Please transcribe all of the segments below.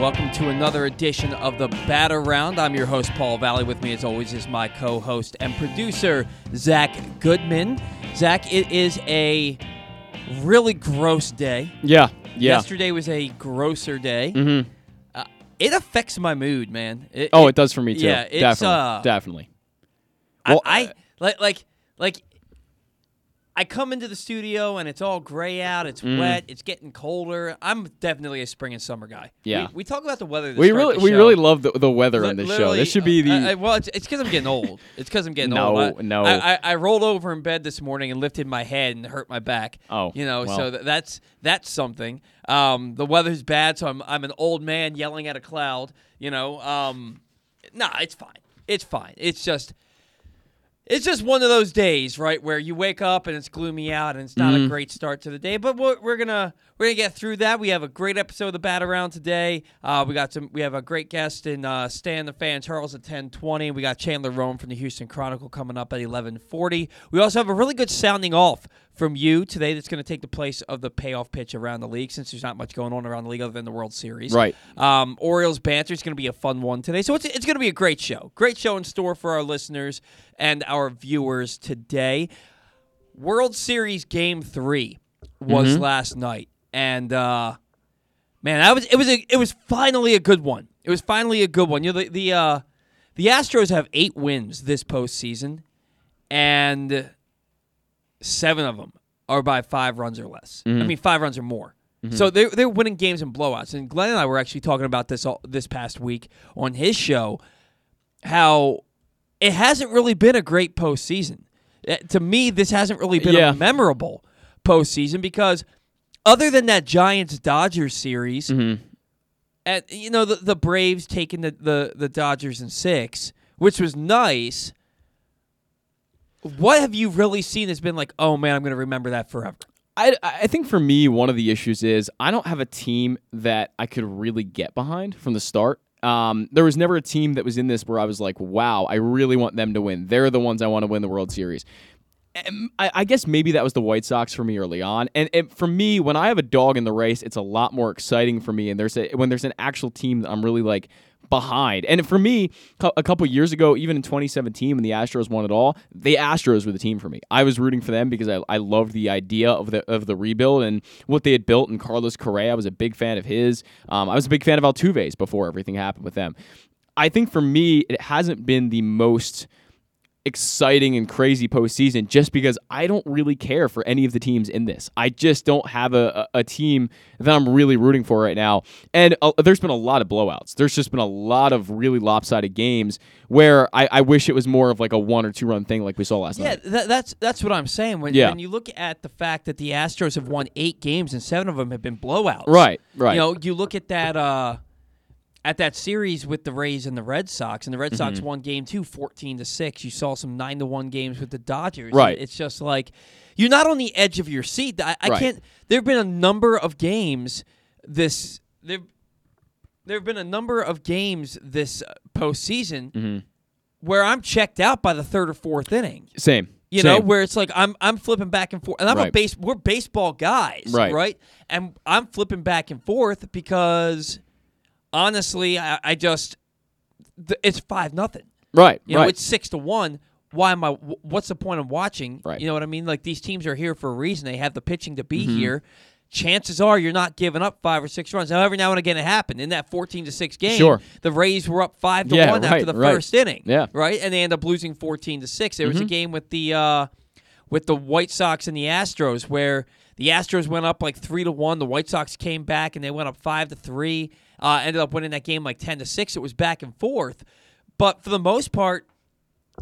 Welcome to another edition of the Bat Around. I'm your host, Paul Valley. With me, as always, is my co host and producer, Zach Goodman. Zach, it is a really gross day. Yeah, yeah. Yesterday was a grosser day. Mm-hmm. Uh, it affects my mood, man. It, Oh, it does for me too. yeah, it's, definitely, uh, definitely. I, Well, I uh, like like like I come into the studio and it's all gray out. It's wet. It's getting colder. I'm definitely a spring and summer guy. Yeah. we, we talk about the weather. We really, we really love the, the weather Li- on this show. This should be the. uh, I- I- well, it's because I'm getting old. It's because I'm getting No, old. I, no. I, I, I rolled over in bed this morning and lifted my head and hurt my back. Oh, you know, so th- that's that's something. Um, the weather's bad, so I'm I'm an old man yelling at a cloud. You know, um, nah, it's fine. It's fine. It's just. It's just one of those days, right, where you wake up and it's gloomy out and it's not Mm-hmm. a great start to the day. But we're, we're gonna we're gonna get through that. We have a great episode of the Bat Around today. Uh, we got some. We have a great guest in uh, Stan the Fan Charles at ten twenty. We got Chandler Rome from the Houston Chronicle coming up at eleven forty. We also have a really good sounding off from you today that's going to take the place of the payoff pitch around the league since there's not much going on around the league other than the World Series. Right. Um, Orioles banter is going to be a fun one today. So it's, it's going to be a great show. Great show in store for our listeners and our viewers today. World Series Game Three was last night, and uh, man, that was it was a, it was finally a good one. It was finally a good one. You know the the uh, the Astros have eight wins this postseason, and seven of them are by five runs or less. I mean, five runs or more. So they're they're winning games and blowouts. And Glenn and I were actually talking about this all, this past week on his show, how it hasn't really been a great postseason. Eh, to me, this hasn't really been Yeah. a memorable postseason because other than that Giants Dodgers series, Mm-hmm. at you know the, the Braves taking the, the the Dodgers in six, which was nice. What have you really seen that's been like, oh man, I'm going to remember that forever? I, I think for me, one of the issues is I don't have a team that I could really get behind from the start. Um, there was never a team that was in this where I was like, wow, I really want them to win. They're the ones I want to win the World Series. I, I guess maybe that was the White Sox for me early on. And, and for me, when I have a dog in the race, it's a lot more exciting for me. And there's a, when there's an actual team that I'm really like behind. And for me, a couple years ago, even in 2017 when the Astros won it all, the Astros were the team for me. I was rooting for them because I, I loved the idea of the of the rebuild and what they had built. And Carlos Correa, I was a big fan of his. Um, I was a big fan of Altuve's before everything happened with them. I think for me, it hasn't been the most exciting and crazy postseason just because I don't really care for any of the teams in this. I just don't have a, a, a team that I'm really rooting for right now. And uh, there's been a lot of blowouts. There's just been a lot of really lopsided games where I, I wish it was more of like a one or two run thing like we saw last Yeah, night. that, that's that's what I'm saying. When, Yeah. when you look at the fact that the Astros have won eight games and seven of them have been blowouts, Right, right. You know, you look at that uh, at that series with the Rays and the Red Sox, and the Red Mm-hmm. Sox won game two, 14 to six. You saw some nine to one games with the Dodgers. Right. It's just like you're not on the edge of your seat. I, I Right. can't. There have been a number of games this there. There have been a number of games this uh, postseason Mm-hmm. where I'm checked out by the third or fourth inning. Same. You Same. know, where it's like I'm I'm flipping back and forth, and I'm a base. We're baseball guys, Right. Right, and I'm flipping back and forth because honestly, I, I just th- it's five nothing. right, You know, right. it's six to one. Why am I? What's the point of watching? Right. You know what I mean? Like these teams are here for a reason. They have the pitching to be Mm-hmm. here. Chances are you're not giving up five or six runs. Now, every now and again it happened. In that 14 to six game, Sure. the Rays were up five to Yeah, one after the right. first inning. Yeah. Mm-hmm. right, and they end up losing 14 to six. There was a game with the uh, with the White Sox and the Astros where the Astros went up like three to one. The White Sox came back and they went up five to three. Uh, ended up winning that game like 10 to six. It was back and forth, but for the most part,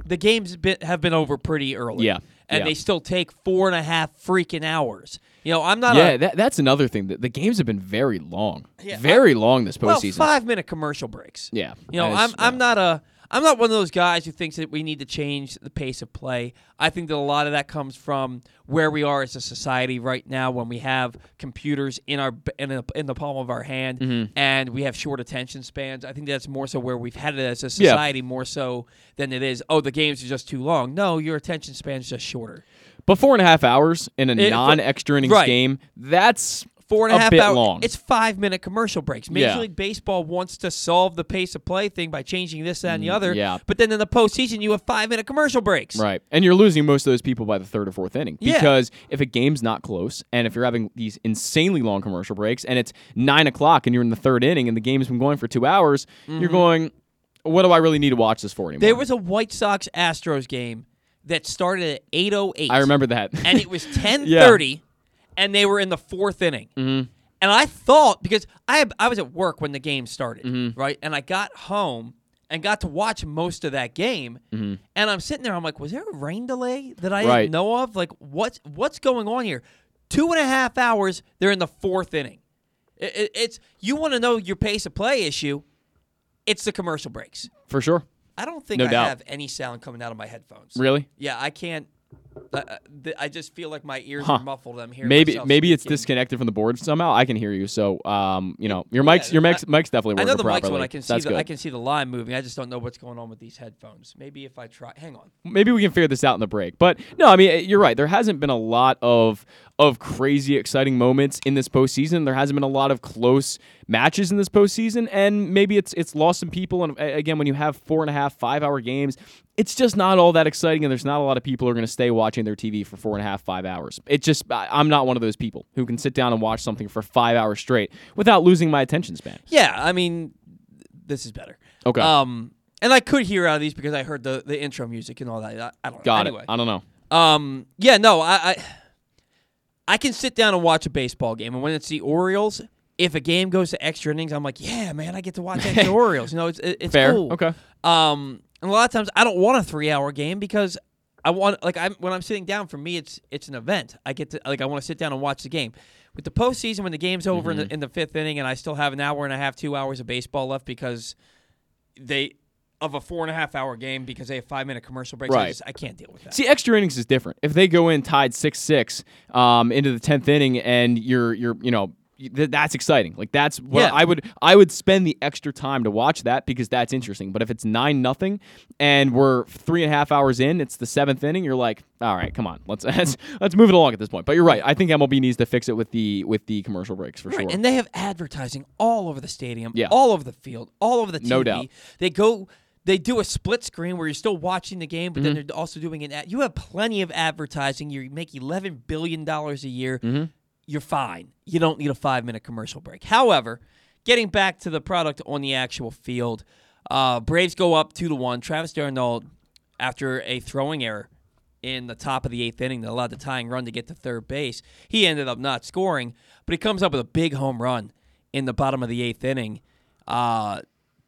the games have been, over pretty early. Yeah, And yeah. they still take four and a half freaking hours. You know, I'm not yeah, a that, that's another thing. The, the games have been very long. Yeah, very long this postseason. well, five minute commercial breaks. Yeah. You know, I'm is- I'm not a I'm not one of those guys who thinks that we need to change the pace of play. I think that a lot of that comes from where we are as a society right now when we have computers in our in, a, in the palm of our hand Mm-hmm. and we have short attention spans. I think that's more so where we've headed as a society more so than it is oh the games are just too long. No, your attention span's just shorter. But four and a half hours in a non extra innings right. game, that's Four and a A half bit hour. long. It's five minute commercial breaks. Major Yeah. League Baseball wants to solve the pace of play thing by changing this, that, and the other. Mm, yeah. But then in the postseason, you have five minute commercial breaks. Right. And you're losing most of those people by the third or fourth inning. Yeah. Because if a game's not close and if you're having these insanely long commercial breaks and it's nine o'clock and you're in the third inning and the game's been going for two hours, you're going, what do I really need to watch this for anymore? Mm-hmm. There was a White Sox Astros game that started at eight oh eight. I remember that. and it was 10:30 and they were in the 4th inning. Mm-hmm. And I thought because I I was at work when the game started, Mm-hmm. right? And I got home and got to watch most of that game. And I'm sitting there I'm like, was there a rain delay that I Mm-hmm. Right. didn't know of? Like what's what's going on here? Two and a half hours, they're in the 4th inning. It- it- it's you want to know your pace of play issue, it's the commercial breaks. for sure. I don't think No I doubt. have any sound coming out of my headphones. Really? Yeah, I can't. Th- I just feel like my ears Huh. are muffled. I'm hearing Maybe maybe it's disconnected from the board somehow. I can hear you. So um, you know, your mic's Yeah, your mic's, mic's definitely I know the properly. mic's one. I can see That's the good. I can see the line moving. I just don't know what's going on with these headphones. Maybe if I try. Hang on. maybe we can figure this out in the break. But no, I mean eh, you're right. There hasn't been a lot of of crazy exciting moments in this postseason. There hasn't been a lot of close matches in this postseason, and maybe it's it's lost some people. And again, when you have four and a half, five hour games, it's just not all that exciting, and there's not a lot of people who are going to stay watching their TV for four and a half, five hours. It just I'm not one of those people who can sit down and watch something for five hours straight without losing my attention span. Yeah, I mean, this is better. Okay, Um, and I could hear out of these because I heard the the intro music and all that. I, I don't know. got anyway. it. I don't know. Um, yeah, no, I, I I can sit down and watch a baseball game, and when it's the Orioles, if a game goes to extra innings, I'm like, yeah, man, I get to watch extra Orioles. You know, it's it- it's Fair. cool. Okay. Um, and a lot of times I don't want a three hour game because I want like I'm when I'm sitting down for me it's it's an event. I get to like I want to sit down and watch the game. With the postseason, when the game's over Mm-hmm. the, in the fifth inning, and I still have an hour and a half, two hours of baseball left because they of a four and a half hour game because they have five minute commercial breaks. I, Right. just, I can't deal with that. See, extra innings is different. If they go in tied six six um, into the tenth inning, and you're you're you know th- that's exciting. Like that's what Yeah. I would I would spend the extra time to watch that because that's interesting. But if it's nine nothing and we're three and a half hours in, it's the seventh inning. You're like, all right, come on, let's let's, let's move it along at this point. But you're right. I think MLB needs to fix it with the with the commercial breaks for Right, sure. and they have advertising all over the stadium, Yeah. all over the field, all over the TV. No doubt. They go, they do a split screen where you're still watching the game, but Mm-hmm. then they're also doing an ad. You have plenty of advertising. You make eleven billion dollars a year. Mm-hmm. You're fine. You don't need a five minute commercial break. However, getting back to the product on the actual field, uh, Braves go up two to one. Travis d'Arnaud, after a throwing error in the top of the eighth inning that allowed the tying run to get to third base. He ended up not scoring, but he comes up with a big home run in the bottom of the eighth inning uh,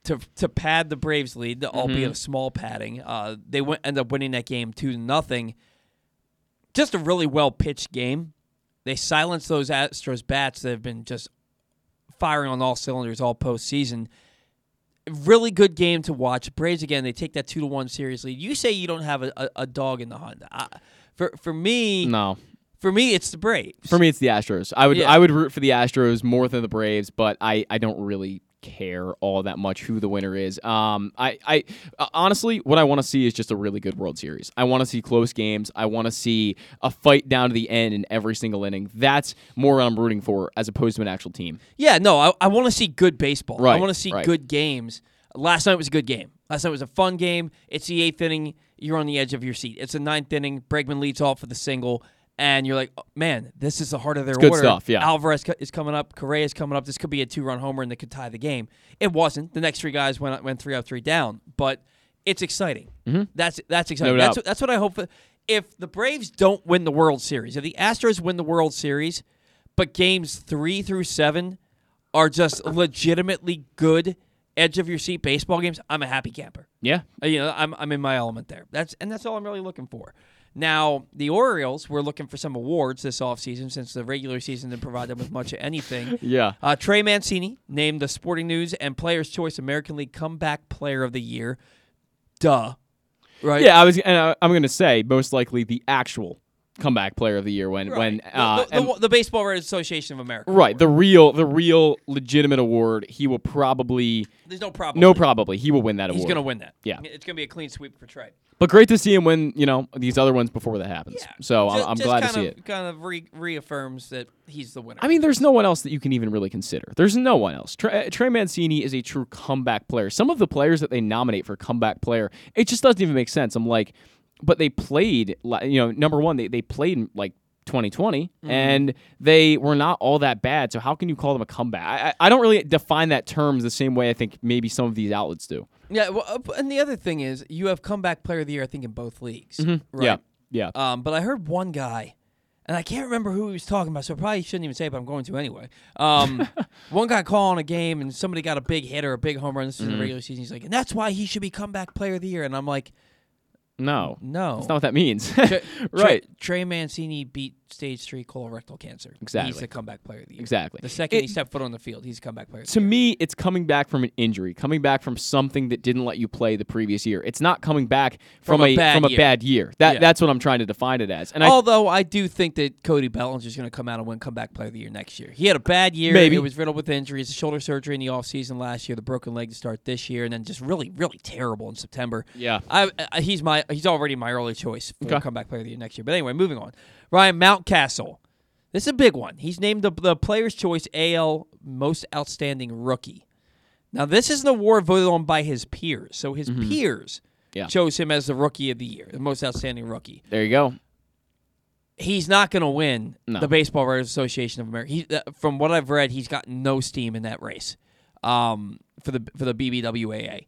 to to pad the Braves' lead, albeit a small padding. Uh, they went end up winning that game two to nothing. Just a really well pitched game. They silenced those Astros bats that have been just firing on all cylinders all postseason. Really good game to watch. Braves again. They take that two to one seriously. You say you don't have a, a, a dog in the hunt. I, for for me, no, for me, it's the Braves. for me it's the Astros. I would Yeah. I would root for the Astros more than the Braves, but I I don't really care all that much who the winner is. Um, I I uh, honestly, what I want to see is just a really good World Series. I want to see close games. I want to see a fight down to the end in every single inning. That's more what I'm rooting for as opposed to an actual team. Yeah, no, I, I want to see good baseball. I want to see right. good games. Last night was a good game. Last night was a fun game. It's the eighth inning. You're on the edge of your seat. It's the ninth inning. Bregman leads off for the single, and you're like, oh, man, this is the heart of their good order. stuff, yeah. Alvarez is coming up. Correa is coming up. This could be a two-run homer, and they could tie the game. It wasn't. The next three guys went went three up, three down. But it's exciting. That's that's exciting. Mm-hmm. No that's what, that's what I hope. For. If the Braves don't win the World Series, if the Astros win the World Series, but games three through seven are just legitimately good edge of your seat baseball games, I'm a happy camper. Yeah, Uh, You know, I'm I'm in my element there. That's and that's all I'm really looking for. Now, the Orioles, we're looking for some awards this offseason since the regular season didn't provide them with much of anything. yeah. Uh, Trey Mancini named the Sporting News and Players' Choice American League Comeback Player of the Year. Duh. Right? Yeah, I was. And I, I'm going to say most likely the actual comeback player of the year when when The- uh, the, the, the, the Baseball Writers Association of America. right award. the real the real legitimate award he will probably There's no problem. no probably he will win that He's award. He's going to win that. Yeah. It's going to be a clean sweep for Trey. But great to see him win you know these other ones before that happens. Yeah. So Ju- I'm, I'm just glad to see of, it. Kind of re- reaffirms that he's the winner. I mean, there's no one else that you can even really consider. There's no one else. Trey, Trey Mancini is a true comeback player. Some of the players that they nominate for comeback player, it just doesn't even make sense. I'm like, but they played, you know, number one, they, they played in like 2020 Mm-hmm. and they were not all that bad. So how can you call them a comeback? I, I I don't really define that term the same way I think maybe some of these outlets do. Yeah. Well, uh, and the other thing is, you have comeback player of the year. I think in both leagues. Right? Mm-hmm. Yeah. Yeah. Um, but I heard one guy, and I can't remember who he was talking about, so I probably shouldn't even say it, but I'm going to anyway. Um, one guy calling a game, and somebody got a big hit or a big home run. This is in the regular season. He's like, and that's why he should be comeback player of the year. And I'm like, no. no. That's not what that means. Trey- right. Trey, Trey Mancini beat stage three colorectal cancer. Exactly. He's the comeback player of the year. Exactly. The second he stepped foot on the field, he's a comeback player. Of the to me, it's coming back from an injury, coming back from something that didn't let you play the previous year. It's not coming back from, From a bad from a year. bad year. That Yeah. that's what I'm trying to define it as. And I Although I do think that Cody Bellinger's going to come out and win comeback player of the year next year. He had a bad year. Maybe. It was riddled with injuries, shoulder surgery in the offseason last year, the broken leg to start this year, and then just really, really terrible in September. yeah, I, I, he's my he's already my early choice for Okay. comeback player of the year next year. But anyway, moving on. Ryan Mountcastle. This is a big one. He's named the, the Players' Choice AL Most Outstanding Rookie. Now, this is an award voted on by his peers. So his peers Mm-hmm. Yeah. chose him as the Rookie of the Year, the Most Outstanding Rookie. there you go. He's not going to win No. the Baseball Writers Association of America. He, uh, from what I've read, he's got no steam in that race um, for the for the BBWAA,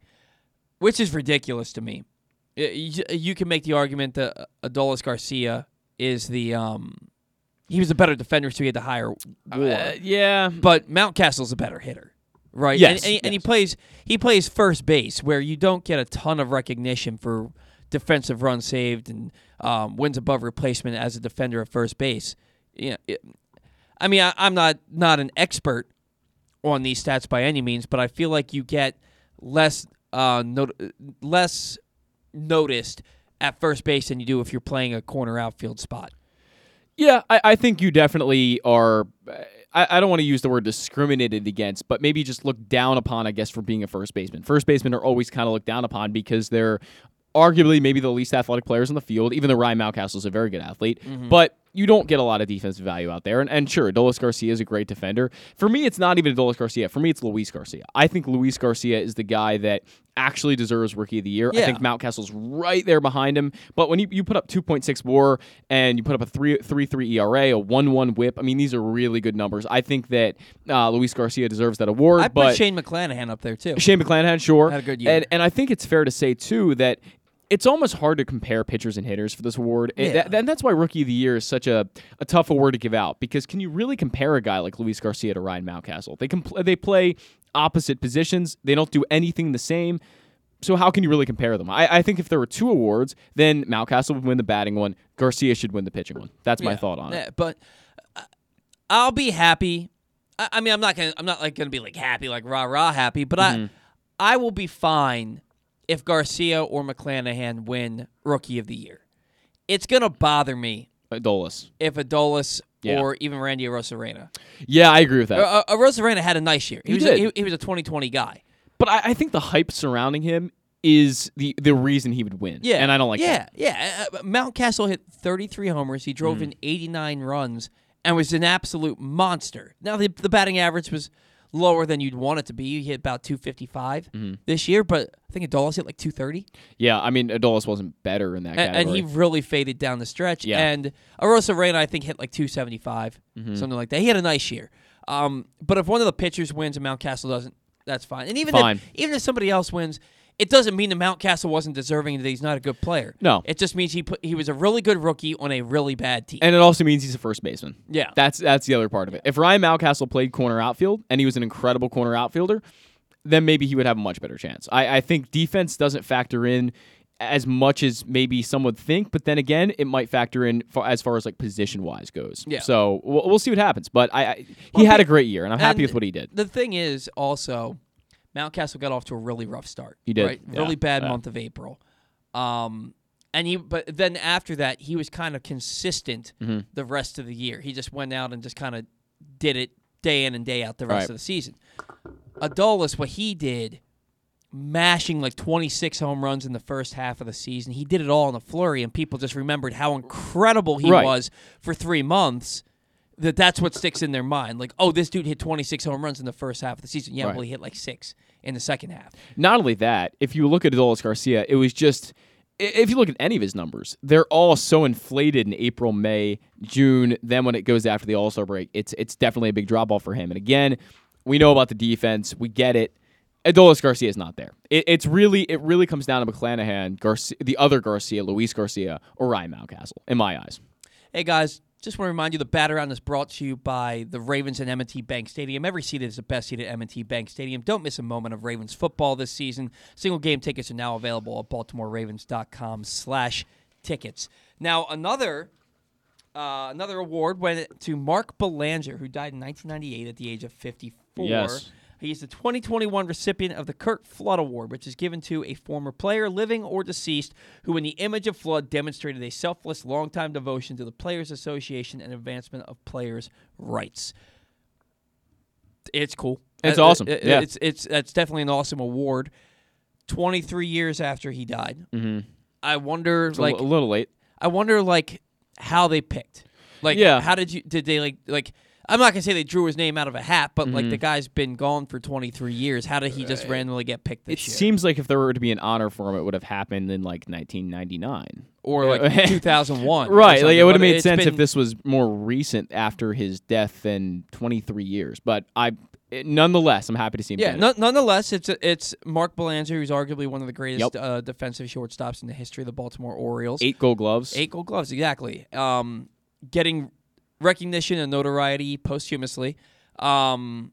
which is ridiculous to me. You, you can make the argument that Adolis Garcia is the um, he was a better defender, so he had the higher WAR. Uh, yeah, but Mountcastle's a better hitter, right? Yes, and, and, and he plays he plays first base, where you don't get a ton of recognition for defensive runs saved and um, wins above replacement as a defender at first base. Yeah, it- I mean, I, I'm not not an expert on these stats by any means, but I feel like you get less uh, not- less noticed at first base than you do if you're playing a corner outfield spot. yeah. I, I think you definitely are. I, I don't want to use the word discriminated against, but maybe just looked down upon. I guess for being a first baseman. First basemen are always kind of looked down upon because they're arguably maybe the least athletic players on the field. Even though Ryan Mountcastle is a very good athlete, mm-hmm. but you don't get a lot of defensive value out there. And, and sure, Adolis Garcia is a great defender. For me, it's not even Adolis Garcia. For me, it's Luis Garcia. I think Luis Garcia is the guy that actually deserves Rookie of the Year. I think Mountcastle's right there behind him. But when you, you put up 2.6 WAR and you put up a 3 3 3 ERA, a 1 1 whip, I mean, these are really good numbers. I think that uh, Luis Garcia deserves that award. I put Shane McClanahan up there too. Shane McClanahan, sure. Had a good year. And, and I think it's fair to say, too, that it's almost hard to compare pitchers and hitters for this award. Yeah. that- and that's why Rookie of the Year is such a, a tough award to give out because can you really compare a guy like Luis Garcia to Ryan Mountcastle? They, compl- they play opposite positions, they don't do anything the same. So how can you really compare them? I, I think if there were two awards, then Mountcastle would win the batting one. Garcia should win the pitching one. That's my Yeah. thought on it. But uh, I'll be happy. I, I mean, I'm not gonna. I'm not like gonna be like happy, like rah rah happy. But Mm-hmm. I, I will be fine if Garcia or McClanahan win Rookie of the Year. It's gonna bother me Adolis. if Adolis Yeah. or even Randy Arozarena. Yeah, I agree with that. Uh, Arozarena had a nice year. He, He was did. A, he, he was a 2020 guy. But I, I think the hype surrounding him is the the reason he would win. Yeah, and I don't like yeah, that. Yeah, Uh, Mountcastle hit 33 homers. He Mm. drove in 89 runs and was an absolute monster. Now the the batting average was lower than you'd want it to be. He hit about 255 Mm-hmm. this year, but I think Adolis hit like 230, Yeah, I mean Adolis wasn't better in that and, and he really faded down the stretch. Yeah. And Arozarena, I think, hit like 275, Mm-hmm. something like that. He had a nice year. Um, but if one of the pitchers wins and Mountcastle doesn't, that's fine. And even Fine. if even if somebody else wins, it doesn't mean that Mountcastle wasn't deserving that he's not a good player. No. it just means he put he was a really good rookie on a really bad team. and it also means he's a first baseman. yeah, That's that's the other part of it. If Ryan Mountcastle played corner outfield and he was an incredible corner outfielder, then maybe he would have a much better chance. I, I think defense doesn't factor in as much as maybe some would think, but then again, it might factor in for, as far as like position wise goes. Yeah. So we'll, we'll see what happens. But I, I he Well, had a great year, and I'm happy with what he did. The thing is also, Mountcastle got off to a really rough start. He did, right? yeah, really bad yeah. month of April. Um, and he but then after that he was kind of consistent Mm-hmm. the rest of the year. He just went out and just kind of did it day in and day out the rest Right. of the season. Adolis, what he did, mashing like 26 home runs in the first half of the season. He did it all in a flurry, and people just remembered how incredible he Right. was for three months. That that's what sticks in their mind. Like, oh, this dude hit 26 home runs in the first half of the season. Yeah, Right. well, he hit like six in the second half. Not only that, if you look at Adolis Garcia, it was just if you look at any of his numbers, they're all so inflated in April, May, June. Then when it goes after the All Star break, it's it's definitely a big drop off for him. And again, we know about the defense, we get it. Adolis Garcia is not there. It, it's really it really comes down to McClanahan, Garcia, the other Garcia, Luis Garcia, or Ryan Mountcastle, in my eyes. Hey guys, just want to remind you the bat around is brought to you by the Ravens and M&T Bank Stadium. Every seat is the best seat at M&T Bank Stadium. Don't miss a moment of Ravens football this season. Single game tickets are now available at BaltimoreRavens.com slash tickets. Now another uh, another award went to Mark Belanger, who died in 1998 at the age of 54. Yes. He is the 2021 recipient of the Curt Flood Award, which is given to a former player, living or deceased, who, in the image of Flood, demonstrated a selfless, long-time devotion to the Players Association and advancement of players' rights. It's cool. It's Uh, awesome. uh, uh, Yeah. It's it's that's definitely an awesome award. 23 years after he died, Mm-hmm. I wonder It's like a, a little late. I wonder like how they picked. Like Yeah. how did you did they like like I'm not gonna say they drew his name out of a hat, but like the Mm-hmm. guy's been gone for 23 years. How did he just randomly get picked It this year? It seems like if there were to be an honor for him, it would have happened in like 1999. or like 2001, Right, like it would have made sense been- if this was more recent after his death than 23 years. But I, it, nonetheless, I'm happy to see him. Yeah, no, nonetheless, it's it's Mark Belanger, who's arguably one of the greatest Yep. uh, defensive shortstops in the history of the Baltimore Orioles. eight Gold Gloves. Eight gold gloves, exactly. Um, getting recognition and notoriety posthumously. Um,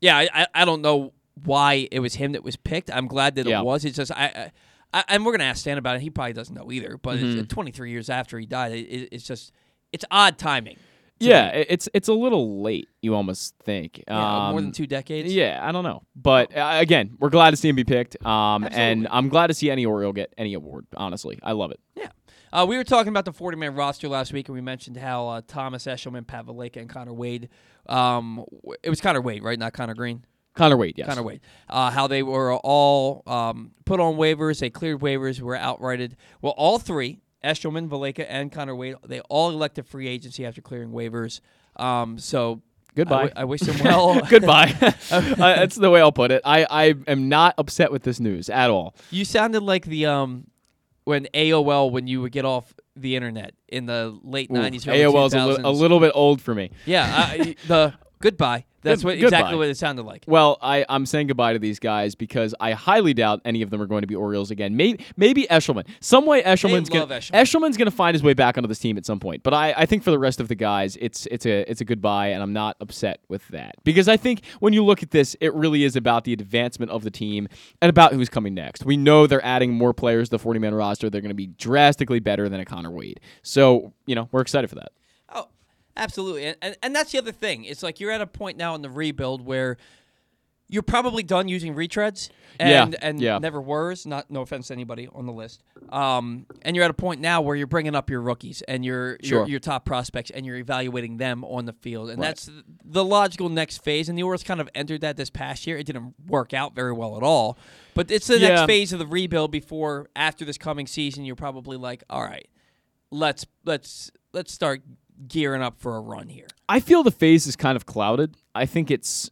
yeah, I, I, don't know why it was him that was picked. I'm glad that Yeah. it was. It's just I, I, and we're gonna ask Stan about it. He probably doesn't know either. But Mm-hmm. it's 23 years after he died, it, it, it's just it's odd timing. Yeah, me. it's it's a little late. You almost think. Yeah, more than Um, two decades. Yeah, I don't know, but uh, again, we're glad to see him be picked. Um, and I'm glad to see any Oriole get any award. Honestly, I love it. Yeah. Uh, we were talking about the 40 man roster last week, and we mentioned how uh, Thomas Eshelman, Pat and Connor Wade. Um, it was Connor Wade, right? Not Connor Green. Connor Wade, yes. Connor Wade. Uh, how they were all um, put on waivers. They cleared waivers. Were outrighted. Well, all three, Eshelman, Valaika, and Connor Wade, they all elected free agency after clearing waivers. Um, so Goodbye. I, w- I wish them well. Goodbye. uh, that's the way I'll put it. I, I am not upset with this news at all. You sounded like the um when AOL when you would get off the internet in the late Ooh, nineties, early AOL's a, li- a little bit old for me. Yeah, I, the goodbye. That's Good- what exactly goodbye. what it sounded like. Well, I, I'm saying goodbye to these guys because I highly doubt any of them are going to be Orioles again. Maybe maybe Eshelman. Some way Eshelman's gonna Eshelman. Eshelman's gonna find his way back onto this team at some point. But I, I think for the rest of the guys, it's it's a it's a goodbye, and I'm not upset with that because I think when you look at this, it really is about the advancement of the team and about who's coming next. We know they're adding more players to the 40 man roster. They're going to be drastically better than a Connor Wade. So you know we're excited for that. Oh, absolutely. And, and and that's the other thing. It's like you're at a point now in the rebuild where you're probably done using retreads Yeah, and and yeah. never wers. Not no offense to anybody on the list. Um, and you're at a point now where you're bringing up your rookies and your Sure. your, your top prospects and you're evaluating them on the field. And Right. that's the logical next phase. And the Orioles kind of entered that this past year. It didn't work out very well at all. But it's the Yeah. next phase of the rebuild before after this coming season you're probably like, all right, let's let's let's start gearing up for a run here. I feel the phase is kind of clouded. I think it's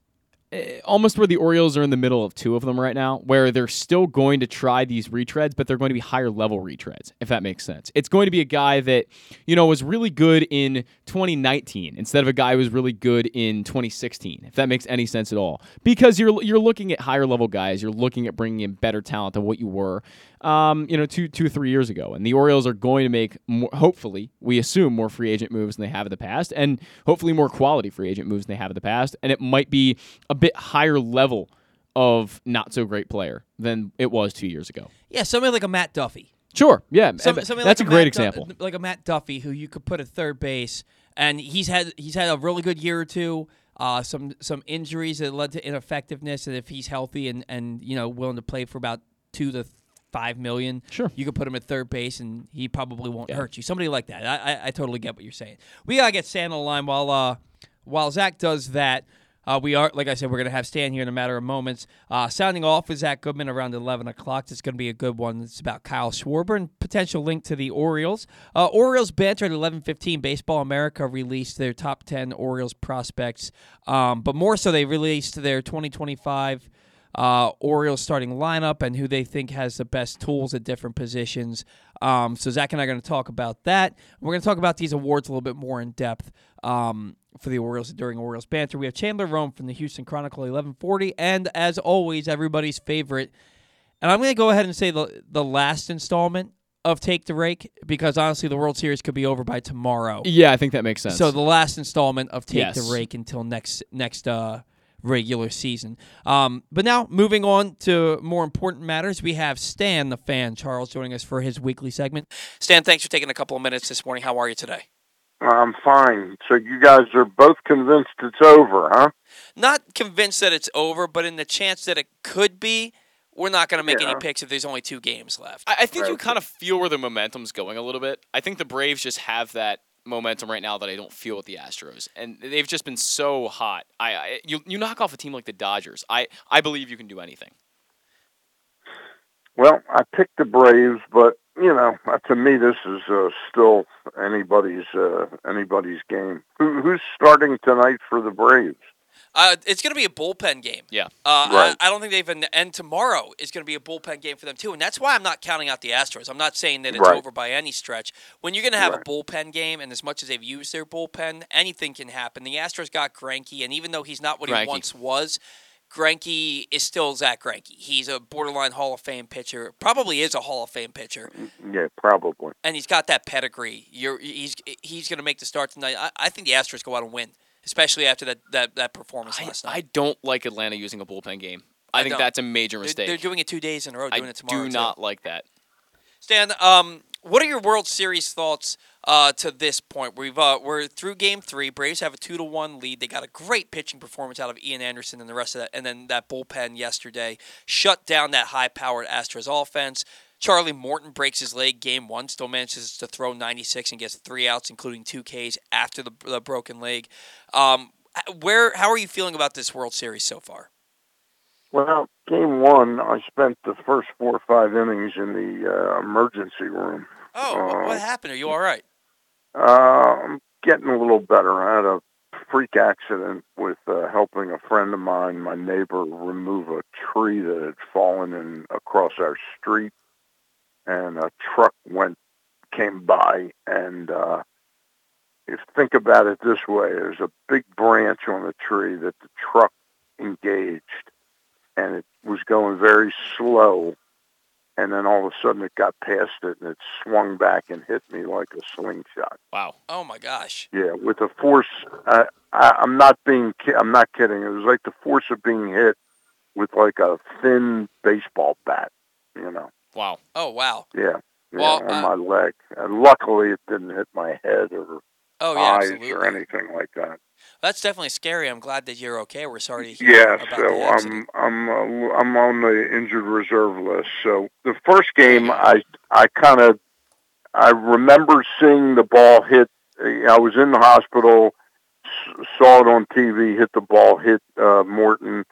almost where the Orioles are in the middle of two of them right now, where they're still going to try these retreads, but they're going to be higher level retreads, if that makes sense. It's going to be a guy that, you know, was really good in 2019 instead of a guy who was really good in 2016, if that makes any sense at all. Because you're you're looking at higher level guys, you're looking at bringing in better talent than what you were, um, you know, two two three years ago. And the Orioles are going to make, more, hopefully, we assume more free agent moves than they have in the past, and hopefully more quality free agent moves than they have in the past. And it might be a bit higher level of not so great player than it was two years ago. Yeah, somebody like a Matt Duffy. Sure, yeah, Some, that's like a great Matt Du- example. like a Matt Duffy, who you could put at third base, and he's had he's had a really good year or two. Uh, some some injuries that led to ineffectiveness, and if he's healthy and and you know willing to play for about two to five million. Sure. You could put him at third base, and he probably won't Yeah. hurt you. Somebody like that. I, I I totally get what you're saying. We gotta get Stan on the line while uh while Zach does that. Uh, we are, like I said, we're going to have Stan here in a matter of moments. Uh, sounding off with Zach Goodman around 11 o'clock. It's going to be a good one. It's about Kyle Schwarber and potential link to the Orioles. Uh, Orioles banter at 11:15. Baseball America released their top 10 Orioles prospects, um, but more so, they released their 2025 uh, Orioles starting lineup and who they think has the best tools at different positions. Um, so Zach and I are going to talk about that. We're going to talk about these awards a little bit more in depth um, for the Orioles during Orioles banter. We have Chandler Rome from the Houston Chronicle 1140, and as always, everybody's favorite. And I'm going to go ahead and say the the last installment of Take the Rake because honestly, the World Series could be over by tomorrow. Yeah, I think that makes sense. So the last installment of Take Yes. the Rake until next next uh, regular season. Um, but now moving on to more important matters, we have Stan the fan Charles joining us for his weekly segment. Stan, thanks for taking a couple of minutes this morning. How are you today? I'm fine. So you guys are both convinced it's over, huh? Not convinced that it's over, but in the chance that it could be, we're not going to make any picks if there's only two games left. I, I think you kind of feel where the momentum's going a little bit. I think the Braves just have that momentum right now that I don't feel with the Astros, and they've just been so hot. I, I you you knock off a team like the Dodgers. I I believe you can do anything. Well, I picked the Braves, but you know, uh, to me, this is uh, still anybody's uh, anybody's game. Who, who's starting tonight for the Braves? Uh, it's going to be a bullpen game. Yeah. Uh, Right. I, I don't think they've been, and tomorrow is going to be a bullpen game for them too, and that's why I'm not counting out the Astros. I'm not saying that it's Right. over by any stretch. When you're going to have Right. a bullpen game, and as much as they've used their bullpen, anything can happen. The Astros got Greinke, and even though he's not what he once was, Greinke is still Zack Greinke. He's a borderline Hall of Fame pitcher. Probably is a Hall of Fame pitcher, Yeah, probably. and he's got that pedigree. You're, he's he's going to make the start tonight. I, I think the Astros go out and win, especially after that that, that performance I, last night. I don't like Atlanta using a bullpen game. I, I think don't. that's a major They're- mistake. They're, doing it two days in a row. Doing I it tomorrow. do too. not like that. Stan, um, what are your World Series thoughts uh, to this point? We've uh, we're through Game Three. Braves have a two to one lead. They got a great pitching performance out of Ian Anderson and the rest of that, and then that bullpen yesterday shut down that high-powered Astros offense. Charlie Morton breaks his leg game one, still manages to throw 96 and gets three outs, including two Ks after the, the broken leg. Um, where how are you feeling about this World Series so far? Well, game one, I spent the first four or five innings in the uh, emergency room. Oh, Uh, what happened? Are you all right? Uh, I'm getting a little better. I had a freak accident with uh, helping a friend of mine, my neighbor, remove a tree that had fallen in across our street, and a truck went came by. And uh, if think about it this way, there's a big branch on the tree that the truck engaged, and it was going very slow. And then all of a sudden, it got past it, and it swung back and hit me like a slingshot. Wow. Oh my gosh. Yeah, with the force. I, I, I'm not being. ki- I'm not kidding. It was like the force of being hit with like a thin baseball bat. You know. Wow. Oh wow. Yeah. yeah Well, on uh, my leg. And luckily, it didn't hit my head or Oh yeah, eyes absolutely. or anything like that. That's definitely scary. I'm glad that you're okay. We're sorry to hear Yeah. about So the accident. I'm I'm uh, I'm on the injured reserve list. So the first game, I I kind of I remember seeing the ball hit. I was in the hospital, saw it on TV, hit the ball, hit uh, Morton,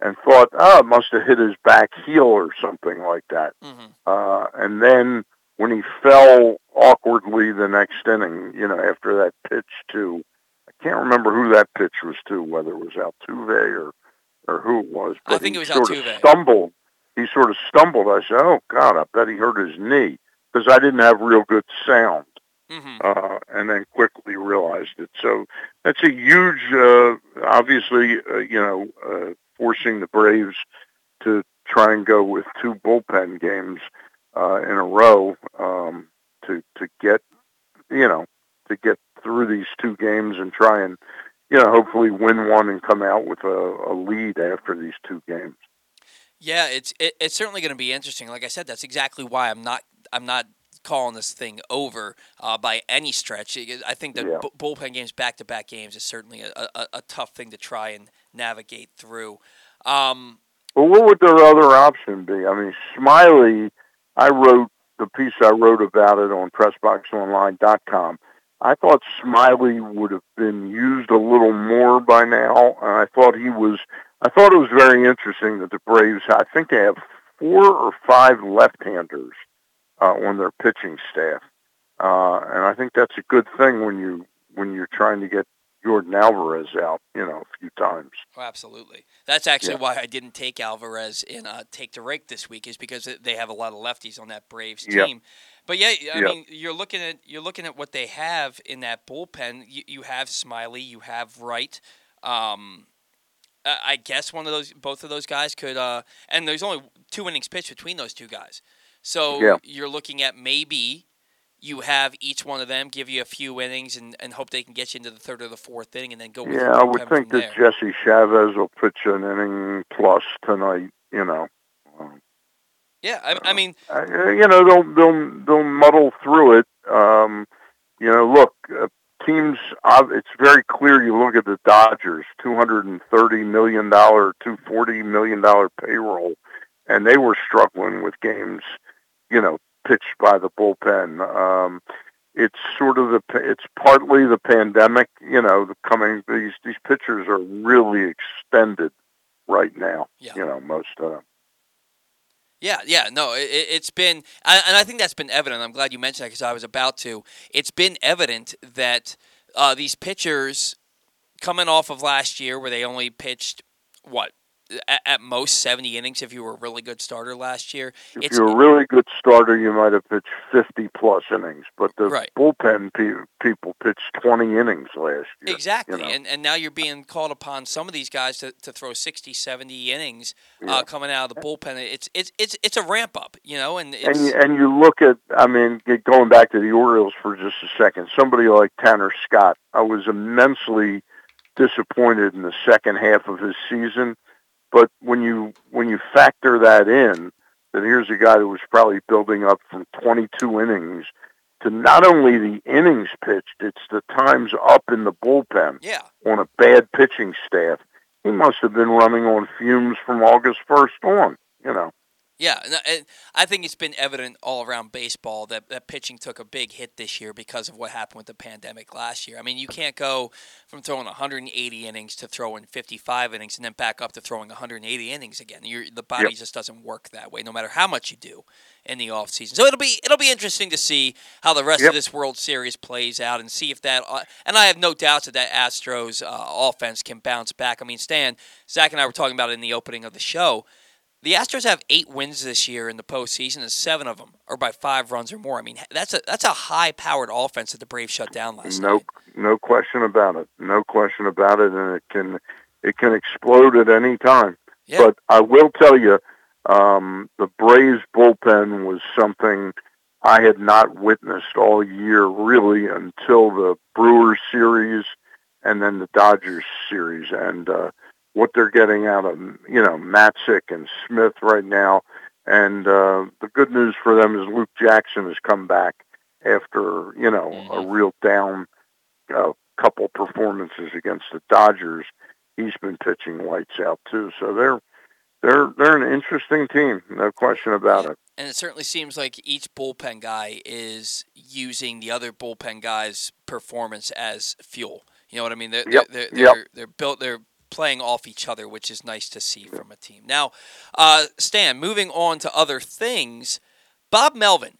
and thought, oh, it must have hit his back heel or something like that. hmm Uh, and then when he fell awkwardly the next inning, you know, after that pitch to, can't remember who that pitch was to, whether it was Altuve or, or who it was. But I think it was sort Altuve. Of stumbled. He sort of stumbled. I said, "Oh God, I bet he hurt his knee," because I didn't have real good sound hmm uh, and then quickly realized it. So that's a huge, uh, obviously, uh, you know, uh, forcing the Braves to try and go with two bullpen games uh, in a row um, to to get, you know, to get through these two games and try and, you know, hopefully win one and come out with a, a lead after these two games. Yeah, it's it, it's certainly going to be interesting. Like I said, that's exactly why I'm not I'm not calling this thing over uh, by any stretch. I think the Yeah. bu- bullpen games, back to back games, is certainly a, a, a tough thing to try and navigate through. Um, Well, what would their other option be? I mean, Smiley I wrote the piece I wrote about it on PressBoxOnline.com. I thought Smiley would have been used a little more by now, I thought he was. I thought it was very interesting that the Braves. I think they have four or five left-handers uh, on their pitching staff, uh, and I think that's a good thing when you when you're trying to get Yordan Alvarez out, you know, a few times. Oh, absolutely. That's actually Yeah. why I didn't take Alvarez in uh, take the rake this week is because they have a lot of lefties on that Braves team. But yeah, I Yeah. mean, you're looking at you're looking at what they have in that bullpen. You, you have Smiley, you have Wright. Um, I I guess one of those, both of those guys could. Uh, and there's only two innings pitched between those two guys, so Yeah. you're looking at maybe you have each one of them give you a few innings and, and hope they can get you into the third or the fourth inning and then go Yeah, I would think that there. Jesse Chavez will pitch an inning plus tonight. You know, um, Yeah, I, I mean, uh, you know they'll they'll they'll muddle through it. Um, you know, look, uh, teams. Uh, it's very clear. You look at the Dodgers, two hundred and thirty million dollar, two forty million dollar payroll, and they were struggling with games. You know, pitched by the bullpen. Um, it's sort of the it's partly the pandemic. You know, the coming these these pitchers are really extended right now. Yeah. You know, most of them. Yeah, yeah, no, it, it's been, and I think that's been evident. I'm glad you mentioned that because I was about to. It's been evident that uh, these pitchers coming off of last year, where they only pitched what at, at most 70 innings if you were a really good starter last year. If It's you're a really good starter, you might have pitched 50 plus innings, but the Right. bullpen pe- people pitched 20 innings last year. exactly, you know. and and now you're being called upon some of these guys to, to throw 60, 70 innings Yeah. uh, coming out of the bullpen. It's it's it's it's a ramp up, you know, and it's And you, and you look at, I mean, going back to the Orioles for just a second, somebody like Tanner Scott, I was immensely disappointed in the second half of his season. But when you when you factor that in, that here's a guy who was probably building up from 22 innings to not only the innings pitched, it's the times up in the bullpen. yeah. on a bad pitching staff. He must have been running on fumes from August 1st on, you know. Yeah, and I- think it's been evident all around baseball that, that pitching took a big hit this year because of what happened with the pandemic last year. I mean, you can't go from throwing 180 innings to throwing 55 innings and then back up to throwing 180 innings again. You're, the body Yep. just doesn't work that way, no matter how much you do in the off season. So it'll be it'll be interesting to see how the rest Yep. of this World Series plays out and see if that. Uh, and I have no doubts that that Astros uh, offense can bounce back. I mean, Stan, Zach, and I were talking about it in the opening of the show. The Astros have eight wins this year in the postseason, and seven of them are by five runs or more. I mean, that's a that's a high-powered offense that the Braves shut down last No night. no question about it. No question about it and it can it can explode at any time. Yeah. But I will tell you um the Braves bullpen was something I had not witnessed all year really until the Brewers series and then the Dodgers series and uh what they're getting out of you know Matzek and Smith right now and uh the good news for them is Luke Jackson has come back after you know a Mhm. real down uh, couple performances against the Dodgers. He's been pitching lights out too, so they're they're they're an interesting team, no question about it. And it certainly seems like each bullpen guy is using the other bullpen guy's performance as fuel. You know what I mean? They're, Yep, they're, they're, yep. they're, they're built. They're playing off each other, which is nice to see from a team. Now, uh, Stan, moving on to other things, Bob Melvin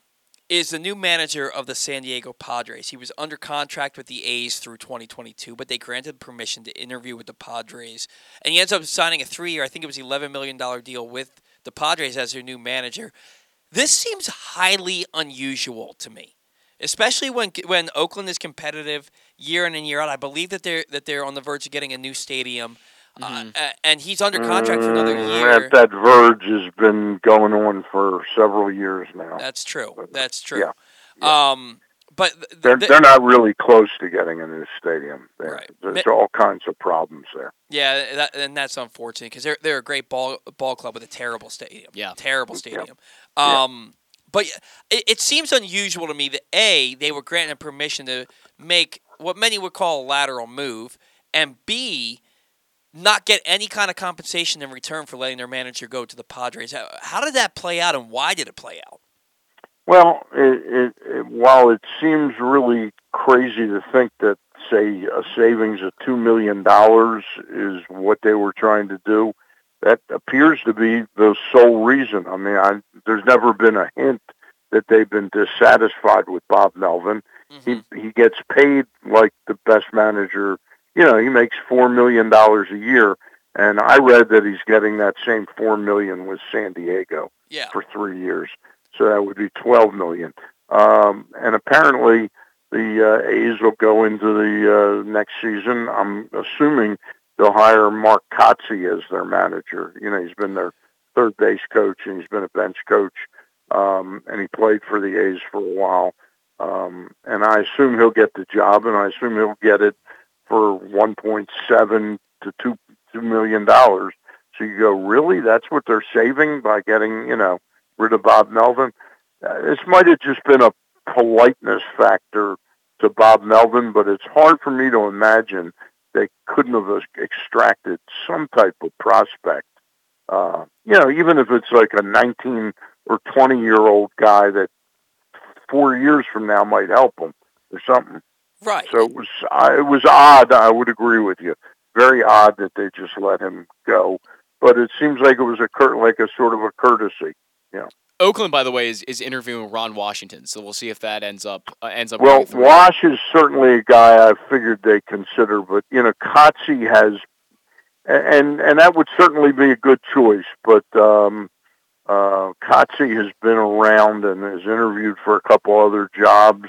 is the new manager of the San Diego Padres. He was under contract with the A's through 2022, but they granted permission to interview with the Padres, and he ends up signing a three-year, I think it was 11 million dollar deal with the Padres as their new manager. This seems highly unusual to me, especially when when Oakland is competitive year in and year out. I believe that they're that they're on the verge of getting a new stadium, uh, and he's under contract for another Mm, year. That, that verge has been going on for several years now. That's true. That's true. Yeah. Um, but th- They're th- they're not really close to getting a new stadium. There, Right. there's all kinds of problems there. yeah, that, and that's unfortunate because they're they're a great ball ball club with a terrible stadium. Yeah. terrible stadium. Yeah. Um, but it, it seems unusual to me that a they were granted permission to make what many would call a lateral move, and b not get any kind of compensation in return for letting their manager go to the Padres. How, how did that play out, and why did it play out? Well, it, it, it, while it seems really crazy to think that, say, a savings of two million dollars is what they were trying to do, that appears to be the sole reason. I mean, I, there's never been a hint that they've been dissatisfied with Bob Melvin. Mm-hmm. He he gets paid like the best manager. You know, he makes four million dollars a year, and I read that he's getting that same four million with San Diego yeah. for three years. So that would be twelve million. Um, and apparently, the uh, A's will go into the uh, next season. I'm assuming they'll hire Mark Kotsay as their manager. You know, he's been their third base coach and he's been a bench coach, um, and he played for the A's for a while. Um, and I assume he'll get the job, and I assume he'll get it for 1.7 to 2 two million dollars. So you go, really? That's what they're saving by getting, you know, rid of Bob Melvin? Uh, this might have just been a politeness factor to Bob Melvin, but it's hard for me to imagine they couldn't have extracted some type of prospect. Uh, you know, even if it's like a 19 or 20 year old guy that four years from now might help them or something. Right. So it was uh, it was odd. I would agree with you. Very odd that they just let him go, but it seems like it was a cur- like a sort of a courtesy. Yeah. Oakland, by the way, is, is interviewing Ron Washington, so we'll see if that ends up uh, ends up. Well, Wash is certainly a guy I figured they consider, but you know, Kotsay has, and and that would certainly be a good choice. But um, uh, Kotsay has been around and has interviewed for a couple other jobs,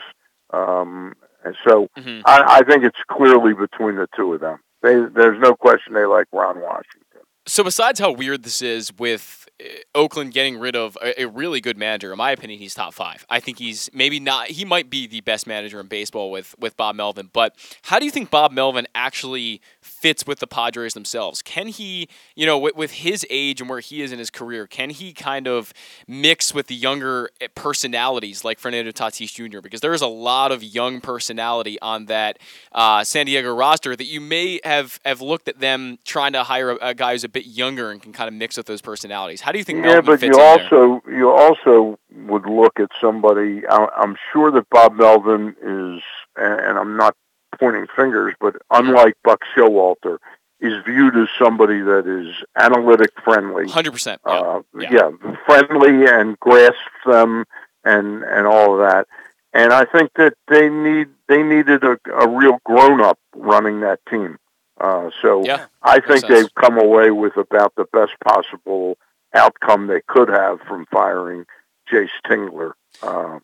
um, and so mm-hmm. I, I think it's clearly between the two of them. They, there's no question they like Ron Washington. So besides how weird this is with eh, Oakland getting rid of a, a, really good manager. In my opinion, he's top five. I think he's maybe not. He might be the best manager in baseball with with Bob Melvin. But how do you think Bob Melvin actually fits with the Padres themselves? Can he, you know, with, with his age and where he is in his career, can he kind of mix with the younger eh, personalities like Fernando Tatis Jr. Because there is a lot of young personality on that uh, San Diego roster that you may have have looked at them trying to hire a, a guy who's a bit younger and can kind of mix with those personalities. How do you think? Yeah, Melvin but you also there? you also would look at somebody. I'm sure that Bob Melvin is, and I'm not pointing fingers, but unlike Buck Showalter, is viewed as somebody that is analytic friendly. Hundred percent. Uh, yeah, friendly and grasps them and and all of that. And I think that they need they needed a, a real grown up running that team. Uh, so yeah, I think they've come away with about the best possible outcome they could have from firing Jayce Tingler. Uh,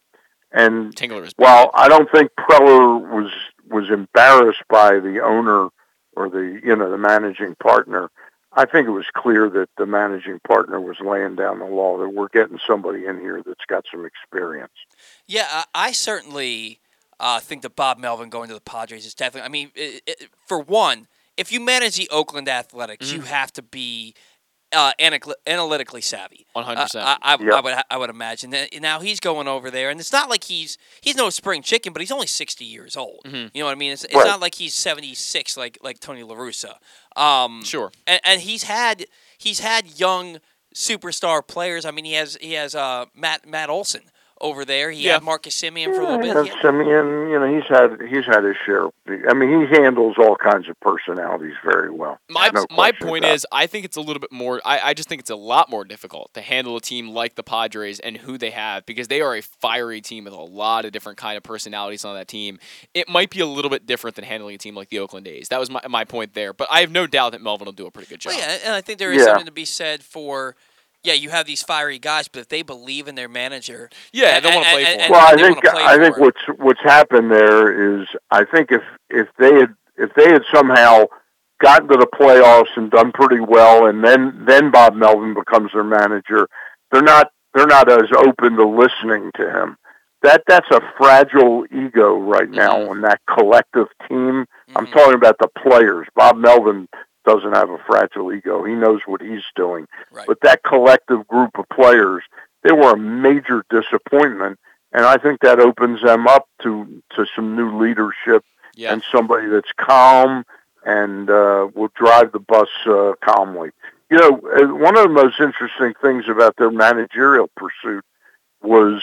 and Tingler is while I don't think Preller was was embarrassed by the owner or the you know the managing partner, I think it was clear that the managing partner was laying down the law that we're getting somebody in here that's got some experience. Yeah, I I certainly uh, think that Bob Melvin going to the Padres is definitely. I mean, it, it, for one, if you manage the Oakland Athletics, mm-hmm. you have to be uh, analytically savvy. One hundred percent. I, I. I, would I would imagine that now he's going over there, and it's not like he's he's no spring chicken, but he's only sixty years old. Mm-hmm. You know what I mean? It's, it's right. not like he's seventy six like like Tony La Russa. Um, sure. And, and, he's had he's had young superstar players. I mean, he has he has uh, Matt Matt Olson over there. He yeah. had Marcus Semien for a little bit. Yeah, Semien, you know, he's had he's had his share. I mean, he handles all kinds of personalities very well. My no my point is, I think it's a little bit more. I, I just think it's a lot more difficult to handle a team like the Padres and who they have because they are a fiery team with a lot of different kind of personalities on that team. It might be a little bit different than handling a team like the Oakland A's. That was my my point there. But I have no doubt that Melvin will do a pretty good job. Well, yeah, and I think there is yeah. something to be said for yeah, you have these fiery guys, but if they believe in their manager, yeah, they want to play for. Him. Well, I think I think what's what's happened there is I think if if they had if they had somehow gotten to the playoffs and done pretty well, and then then Bob Melvin becomes their manager, they're not they're not as open to listening to him. That that's a fragile ego right now mm-hmm. in that collective team. Mm-hmm. I'm talking about the players. Bob Melvin doesn't have a fragile ego. He knows what he's doing. Right. But that collective group of players, they were a major disappointment, and I think that opens them up to to some new leadership yeah. and somebody that's calm and uh, will drive the bus uh, calmly. You know, uh, one of the most interesting things about their managerial pursuit was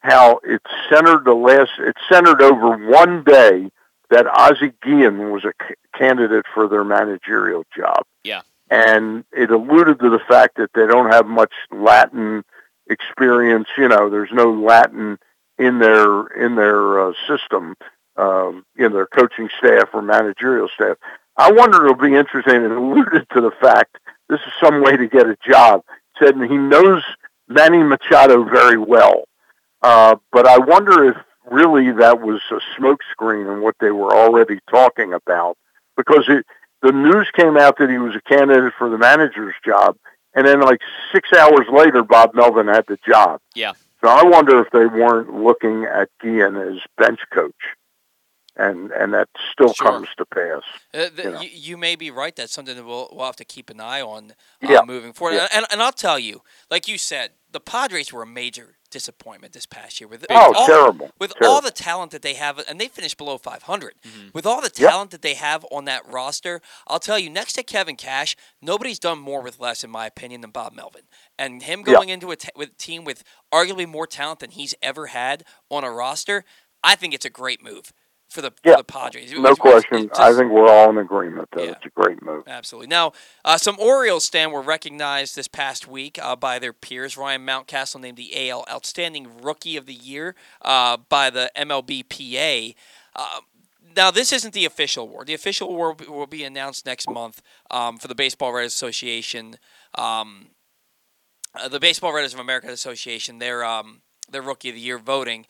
how it centered the last, it centered over one day that Ozzie Guillen was a c- candidate for their managerial job. Yeah. And it alluded to the fact that they don't have much Latin experience. You know, there's no Latin in their in their uh, system, um, in their coaching staff or managerial staff. I wonder it'll be interesting. It alluded to the fact this is some way to get a job. Said he knows Manny Machado very well, uh, but I wonder if really that was a smokescreen and what they were already talking about because it, the news came out that he was a candidate for the manager's job, and then like six hours later, Bob Melvin had the job. Yeah. So I wonder if they weren't looking at Guillen as bench coach, and and that still Sure. comes to pass. Uh, th- You know. you, you may be right. That's something that we'll, we'll have to keep an eye on uh, Yeah. moving forward. Yeah. And, and I'll tell you, like you said, the Padres were a major disappointment this past year. With Oh, all, terrible! With terrible. all the talent that they have, and they finished below 500. Mm-hmm. With all the Yep. talent that they have on that roster, I'll tell you, next to Kevin Cash, nobody's done more with less, in my opinion, than Bob Melvin. And him Yeah. going into a t- with a team with arguably more talent than he's ever had on a roster, I think it's a great move for the, Yeah. for the Padres. It no was- question. it I think we're all in agreement that Yeah. it's a great move. Absolutely. Now, uh, some Orioles stand were recognized this past week uh, by their peers. Ryan Mountcastle named the AL Outstanding Rookie of the Year uh, by the MLBPA. Uh, now, this isn't the official award. The official award will be- will be announced next month um, for the Baseball Writers Association. Um, uh, the Baseball Writers of America Association, their um, their Rookie of the Year voting.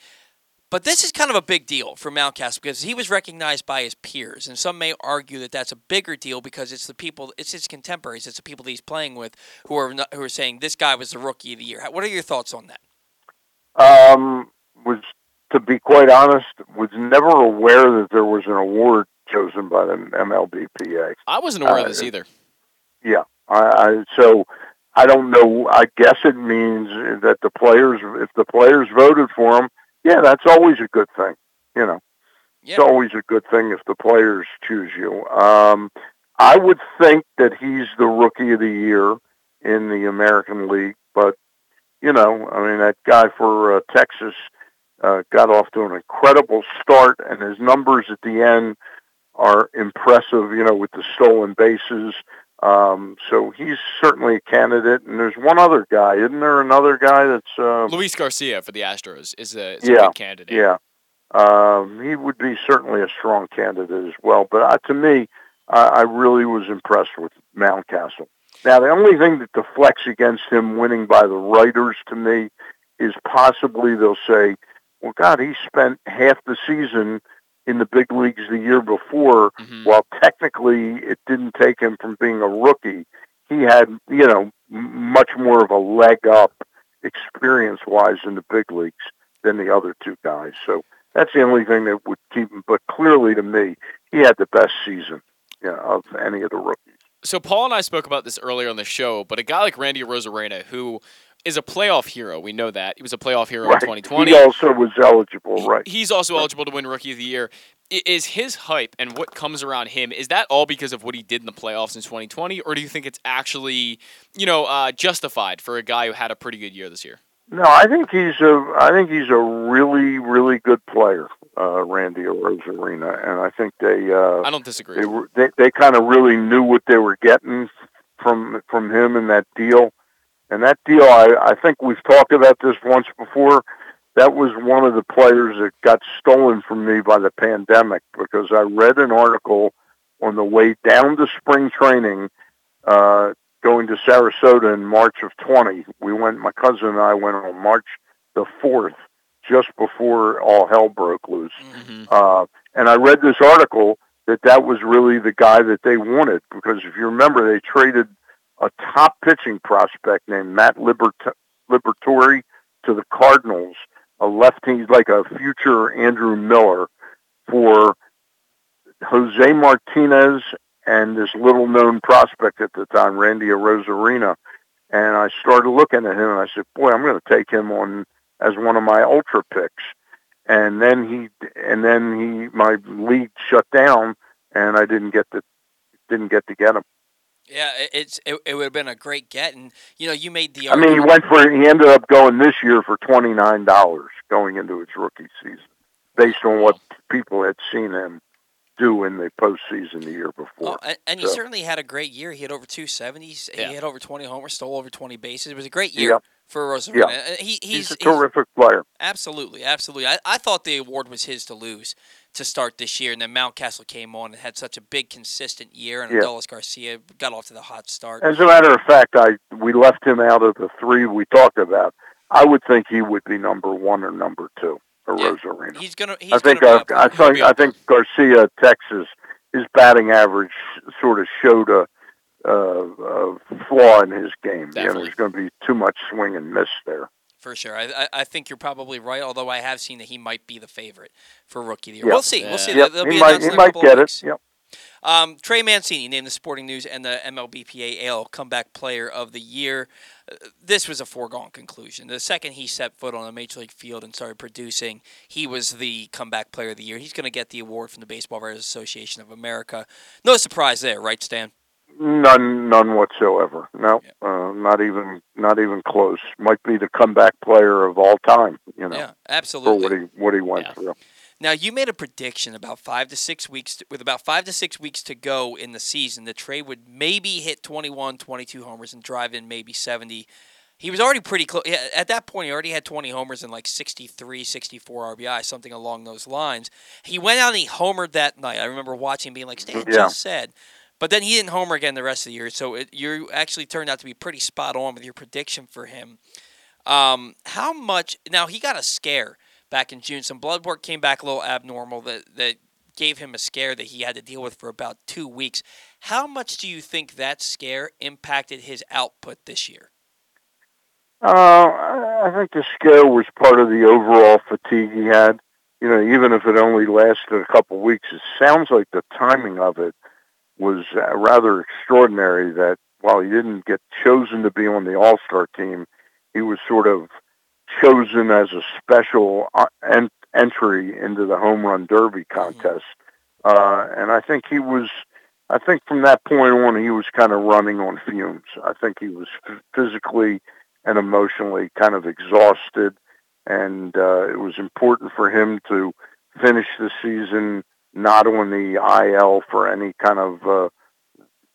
But this is kind of a big deal for Mountcastle because he was recognized by his peers, and some may argue that that's a bigger deal because it's the people, it's his contemporaries, it's the people that he's playing with who are not, who are saying this guy was the rookie of the year. What are your thoughts on that? Um, was to be quite honest, was never aware that there was an award chosen by the MLBPA. I wasn't aware Uh, of this either. Yeah, I, I so I don't know. I guess it means that the players, if the players voted for him, yeah, that's always a good thing. You know, Yeah. it's always a good thing if the players choose you. Um, I would think that he's the rookie of the year in the American League, but you know, I mean, that guy for uh, Texas uh, got off to an incredible start, and his numbers at the end are impressive. You know, with the stolen bases. Um, so he's certainly a candidate. And there's one other guy, isn't there? Another guy that's uh, Luis Garcia for the Astros is a, is a Yeah, good candidate. yeah. Um, he would be certainly a strong candidate as well. But uh, to me, I, I really was impressed with Mountcastle. Now, the only thing that deflects against him winning by the writers to me is possibly they'll say, well, God, he spent half the season in the big leagues the year before, Mhm. while technically it didn't take him from being a rookie. He had, you know, much more of a leg up experience-wise in the big leagues than the other two guys. So that's the only thing that would keep him. But clearly, to me, he had the best season you know, of any of the rookies. So Paul and I spoke about this earlier on the show, but a guy like Randy Arozarena, who is a playoff hero, we know that he was a playoff hero in 2020. He also was eligible, right? He's also eligible to win Rookie of the Year. Is his hype and what comes around him is that all because of what he did in the playoffs in 2020, or do you think it's actually, you know, uh, justified for a guy who had a pretty good year this year? No, I think he's a. I think he's a really, really good player, uh, Randy Arozarena, and I think they. Uh, I don't disagree. they they, they kind of really knew what they were getting from from him in that deal and that deal I, I think we've talked about this once before. That was one of the players that got stolen from me by the pandemic because I read an article on the way down to spring training uh going to Sarasota in March of 20 we went my cousin and I went on March the 4th just before all hell broke loose. Mhm. uh, and I read this article that that was really the guy that they wanted because if you remember, they traded a top pitching prospect named Matt Libert- Liberatore to the Cardinals, a left lefty like a future Andrew Miller, for Jose Martinez and this little known prospect at the time, Randy Arozarena. And I started looking at him and I said, boy, I'm going to take him on as one of my ultra picks and then he and then he my league shut down and I didn't get to didn't get to get him. Yeah, it's it, it would have been a great get, and you know you made the. I mean, he went for he ended up going this year for twenty nine dollars going into his rookie season, based on what people had seen him do in the postseason the year before. Oh, and, and so. he certainly had a great year. He had over two seventies. Yeah. He had over twenty homers, stole over twenty bases. It was a great year Yep. for Arozarena. Yeah. He, he's, he's, a terrific player. Absolutely, absolutely. I, I thought the award was his to lose to start this year, and then Mountcastle came on and had such a big, consistent year, and Yeah. Adolis Garcia got off to the hot start. As a matter of fact, I we left him out of the three we talked about. I would think he would be number one or number two for Yeah. Arozarena. He's gonna. He's I think gonna uh, I there. think I think Garcia, Texas, his batting average sort of showed a, uh, a flaw in his game. You know, there's going to be too much swing and miss there. For sure, I, I I think you're probably right. Although I have seen that he might be the favorite for rookie of the year. Yeah. We'll see. We'll see. Yep, They'll he be might he in a might get it. weeks. Yep. Um, Trey Mancini named the Sporting News and the MLBPA AL Comeback Player of the Year. Uh, this was a foregone conclusion. The second he set foot on a major league field and started producing, he was the Comeback Player of the Year. He's going to get the award from the Baseball Writers Association of America. No surprise there, right, Stan? None, none whatsoever. No, uh, not even, not even close. Might be the comeback player of all time. You know, Yeah, for absolutely. what he what he went Yeah. through. Now you made a prediction about five to six weeks, with about five to six weeks to go in the season, The Trey would maybe hit 21, 22 homers and drive in maybe 70. He was already pretty close. At that point, he already had 20 homers and like 63, 64 RBI, something along those lines. He went out and he homered that night. I remember watching him being like, Stan Yeah. just said. But then he didn't homer again the rest of the year. So it, you actually turned out to be pretty spot on with your prediction for him. Um, how much? Now he got a scare back in June. Some blood work came back a little abnormal that that gave him a scare that he had to deal with for about two weeks. How much do you think that scare impacted his output this year? Uh, I I think the scare was part of the overall fatigue he had. You know, even if it only lasted a couple weeks, it sounds like the timing of it was uh, rather extraordinary. That while he didn't get chosen to be on the All Star team, he was sort of chosen as a special uh, en- entry into the home run derby contest. Uh, and I think he was. I think from that point on, he was kind of running on fumes. I think he was physically and emotionally kind of exhausted. And uh, it was important for him to finish the season not on the IL for any kind of uh,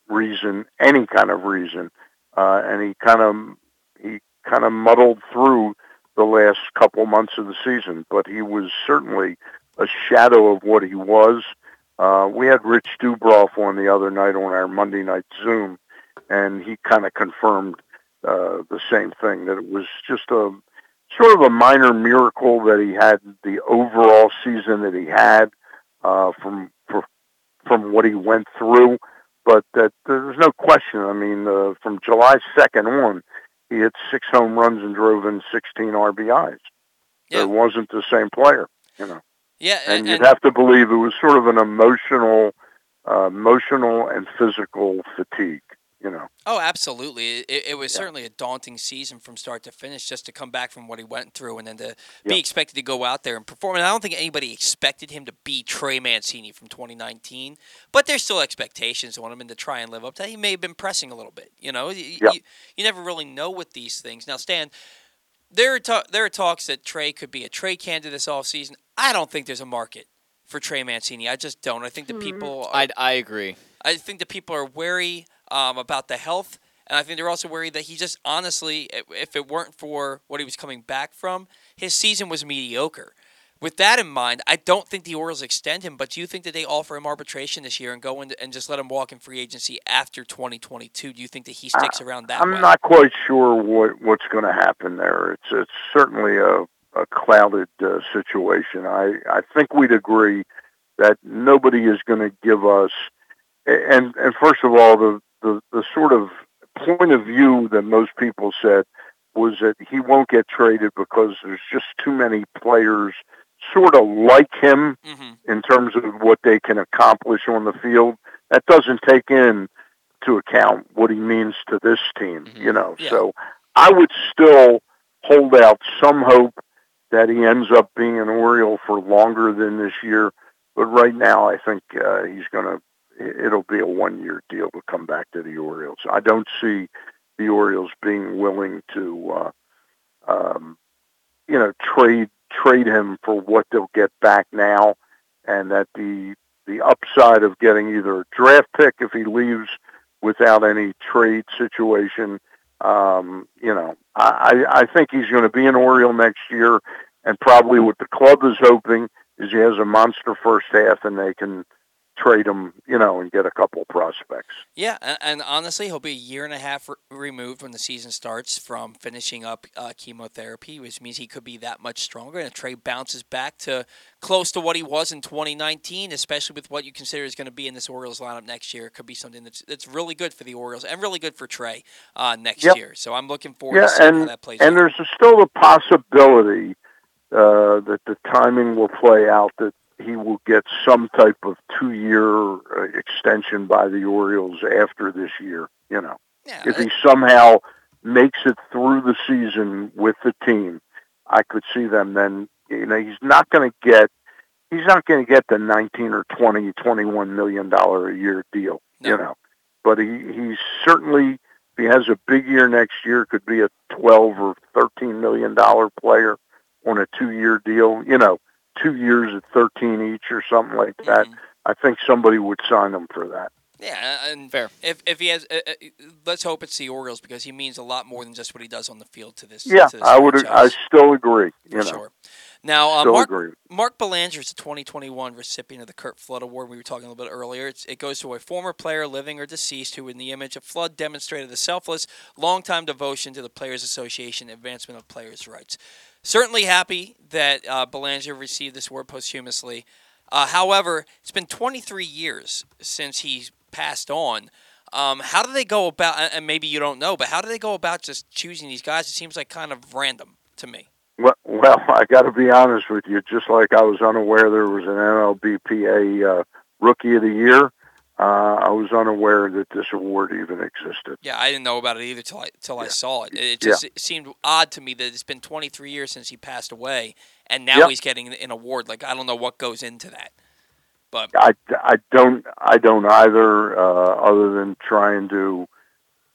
reason, any kind of reason. Uh, and he kind of he kind of muddled through the last couple months of the season, but he was certainly a shadow of what he was. Uh, we had Rich Dubroff on the other night on our Monday night Zoom, and he kind of confirmed uh, the same thing that it was just a sort of a minor miracle that he had the overall season that he had uh, from for, from what he went through, but that there's no question. I mean, uh, from July 2nd on, he hit six home runs and drove in 16 RBIs. Yeah. It wasn't the same player, you know Yeah, and and, you'd and have to believe it was sort of an emotional, uh, emotional and physical fatigue. You know, oh, absolutely. It, it was Yeah. certainly a daunting season from start to finish, just to come back from what he went through, and then to be expected to go out there and perform. And I don't think anybody expected him to be Trey Mancini from 2019, but there's still expectations on him, and to try and live up to that, he may have been pressing a little bit. You know, you, Yeah. you, you never really know with these things. Now, Stan, there are ta- there are talks that Trey could be a trade candidate this offseason. I don't think there's a market for Trey Mancini. I just don't. I think the hmm. people are, I, I agree. I think the people are wary um, about the health, and I think they're also worried that he just honestly, if it weren't for what he was coming back from, his season was mediocre. With that in mind, I don't think the Orioles extend him. But do you think that they offer him arbitration this year and go in and just let him walk in free agency after 2022? Do you think that he sticks around that I'm way? not quite sure what what's going to happen there. It's it's certainly a a clouded uh, situation. I I think we'd agree that nobody is going to give us and and first of all the, the the sort of point of view that most people said was that he won't get traded because there's just too many players sort of like him hmm in terms of what they can accomplish on the field. That doesn't take in to account what he means to this team, Mhm. you know. Yeah. So I would still hold out some hope that he ends up being an Oriole for longer than this year. But right now, I think uh, he's going to it'll be a one-year deal to come back to the Orioles. I don't see the Orioles being willing to, uh, um, you know, trade trade him for what they'll get back now, and that the the upside of getting either a draft pick if he leaves without any trade situation. Um, you know, I, I think he's going to be an Oriole next year, and probably what the club is hoping is he has a monster first half, and they can trade him, you know, and get a couple prospects. Yeah, and, and honestly, he'll be a year and a half re- removed when the season starts from finishing up uh, chemotherapy, which means he could be that much stronger. And if Trey bounces back to close to what he was in 2019, especially with what you consider is going to be in this Orioles lineup next year, it could be something that's that's really good for the Orioles and really good for Trey uh, next yep. year. So I'm looking forward yeah, to seeing and, how that plays and out. there's still a possibility uh, that the timing will play out that he will get some type of two-year uh, extension by the Orioles after this year. You know, yeah, if he somehow makes it through the season with the team, I could see them then. You know, he's not going to get he's not going to get the 19 or 20, 21 million dollar a year deal. No. You know, but he he's certainly if he has a big year next year, could be a 12 or 13 million dollar player on a two-year deal. You know two years at 13 each or something like that, Mhm. I think somebody would sign him for that. Yeah, and Fair. If if he has, uh, uh, let's hope it's the Orioles because he means a lot more than just what he does on the field to this. Yeah, to this I would. I still agree. You for know, sure. Now, uh, Mark agree. Mark Belanger is the 2021 recipient of the Curt Flood Award. We were talking a little bit earlier. It's, it goes to a former player, living or deceased, who, in the image of Flood, demonstrated a selfless, long-time devotion to the Players Association advancement of players' rights. Certainly happy that uh, Belanger received this award posthumously. Uh, however, it's been 23 years since he passed on. Um, how do they go about? And maybe you don't know, but how do they go about just choosing these guys? It seems like kind of random to me. Well, well I got to be honest with you. Just like I was unaware there was an MLBPA uh, Rookie of the Year, uh, I was unaware that this award even existed. Yeah, I didn't know about it either till I till I saw it. It Yeah. just it seemed odd to me that it's been 23 years since he passed away, and now Yep. he's getting an- an award. Like I don't know what goes into that, but I, I don't I don't either. Uh, other than trying to,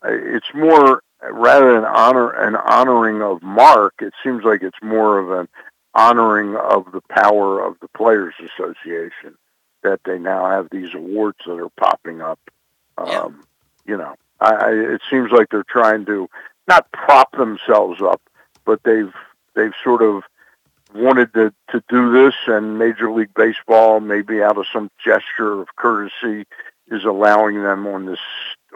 uh, it's more rather than honor an honoring of Mark. It seems like it's more of an honoring of the power of the Players Association that they now have these awards that are popping up. Yeah. Um, You know, I, I, it seems like they're trying to not prop themselves up, but they've they've sort of wanted to, to do this, and Major League Baseball, maybe out of some gesture of courtesy, is allowing them on this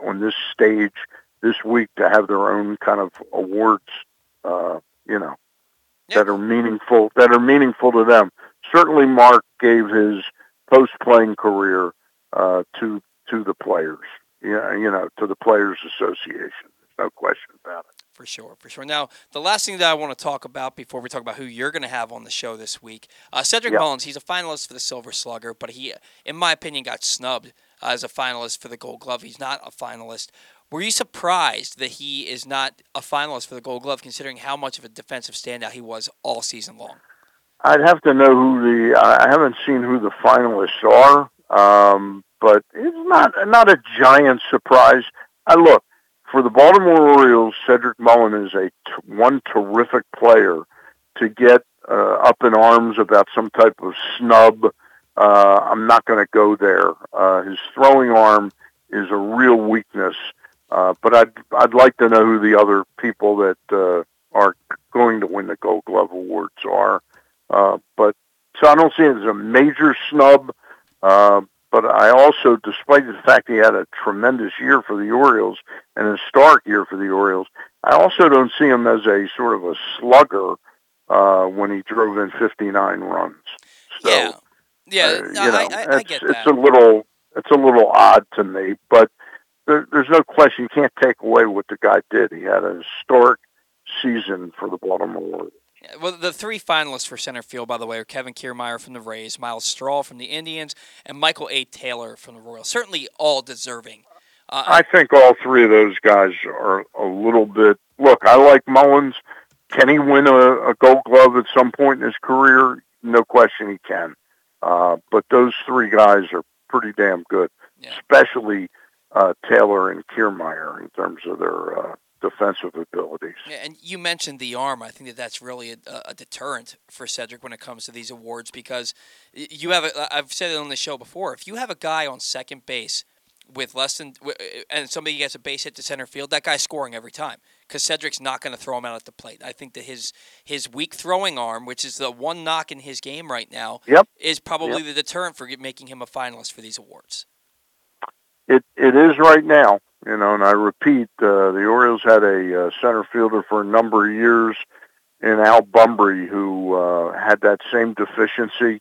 on this stage this week to have their own kind of awards. Uh, you know, Yeah. that are meaningful that are meaningful to them. Certainly, Mark gave his post playing career uh, to to the players. Yeah, you know, to the Players Association. There's no question about it. For sure, for sure. Now, the last thing that I want to talk about before we talk about who you're going to have on the show this week, uh, Cedric Yeah. Mullins. He's a finalist for the Silver Slugger, but he, in my opinion, got snubbed uh, as a finalist for the Gold Glove. He's not a finalist. Were you surprised that he is not a finalist for the Gold Glove, considering how much of a defensive standout he was all season long? I'd have to know who the. I haven't seen who the finalists are, um, but it's not not a giant surprise. I look for the Baltimore Orioles. Cedric Mullen is a t- one terrific player to get uh, up in arms about some type of snub. Uh, I'm not going to go there. Uh, his throwing arm is a real weakness, uh, but I'd I'd like to know who the other people that uh, are going to win the Gold Glove awards are. Uh, but so I don't see it as a major snub. Uh, but I also, despite the fact he had a tremendous year for the Orioles and a stark year for the Orioles, I also don't see him as a sort of a slugger uh, when he drove in 59 runs. So, yeah, yeah. uh, you know, I, I, I it's, get it's a little it's a little odd to me, but there, there's no question you can't take away what the guy did. He had a historic season for the Baltimore Orioles. Well, the three finalists for center field, by the way, are Kevin Kiermaier from the Rays, Myles Straw from the Indians, and Michael A. Taylor from the Royals. Certainly all deserving. Uh, I think all three of those guys are a little bit. Look, I like Mullins. Can he win a, a Gold Glove at some point in his career? No question, he can. Uh, but those three guys are pretty damn good. Yeah. especially uh, Taylor and Kiermaier in terms of their uh, defensive abilities. Yeah, and you mentioned the arm. I think that that's really a, a deterrent for Cedric when it comes to these awards because you have. A, I've said it on the show before. If you have a guy on second base with less than and somebody gets a base hit to center field, that guy's scoring every time because Cedric's not going to throw him out at the plate. I think that his his weak throwing arm, which is the one knock in his game right now, Yep. is probably the deterrent for making him a finalist for these awards. It it is right now, you know, and I repeat, uh, the Orioles had a uh, center fielder for a number of years in Al Bumbry who uh, had that same deficiency,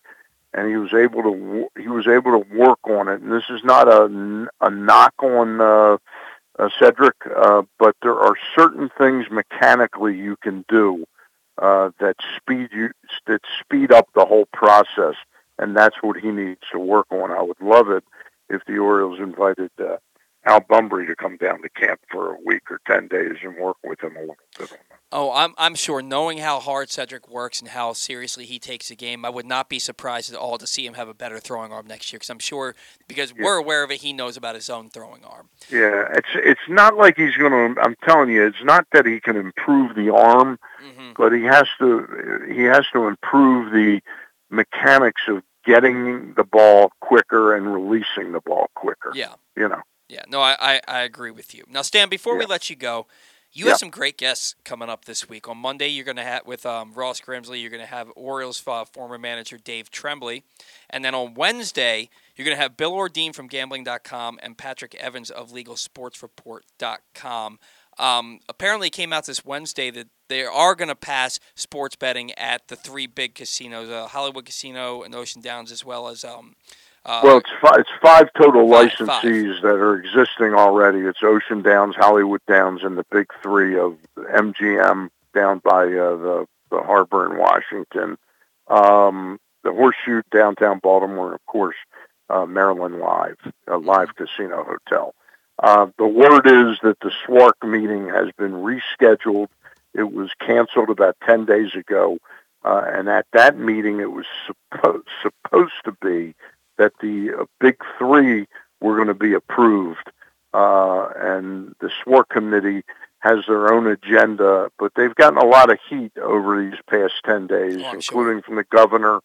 and he was able to he was able to work on it. And this is not a a knock on uh, uh, Cedric, uh, but there are certain things mechanically you can do uh, that speed you that speed up the whole process, and that's what he needs to work on. I would love it if the Orioles invited uh, Al Bumbry to come down to camp for a week or ten days and work with him a little bit. Oh, I'm I'm sure. Knowing how hard Cedric works and how seriously he takes the game, I would not be surprised at all to see him have a better throwing arm next year. Because I'm sure, because Yeah. we're aware of it, he knows about his own throwing arm. Yeah, it's it's not like he's going to. I'm telling you, it's not that he can improve the arm, hmm but he has to he has to improve the mechanics of getting the ball quicker and releasing the ball quicker. Yeah, You know. Yeah. No, I, I, I agree with you. Now, Stan, before we let you go, you Yeah. have some great guests coming up this week. On Monday, you're going to have with um, Ross Grimsley. You're going to have Orioles uh, former manager Dave Trembley, and then on Wednesday, you're going to have Bill Ordine from Gambling.com and Patrick Evans of LegalSportsReport.com. Um, apparently, it came out this Wednesday that they are going to pass sports betting at the three big casinos, uh, Hollywood Casino and Ocean Downs, as well as um, uh, Well, it's five, it's five total Five, five. licensees that are existing already. It's Ocean Downs, Hollywood Downs, and the big three of MGM down by uh, the the harbor in Washington, um, the Horseshoe downtown Baltimore, and of course uh, Maryland Live, a live casino hotel. Uh, the word is that the SWARC meeting has been rescheduled. It was canceled about ten days ago, uh, and at that meeting, it was suppo- supposed to be that the uh, big three were going to be approved, uh, and the SWAR committee has their own agenda, but they've gotten a lot of heat over these past 10 days, Oh, I'm sure. including from the governor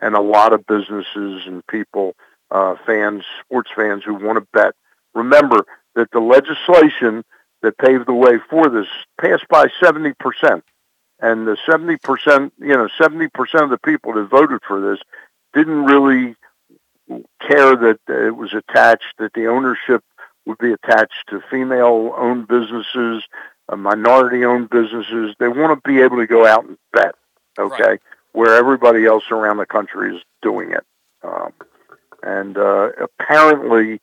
and a lot of businesses and people, uh, fans, sports fans who want to bet. Remember that the legislation that paved the way for this passed by 70%. And the 70%, you know, 70% of the people that voted for this didn't really care that it was attached, that the ownership would be attached to female-owned businesses, uh, minority-owned businesses. They want to be able to go out and bet, okay, Right. where everybody else around the country is doing it. Um, and uh, apparently,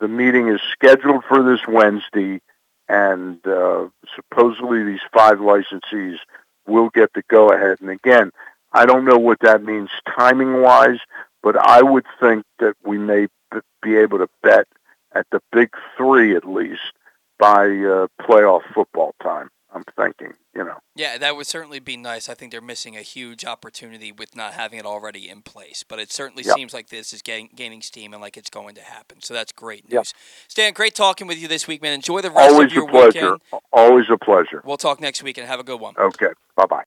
the meeting is scheduled for this Wednesday, and uh, supposedly these five licensees will get the go-ahead. And again, I don't know what that means timing-wise, but I would think that we may be able to bet at the big three at least by uh, playoff football time. I'm thinking, you know. Yeah, that would certainly be nice. I think they're missing a huge opportunity with not having it already in place. But it certainly Yep. seems like this is getting, gaining steam and like it's going to happen. So that's great Yep. news. Stan, great talking with you this week, man. Enjoy the rest Always of your weekend. Always a pleasure. weekend. Always a pleasure. We'll talk next week and have a good one. Okay. Bye bye.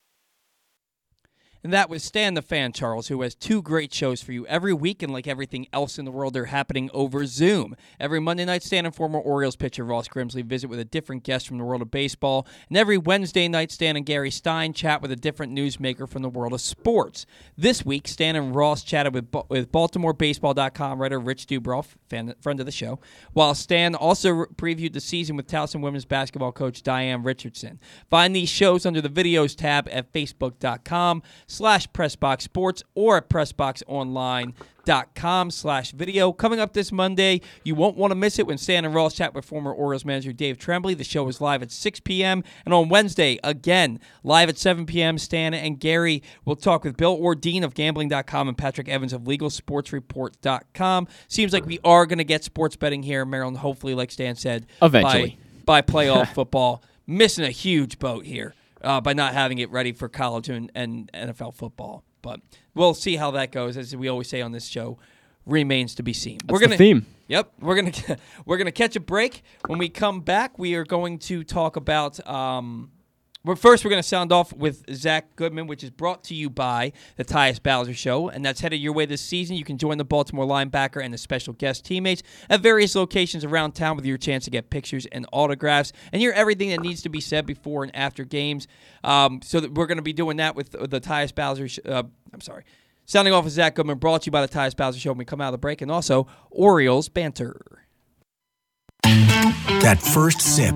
And that was Stan the Fan Charles, who has two great shows for you every week, and like everything else in the world, they're happening over Zoom. Every Monday night, Stan and former Orioles pitcher Ross Grimsley visit with a different guest from the world of baseball. And every Wednesday night, Stan and Gary Stein chat with a different newsmaker from the world of sports. This week, Stan and Ross chatted with, with BaltimoreBaseball.com writer Rich Dubroff, fan, friend of the show, while Stan also re- previewed the season with Towson women's basketball coach Diane Richardson. Find these shows under the videos tab at facebook.com slash pressbox sports or at pressboxonline.com slash video. Coming up this Monday, you won't want to miss it when Stan and Ross chat with former Orioles manager Dave Trembley. The show is live at 6 p.m. And on Wednesday, again, live at 7 p.m., Stan and Gary will talk with Bill Ordine of gambling.com and Patrick Evans of legalsportsreport.com. Seems like we are going to get sports betting here in Maryland, hopefully, like Stan said, Eventually. by, by playoff football. Missing a huge boat here uh, by not having it ready for college and, and NFL football. But we'll see how that goes. As we always say on this show, remains to be seen. We're gonna theme. Yep, we're gonna we're gonna catch a break. When we come back, we are going to talk about. Um, well, first, we're going to sound off with Zach Goodman, which is brought to you by the Tyus Bowser Show, and that's headed your way this season. You can join the Baltimore linebacker and the special guest teammates at various locations around town with your chance to get pictures and autographs and hear everything that needs to be said before and after games. Um, so we're going to be doing that with the Tyus Bowser. Uh, I'm sorry. Sounding off with Zach Goodman, brought to you by the Tyus Bowser Show when we come out of the break, and also Orioles banter. That first sip.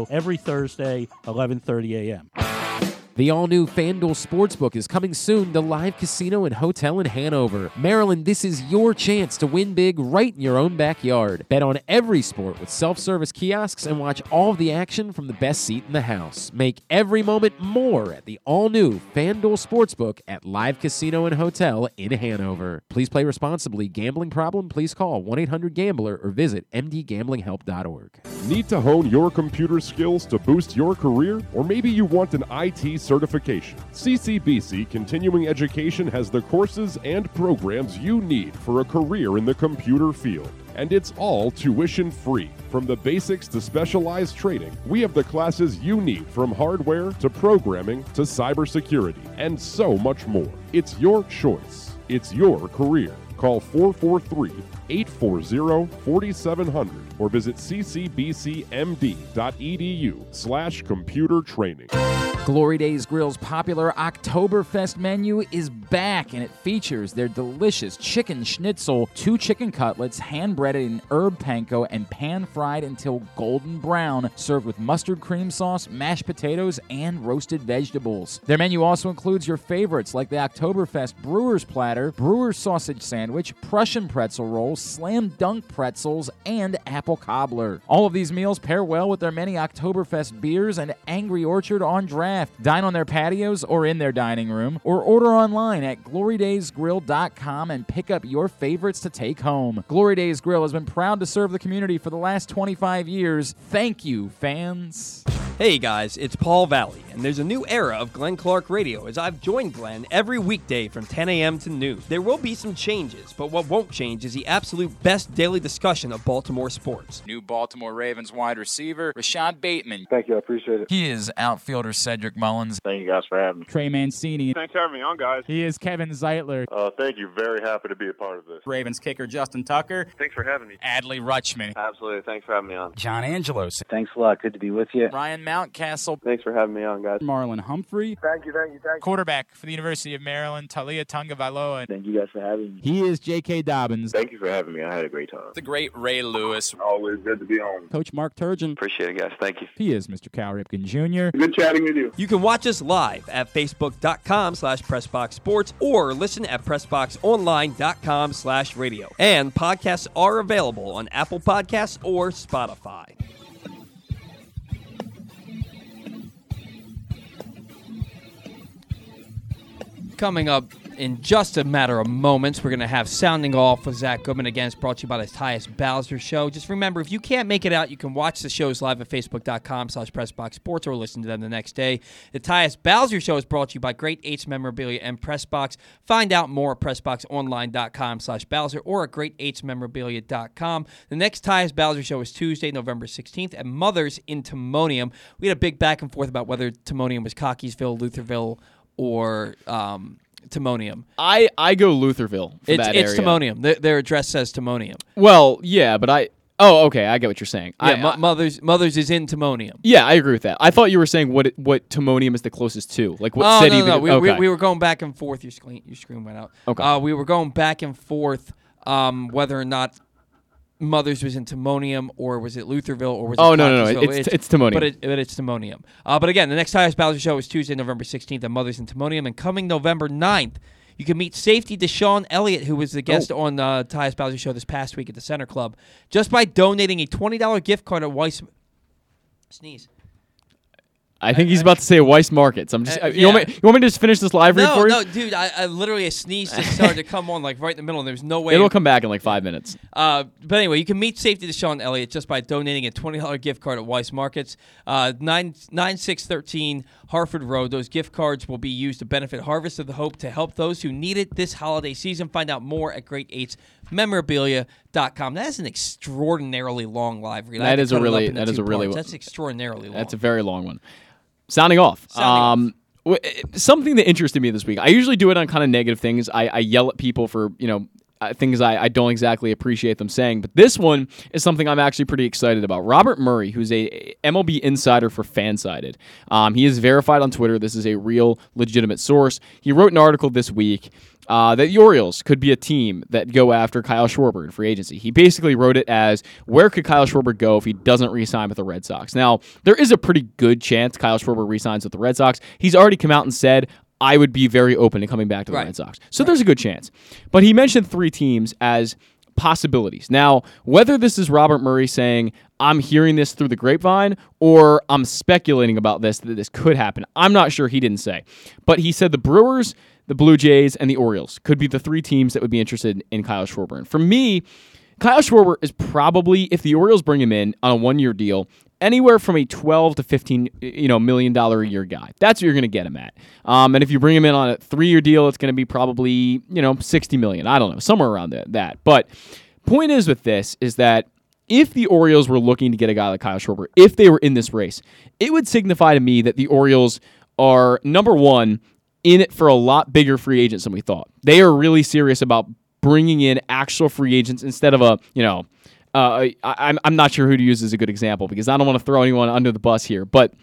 Every Thursday, 11:30 a.m. The all new FanDuel Sportsbook is coming soon to Live Casino and Hotel in Hanover. Maryland, this is your chance to win big right in your own backyard. Bet on every sport with self service kiosks and watch all of the action from the best seat in the house. Make every moment more at the all new FanDuel Sportsbook at Live Casino and Hotel in Hanover. Please play responsibly. Gambling problem? Please call 1 800 Gambler or visit mdgamblinghelp.org. Need to hone your computer skills to boost your career? Or maybe you want an IT certification. CCBC Continuing Education has the courses and programs you need for a career in the computer field. And it's all tuition free. From the basics to specialized training, we have the classes you need from hardware to programming to cybersecurity and so much more. It's your choice. It's your career. Call 443 840 4700 or visit ccbcmd.edu slash computer training. Glory Days Grill's popular Oktoberfest menu is back and it features their delicious chicken schnitzel, two chicken cutlets, hand breaded in herb panko and pan fried until golden brown, served with mustard cream sauce, mashed potatoes, and roasted vegetables. Their menu also includes your favorites like the Oktoberfest Brewer's Platter, Brewer's Sausage Sandwich, Prussian Pretzel Roll, Slam Dunk Pretzels, and Apple Cobbler. All of these meals pair well with their many Oktoberfest beers and Angry Orchard on draft. Dine on their patios or in their dining room, or order online at glorydaysgrill.com and pick up your favorites to take home. Glory Days Grill has been proud to serve the community for the last 25 years. Thank you, fans. Hey guys, it's Paul Valley, and there's a new era of Glenn Clark Radio as I've joined Glenn every weekday from 10 a.m. to noon. There will be some changes, but what won't change is the absolute best daily discussion of Baltimore sports. New Baltimore Ravens wide receiver, Rashod Bateman. Thank you, I appreciate it. He is outfielder Cedric Mullins. Thank you guys for having me. Trey Mancini. Thanks for having me on, guys. He is Kevin Zeitler. Uh, thank you. Very happy to be a part of this. Ravens kicker Justin Tucker. Thanks for having me. Adley Rutschman. Absolutely. Thanks for having me on. John Angelos. Thanks a lot. Good to be with you. Ryan Mountcastle. Thanks for having me on, guys. Marlon Humphrey. Thank you, thank you, thank you. Quarterback for the University of Maryland, Taulia Tagovailoa. Thank you guys for having me. He is J.K. Dobbins. Thank you for having me. I had a great time. The great Ray Lewis. Always good to be on. Coach Mark Turgeon. Appreciate it, guys. Thank you. He is Mr. Cal Ripken Jr. Good chatting with you. You can watch us live at facebook.com slash pressboxsports or listen at pressboxonline.com slash radio. And podcasts are available on Apple Podcasts or Spotify. Coming up in just a matter of moments, we're going to have Sounding Off with Zach Goodman again. It's brought to you by the Tyus Bowser Show. Just remember, if you can't make it out, you can watch the shows live at facebook.com slash pressboxsports or listen to them the next day. The Tyus Bowser Show is brought to you by Great Eights Memorabilia and Pressbox. Find out more at pressboxonline.com slash Bowser or at great8smemorabilia.com. The next Tyus Bowser Show is Tuesday, November 16th at Mother's in Timonium. We had a big back and forth about whether Timonium was Cockeysville, Lutherville, or um, Timonium. I, I go Lutherville for It's, that it's area. Timonium. Their, their address says Timonium. Well, yeah, but I Oh, okay. I get what you're saying. Yeah, I, Mo- Mothers Mothers is in Timonium. yeah, I agree with that. I thought you were saying what it, what Timonium is the closest to, like what oh, city. no, no, the- We, okay. we, we were going back and forth. Your screen, your screen went out. Okay. Uh, we were going back and forth um, whether or not Mothers was in Timonium or was it Lutherville or was it Oh, no, no, no. Cockeysville. It's- it's Timonium. But, it, but it's Timonium. Uh, but again, the next Tyus Bowser show is Tuesday, November 16th at Mothers in Timonium. And coming November 9th, you can meet safety DeShon Elliott, who was the guest Oh. on uh, Tyus Bowser show this past week at the Center Club, just by donating a $20 gift card at Weis. Sneeze. I think he's about to say Weis Markets. I'm just. Uh, uh, you, want me, you want me to just finish this live read No, for you? no, dude, I, I literally a sneeze just started to come on like right in the middle, and there's no way. It'll come back in like five minutes. Uh, but anyway, you can meet safety DeShon Elliott just by donating a twenty dollar gift card at Weis Markets, uh, nine nine six thirteen Harford Road. Those gift cards will be used to benefit Harvest of the Hope to help those who need it this holiday season. Find out more at Great Eights Memorabilia.com. That is an extraordinarily long live read. I That is a cut it up really- that is a really- That's extraordinarily long. That's a very long one. Sounding off. Sounding um, w- something that interested me this week. I usually do it on kind of negative things. I, I yell at people for you know uh, things I, I don't exactly appreciate them saying. But this one is something I'm actually pretty excited about. Robert Murray, who's a MLB insider for Fansided, um, he is verified on Twitter. This is a real legitimate source. He wrote an article this week. Uh, that the Orioles could be a team that go after Kyle Schwarber in free agency. He basically wrote it as where could Kyle Schwarber go if he doesn't re-sign with the Red Sox? Now there is a pretty good chance Kyle Schwarber re-signs with the Red Sox. He's already come out and said I would be very open to coming back to the Right. Red Sox. So there's a good chance. But he mentioned three teams as possibilities. Now, whether this is Robert Murray saying, I'm hearing this through the grapevine, or I'm speculating about this, that this could happen, I'm not sure. He didn't say. But he said the Brewers, the Blue Jays, and the Orioles could be the three teams that would be interested in Kyle Schwarber. And for me, Kyle Schwarber is probably, if the Orioles bring him in on a one year deal, anywhere from a 12 to 15 you know million dollar a year guy. That's what you're going to get him at. Um, and if you bring him in on a three year deal it's going to be probably you know 60 million. I don't know somewhere around that, that. But point is with this is that if the Orioles were looking to get a guy like Kyle Schwarber, if they were in this race, it would signify to me that the Orioles are number one in it for a lot bigger free agents than we thought. They are really serious about bringing in actual free agents instead of a you know. Uh, I, I'm I'm not sure who to use as a good example because I don't want to throw anyone under the bus here, but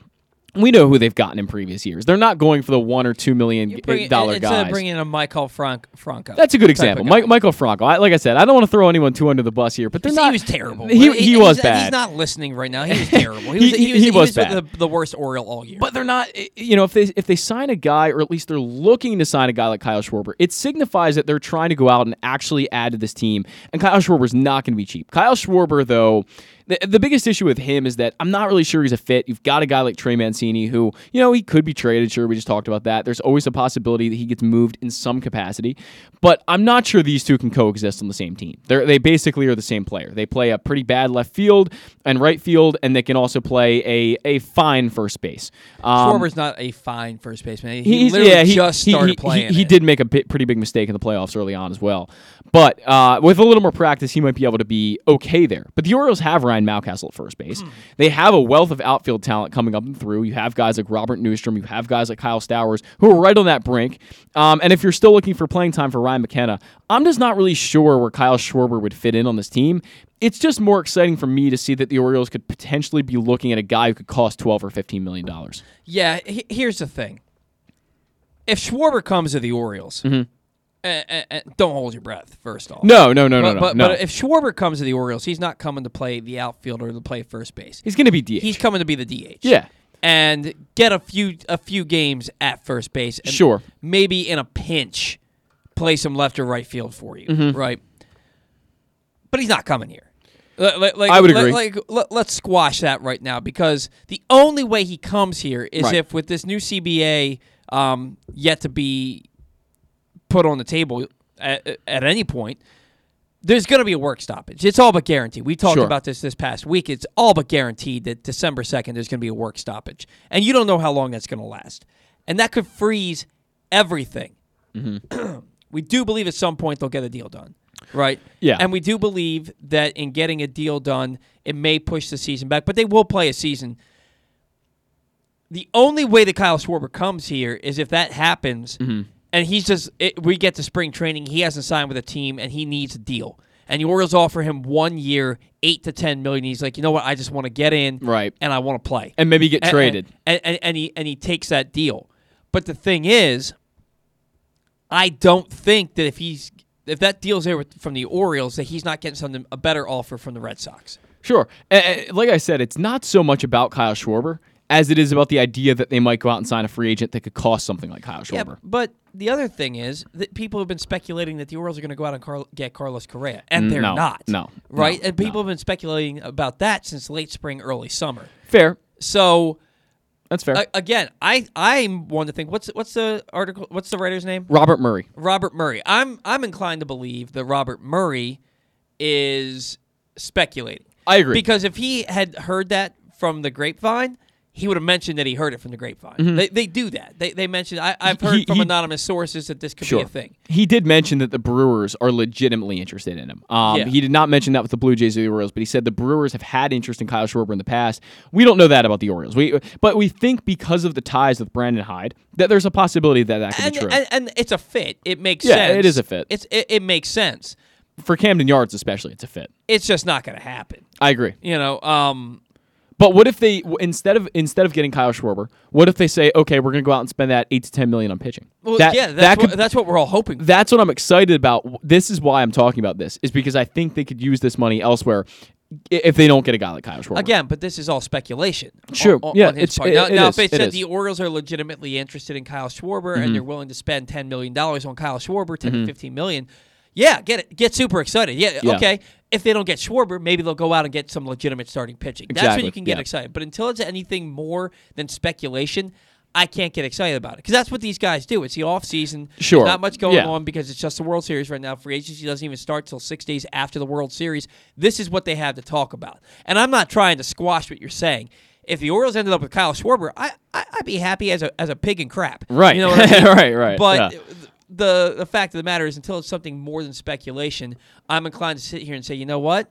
we know who they've gotten in previous years. They're not going for the one or two million Bring- dollar instead guys. of bringing in a Michael Frank, Franco. That's a good example. Mike, Michael Franco. I, like I said, I don't want to throw anyone too under the bus here, but they're not. He was terrible. He, he, he's- was bad. He's not listening right now. He was terrible. He was, He- he, was, he he was was bad. the, the worst Oriole all year. But they're not. You know, if they if they sign a guy, or at least they're looking to sign a guy like Kyle Schwarber, it signifies that they're trying to go out and actually add to this team. And Kyle Schwarber's not going to be cheap. Kyle Schwarber, though. The, the biggest issue with him is that I'm not really sure he's a fit. You've got a guy like Trey Mancini who, you know, he could be traded. Sure, we just talked about that. There's always a possibility that he gets moved in some capacity. But I'm not sure these two can coexist on the same team. They're, they basically are the same player. They play a pretty bad left field and right field, and they can also play a, a fine first base. Um, Schwarber's not a fine first baseman. He literally yeah, he, just he- started he- playing. He, he did make a bit, pretty big mistake in the playoffs early on as well. But uh, with a little more practice, he might be able to be okay there. But the Orioles have Ryan Mountcastle at first base. Hmm. They have a wealth of outfield talent coming up and through. You have guys like Robert Neustrom. You have guys like Kyle Stowers who are right on that brink. Um, and if you're still looking for playing time for Ryan McKenna, I'm just not really sure where Kyle Schwarber would fit in on this team. It's just more exciting for me to see that the Orioles could potentially be looking at a guy who could cost 12 or 15 million dollars. Yeah, he- here's the thing. If Schwarber comes to the Orioles, eh, eh, eh, don't hold your breath. First off, Mm-hmm. No, no, no, no, but, no, But, no. but if Schwarber comes to the Orioles, he's not coming to play the outfield or to play first base. He's going to be DH. He's coming to be the DH. Yeah. and get a few a few games at first base. And Sure. maybe in a pinch, play some left or right field for you. Mhm. Right, but he's not coming here. Li- li- Like, I would agree. Like, let, us squash that right now because the only way he comes here is Right. if with this new CBA um, yet to be put on the table at, at any point, there's going to be a work stoppage. It's all but guaranteed. We talked Sure. about this this past week. It's all but guaranteed that December 2nd there's going to be a work stoppage. And you don't know how long that's going to last. And that could freeze everything. Mm-hmm. we do believe at some point they'll get a deal done. Right? Yeah. And we do believe that in getting a deal done, it may push the season back, but they will play a season. The only way that Kyle Schwarber comes here is if that happens Mm-hmm. And he's just it, we get to spring training he hasn't signed with a team and he needs a deal and the Orioles offer him one year, eight to ten million. He's like, you know what? I just want to get in, Right. and I want to play, And maybe get traded. and, and, and he and he takes that deal. But the thing is, I don't think that if he's if that deal's there with, from the Orioles, that he's not getting something a better offer from the Red Sox. Sure. Like I said, it's not so much about Kyle Schwarber as it is about the idea that they might go out and sign a free agent that could cost something like Kyle Yeah, Schwarber. but the other thing is that people have been speculating that the Orioles are going to go out and Car- get Carlos Correa, and Mm, they're no, not. no, right? no, and people have been speculating about that since late spring, early summer. Fair. So That's fair. a- again, I I'm one to think what's what's the article? What's the writer's name? Robert Murray. Robert Murray. I'm I'm inclined to believe that Robert Murray is speculating. I agree. Because if he had heard that from the grapevine, he would have mentioned that he heard it from the grapevine. Mhm. They, they do that. They, they mentioned I, I've heard He- from he- anonymous sources that this could Sure. be a thing. He did mention that the Brewers are legitimately interested in him. Um, Yeah. He did not mention that with the Blue Jays or the Orioles, but he said the Brewers have had interest in Kyle Schwarber in the past. We don't know that about the Orioles. We, but we think because of the ties with Brandon Hyde that there's a possibility that that could And, be true. and and it's a fit. It makes Yeah, sense. it is a fit. It's it, it makes sense. For Camden Yards, especially, it's a fit. It's just not going to happen. I agree. You know, um, But what if they instead of instead of getting Kyle Schwarber, what if they say, okay, we're going to go out and spend that eight to ten million on pitching? well, That- yeah, that's that what, that's what we're all hoping. For. That's what I'm excited about. This is why I'm talking about this, is because I think they could use this money elsewhere if they don't get a guy like Kyle Schwarber. Again, but this is all speculation. Sure. On, Yeah, on it's- part. it- now, it now is. if they said the Orioles are legitimately interested in Kyle Schwarber Mhm. and they're willing to spend ten million dollars on Kyle Schwarber, 10 Mhm. to fifteen million, yeah, get it, get super excited. Yeah, Yeah. okay. If they don't get Schwarber, maybe they'll go out and get some legitimate starting pitching. That's when you can get yeah. excited. But until it's anything more than speculation. I can't get excited about it because that's what these guys do. It's the off season. There's Sure. not much going Yeah. on because it's just the World Series right now. Free agency doesn't even start till six days after the World Series. This is what they have to talk about. And I'm not trying to squash what you're saying. If the Orioles ended up with Kyle Schwarber, I, I I'd be happy as a as a pig in crap. Right. You know what I mean? Right, right, But yeah. The the fact of the matter is, until it's something more than speculation, I'm inclined to sit here and say, you know what?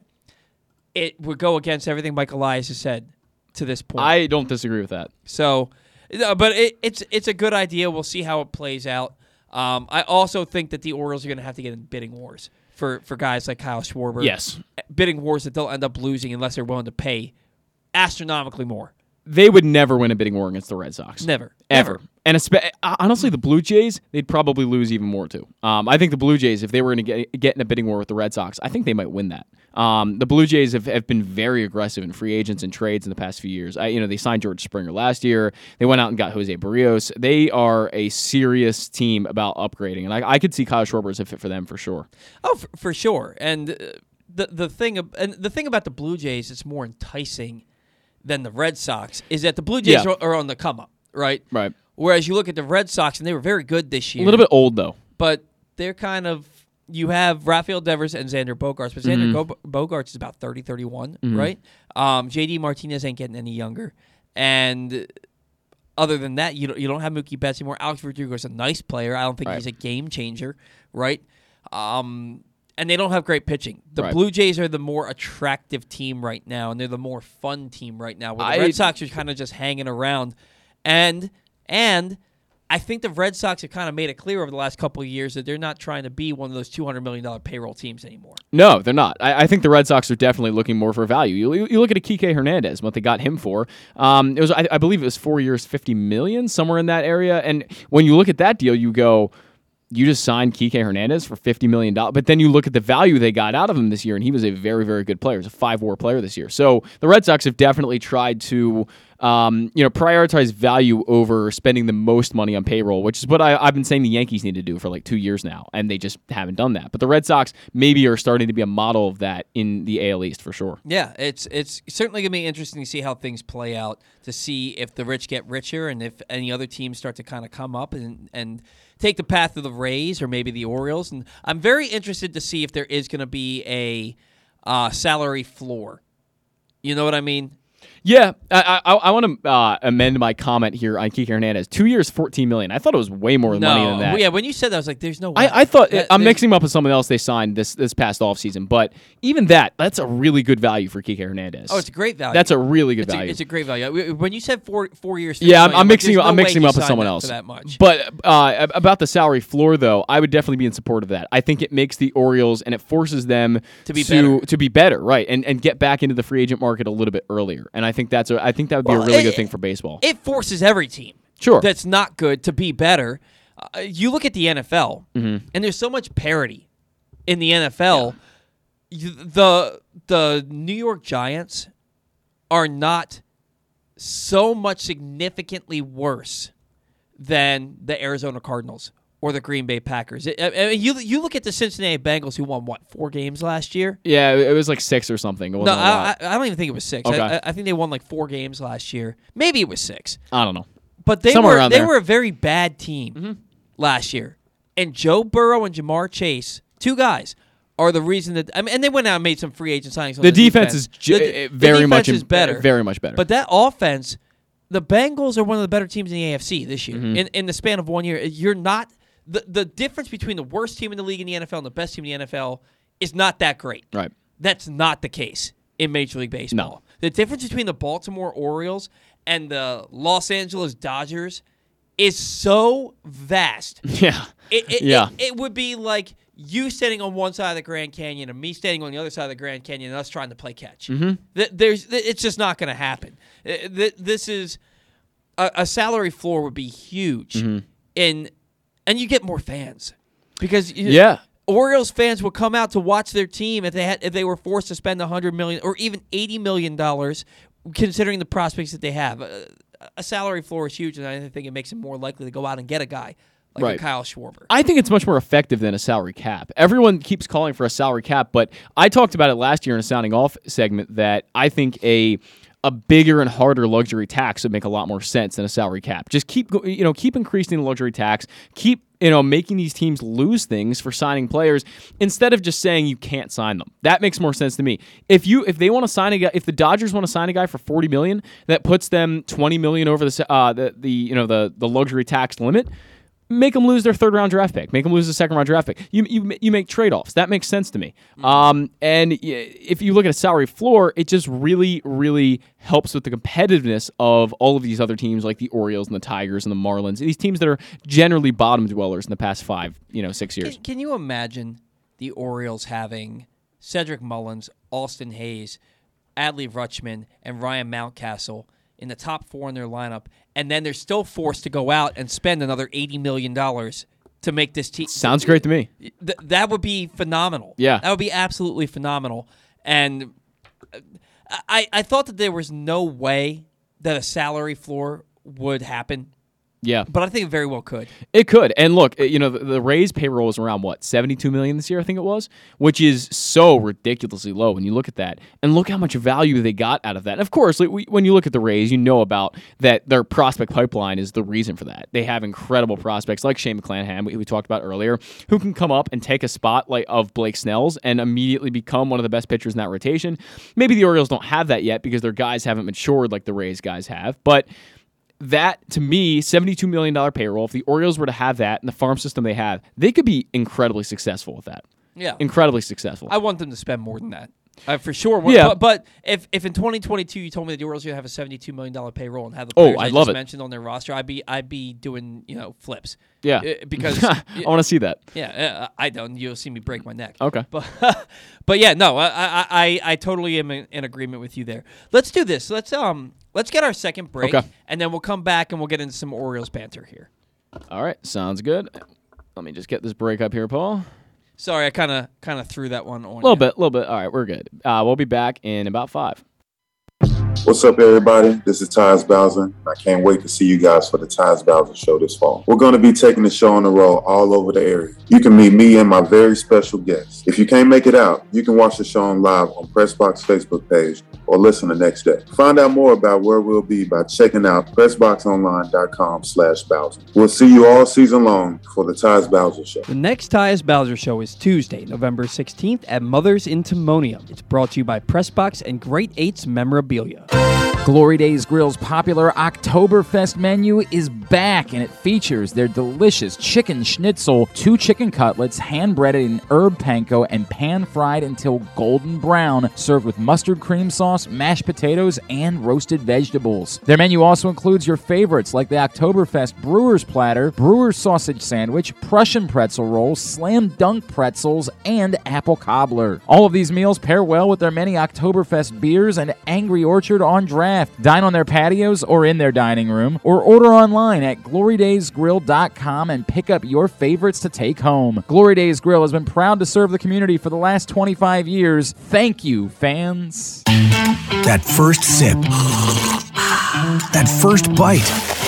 It would go against everything Mike Elias has said to this point. I don't disagree with that. So, but it, it's it's a good idea. We'll see how it plays out. Um, I also think that the Orioles are going to have to get in bidding wars for, for guys like Kyle Schwarber. Yes. bidding wars that they'll end up losing unless they're willing to pay astronomically more. They would never win a bidding war against the Red Sox. Never. Ever. And espe- honestly, the Blue Jays, they'd probably lose even more too. Um, I think the Blue Jays, if they were going to get, get in a bidding war with the Red Sox, I think they might win that. Um, the Blue Jays have, have been very aggressive in free agents and trades in the past few years. I, you know, they signed George Springer last year. They went out and got Jose Berrios. They are a serious team about upgrading, and I, I could see Kyle Schwarber as a fit for them for sure. Oh, for, for sure. And uh, the the thing and the thing about the Blue Jays it's more enticing than the Red Sox is that the Blue Jays Yeah. are, are on the come up, right? Right. Whereas you look at the Red Sox and they were very good this year. A little bit old though. but they're kind of you have Rafael Devers and Xander Bogaerts, but Xander Mhm. Bogaerts is about 30, 31, Mhm. right? Um, JD Martinez ain't getting any younger, and other than that, you don't, you don't have Mookie Betts anymore. Alex Verdugo is a nice player. I don't think Right. he's a game changer, right? Um, and they don't have great pitching. The Right. Blue Jays are the more attractive team right now, and they're the more fun team right now. Where the I- Red Sox are kind of just hanging around, and and I think the Red Sox have kind of made it clear over the last couple of years that they're not trying to be one of those two hundred million dollar payroll teams anymore. No, they're not. I, I think the Red Sox are definitely looking more for value. You, you look at a Kike Hernandez, what they got him for. Um, it was, I, I believe, it was four years, fifty million, somewhere in that area. And when you look at that deal, you go, you just signed Kike Hernandez for fifty million dollars. But then you look at the value they got out of him this year, and he was a very, very good player. He was a five-war player this year. So the Red Sox have definitely tried to, um, you know, prioritize value over spending the most money on payroll, which is what I, I've been saying the Yankees need to do for like two years now, and they just haven't done that. But the Red Sox maybe are starting to be a model of that in the AL East for sure. Yeah, it's it's certainly gonna be interesting to see how things play out. To see if the rich get richer and if any other teams start to kind of come up and and take the path of the Rays or maybe the Orioles. And I'm very interested to see if there is gonna be a uh, salary floor. You know what I mean? Yeah, I I, I want to uh, amend my comment here on Kike Hernandez. Two years, fourteen million. I thought it was way more no, money than that. yeah. When you said that, I was like, "There's no way." I, I thought That- I'm mixing him up with someone else they signed this this past offseason, but even that, that's a really good value for Kike Hernandez. Oh, it's a great value. That's a really good it's value. A, it's a great value. When you said four four years, yeah, I'm, I'm like, mixing there's I'm no mixing up with someone else. that much. But uh, about the salary floor, though, I would definitely be in support of that. I think it makes the Orioles and it forces them To be to, better. to be better, right, and and get back into the free agent market a little bit earlier. And I think that's a I think that would be Well, a really it- good thing for baseball. it forces every team Sure. that's not good to be better. Uh, you look at the NFL, Mhm. and there's so much parity in the NFL. You- The the New York Giants are not so much significantly worse than the Arizona Cardinals or the Green Bay Packers. I- I mean, you you look at the Cincinnati Bengals who won what four games last year. yeah, it it was like six or something. It No, I. I I don't even think it was six. Okay. I, I think they won like four games last year. Maybe it was six. I don't know. But they Somewhere were they there. Mm-hmm. were a very bad team last year, and Joe Burrow and Ja'Marr Chase, two guys, are the reason that I mean, and they went out and made some free agent signings. The the defense is ju- The- eh, the very defense much is better, very much better. But that offense, the Bengals are one of the better teams in the AFC this year. Mhm. In in the span of one year, you're not the the difference between the worst team in the league in the NFL and the best team in the NFL is not that great. Right. That's not the case in Major League Baseball. No. The difference between the Baltimore Orioles and the Los Angeles Dodgers is so vast. Yeah. It, it, Yeah. It, it would be like you standing on one side of the Grand Canyon and me standing on the other side of the Grand Canyon and us trying to play catch. Mm-hmm. Th- There's, it's just not going to happen. This is a, salary floor would be huge, Mhm. and and you get more fans because you- Yeah. Orioles fans would come out to watch their team if they had if they were forced to spend a hundred million or even eighty million dollars, considering the prospects that they have. Uh, a salary floor is huge, and I think it makes them more likely to go out and get a guy like Right. Kyle Schwarber. I think it's much more effective than a salary cap. Everyone keeps calling for a salary cap, but I talked about it last year in a sounding off segment that I think a a bigger and harder luxury tax would make a lot more sense than a salary cap. Just keep you know keep increasing the luxury tax, keep you know making these teams lose things for signing players instead of just saying you can't sign them. That makes more sense to me. If you if they want to sign a guy, if the Dodgers want to sign a guy for 40 million, that puts them 20 million over the uh, the, the you know the the luxury tax limit make them lose their third round draft pick, make them lose the second round draft pick. You you, you make trade offs. That makes sense to me. Um, and if you look at a salary floor, it just really really helps with the competitiveness of all of these other teams like the Orioles and the Tigers and the Marlins. These teams that are generally bottom dwellers in the past five you know six years. Can, can you imagine the Orioles having Cedric Mullins, Austin Hays, Adley Rutschman, and Ryan Mountcastle in the top four in their lineup, and then they're still forced to go out and spend another eighty million dollars to make this team? Sounds great to me. Th- that would be phenomenal. Yeah. that would be absolutely phenomenal. And uh, I, I thought that there was no way that a salary floor would happen, Yeah. but I think it very well could. It could. And look, uh, you know, the, the Rays payroll was around what, 72 million this year, I think it was, which is so ridiculously low when you look at that. And look how much value they got out of that. And of course, like, we, when you look at the Rays, you know about that their prospect pipeline is the reason for that. They have incredible prospects like Shane McClanahan, we, we talked about earlier, who can come up and take a spot like of Blake Snell's and immediately become one of the best pitchers in that rotation. Maybe the Orioles don't have that yet because their guys haven't matured like the Rays guys have, but that to me, $72 million payroll, if the Orioles were to have that and the farm system they have, they could be incredibly successful with that. Yeah. Incredibly successful. I want them to spend more than that. Uh, for sure. Yeah. But, but if, if in 2022 you told me that the Orioles to have a 72 million dollar payroll and have the Oh, players I I'd love just it. mentioned on their roster, I'd be I'd be doing you know flips. Yeah. Uh, because I wanna see that. Yeah, uh, I don't. You'll see me break my neck. Okay. But but yeah, no, I I, I, I totally am in, in agreement with you there. Let's do this. Let's um let's get our second break, Okay. and then we'll come back and we'll get into some Orioles banter here. All right. Sounds good. Let me just get this break up here, Paul. Sorry, I kind of kind of threw that one on. A little you. bit, a little bit. All right, we're good. Uh, we'll be back in about five. What's up, everybody? This is Tyus Bowser. I can't wait to see you guys for the Tyus Bowser Show this fall. We're going to be taking the show on the road all over the area. You can meet me and my very special guests. If you can't make it out, you can watch the show on live on Pressbox Facebook page or listen the next day. Find out more about where we'll be by checking out PressBoxOnline.com slash Bowser. We'll see you all season long for the Tyus Bowser Show. The next Tyus Bowser Show is Tuesday, November 16th at Mother's in Timonium. It's brought to you by Pressbox and Great Eights Memorabilia memorabilia. Glory Days Grill's popular Oktoberfest menu is back and it features their delicious chicken schnitzel, two chicken cutlets, hand breaded in herb panko and pan fried until golden brown, served with mustard cream sauce, mashed potatoes, and roasted vegetables. Their menu also includes your favorites like the Oktoberfest Brewer's Platter, Brewer's Sausage Sandwich, Prussian Pretzel Roll, Slam Dunk Pretzels, and Apple Cobbler. All of these meals pair well with their many Oktoberfest beers and Angry Orchard on draft. Dine on their patios or in their dining room, or order online at glorydaysgrill.com and pick up your favorites to take home. Glory Days Grill has been proud to serve the community for the last 25 years. Thank you, fans. That first sip. That first bite.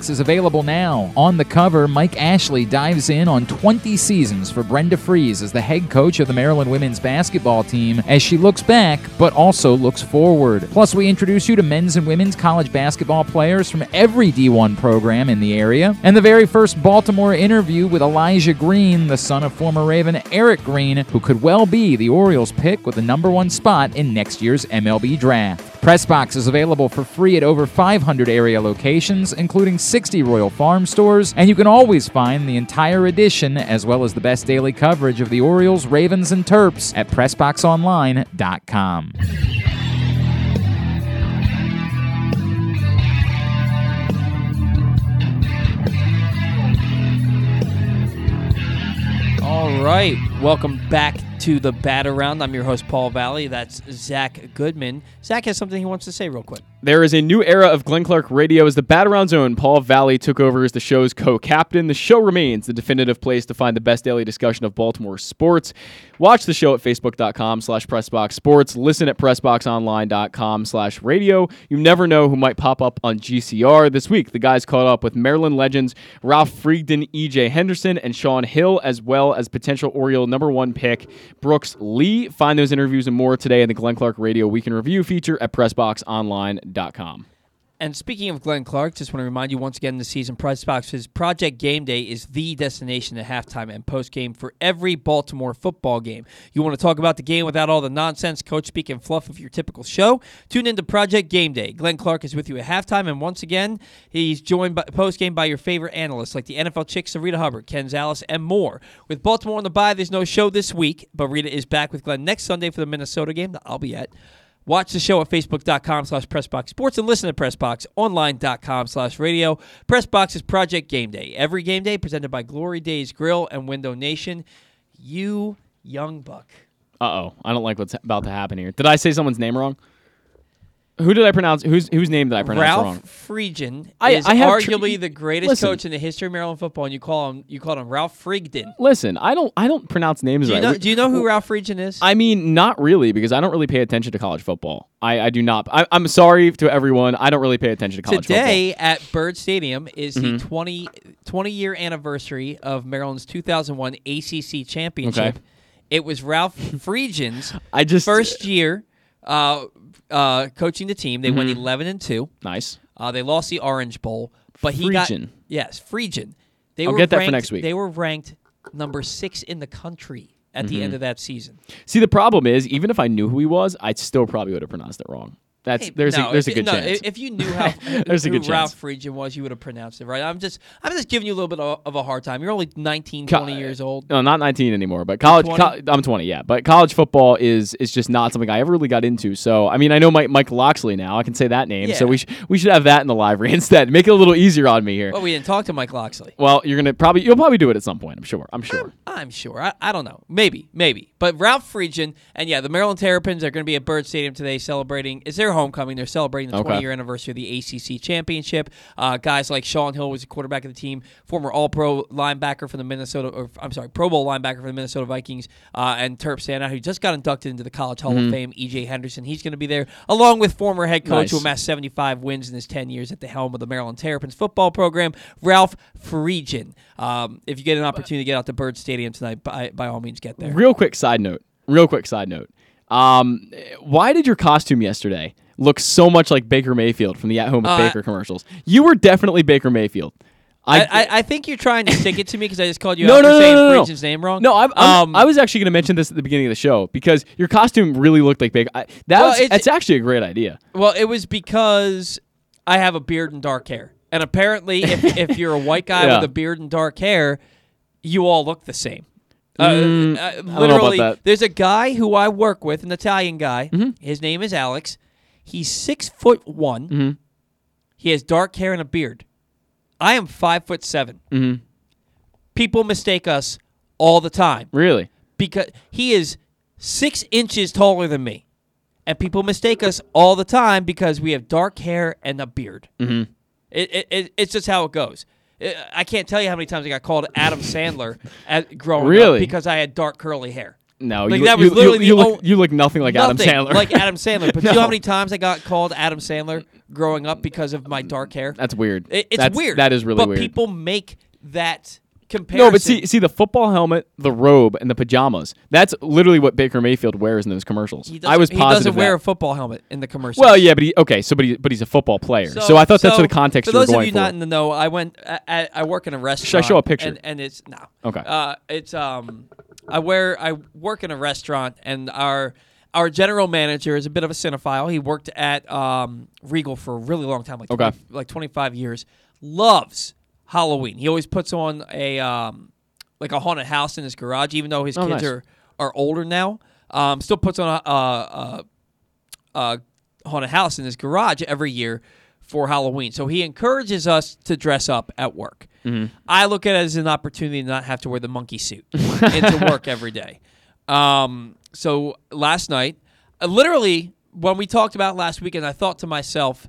Box is available now. On the cover, Mike Ashley dives in on 20 seasons for Brenda Frese as the head coach of the Maryland women's basketball team as she looks back but also looks forward. Plus, we introduce you to men's and women's college basketball players from every D1 program in the area, and the very first Baltimore interview with Elijah Green, the son of former Raven Eric Green, who could well be the Orioles pick with the number one spot in next year's MLB draft. Pressbox is available for free at over 500 area locations, including 60 Royal Farm stores, and you can always find the entire edition as well as the best daily coverage of the Orioles, Ravens, and Terps at PressBoxOnline.com. All right, welcome back to the Bat Around. I'm your host, Paul Valley. That's Zach Goodman. Zach has something he wants to say real quick. There is a new era of Glenn Clark Radio as the Bat Around Zone. Paul Valley took over as the show's co-captain. The show remains the definitive place to find the best daily discussion of Baltimore sports. Watch the show at facebook.com slash pressboxsports. Listen at pressboxonline.com slash radio. You never know who might pop up on GCR. This week, the guys caught up with Maryland legends Ralph Friedden, E.J. Henderson, and Shaun Hill, as well as potential Oriole number one pick Brooks Lee. Find those interviews and more today in the Glenn Clark Radio Week in Review feature at pressboxonline.com. And speaking of Glenn Clark, just want to remind you once again this season, Pressbox's Project Game Day is the destination at halftime and post game for every Baltimore football game. You want to talk about the game without all the nonsense, coach speak, and fluff of your typical show? Tune into Project Game Day. Glenn Clark is with you at halftime, and once again, he's joined by, post game by your favorite analysts like the NFL Chicks, Rita Hubbard, Ken Zales, and more. With Baltimore on the bye, there's no show this week, but Rita is back with Glenn next Sunday for the Minnesota game that I'll be at. Watch the show at facebook.com slash pressboxsports and listen to pressboxonline.com slash radio. Pressbox is Project Game Day. Every game day presented by Glory Days Grill and Window Nation. You young buck. Uh-oh. I don't like what's about to happen here. Did I say someone's name wrong? Who did I pronounce? Whose whose name did I pronounce wrong? Ralph wrong? Friedgen I- is I have tr- arguably the greatest Listen. coach in the history of Maryland football, and you call him you called him Ralph Friedgen. Listen, I don't I don't pronounce names Do you right. know, We- do you know who Ralph Friedgen is? I mean, not really, because I don't really pay attention to college football. I, I do not. I, I'm sorry to everyone. I don't really pay attention to college football. Today at Byrd Stadium is Mhm. the 20, 20 year anniversary of Maryland's 2001 ACC championship. Okay. It was Ralph Friedgen's I just first year uh, uh, coaching the team. They went Mhm. 11 and 2. Nice. Uh, they lost the Orange Bowl, but he got Yes, Friedgen. They I'll were get that for ranked- next week. They were ranked number 6 in the country at the end Mhm. of that season. See, the problem is, even if I knew who he was, I still probably would have pronounced it wrong. That's Hey, there's no, a there's if, a good no, chance. If you knew how There's a good Ralph chance. Friedgen was, you would have pronounced it right. I'm just I'm just giving you a little bit of, of a hard time. You're only 19, Co- 20 years old. No, not 19 anymore. But college, 20? co- I'm 20. Yeah, but college football is is just not something I ever really got into. So I mean, I know Mike Mike Locksley now. I can say that name. Yeah. So we sh- we should have that in the library instead. Make it a little easier on me here. Well, we didn't talk to Mike Locksley. Well, you're gonna probably you'll probably do it at some point. I'm sure. I'm sure. I'm sure. I, I don't know. Maybe, maybe. But Ralph Friedgen, and yeah, the Maryland Terrapins are going to be at Byrd Stadium today celebrating. It's their homecoming. They're celebrating the Okay. 20 year anniversary of the ACC championship. Uh, guys like Shaun Hill was the quarterback of the team, former All Pro linebacker for the Minnesota, or I'm sorry, Pro Bowl linebacker for the Minnesota Vikings, uh, and Terp Santa, who just got inducted into the College Hall Mhm. of Fame. EJ Henderson, he's going to be there, along with former head coach who amassed 75 wins in his 10 years at the helm of the Maryland Terrapins football program, Ralph Friedgen. Um, if you get an opportunity to get out to Byrd Stadium tonight, by, by all means, get there. Real quick side note. Real quick side note. Um, why did your costume yesterday look so much like Baker Mayfield from the At Home with Uh, Baker commercials? You were definitely Baker Mayfield. I, I, I think you're trying to stick it to me because I just called you no, out no, for no, saying no, no, no. Name wrong. No, I'm, I'm- Um, I was actually going to mention this at the beginning of the show because your costume really looked like Baker. I, that Well, was, it's- that's actually a great idea. Well, it was because I have a beard and dark hair, and apparently, if if you're a white guy Yeah. with a beard and dark hair, you all look the same. Uh, Mm, uh, know about literally, there's a guy who I work with, an Italian guy. Mm-hmm. His name is Alex. He's six foot one. Mm-hmm. He has dark hair and a beard. I am five foot 7 Mm-hmm. People mistake us all the time Really? because he is six inches taller than me, and people mistake us all the time because we have dark hair and a beard. Mm-hmm. It, it, it it's just how it goes. I- I can't tell you how many times I got called Adam Sandler at growing Really? up because I had dark curly hair. No, Like, you, that you- was literally you, you look, you look nothing like Adam Sandler. like Adam Sandler. But do you know how many times I got called Adam Sandler growing up because of my dark hair? That's weird. It- it's That's- weird. That is really but weird. people make that comparison. no, but see, see the football helmet, the robe, and the pajamas. That's literally what Baker Mayfield wears in those commercials. I was positive. He doesn't wear that. a football helmet in the commercial. Well, yeah, but he, okay, so but he, but he's a football player. So, I thought that's what the context For you those of going you for. not in the know, I went. I, I, work in a restaurant. Should I show a picture? And, and it's no. Okay. Uh, it's um, I wear. I work in a restaurant, and our our general manager is a bit of a cinephile. He worked at um Regal for a really long time, like Okay. 20 like twenty five years. Loves Halloween. He always puts on a um like a haunted house in his garage, even though his Oh, kids nice. are are older now. Um, still puts on a, a, a uh, haunted house in his garage every year for Halloween. So he encourages us to dress up at work. Mm-hmm. I look at it as an opportunity to not have to wear the monkey suit into work every day. Um, so last night, uh, literally, when we talked about last weekend, I thought to myself,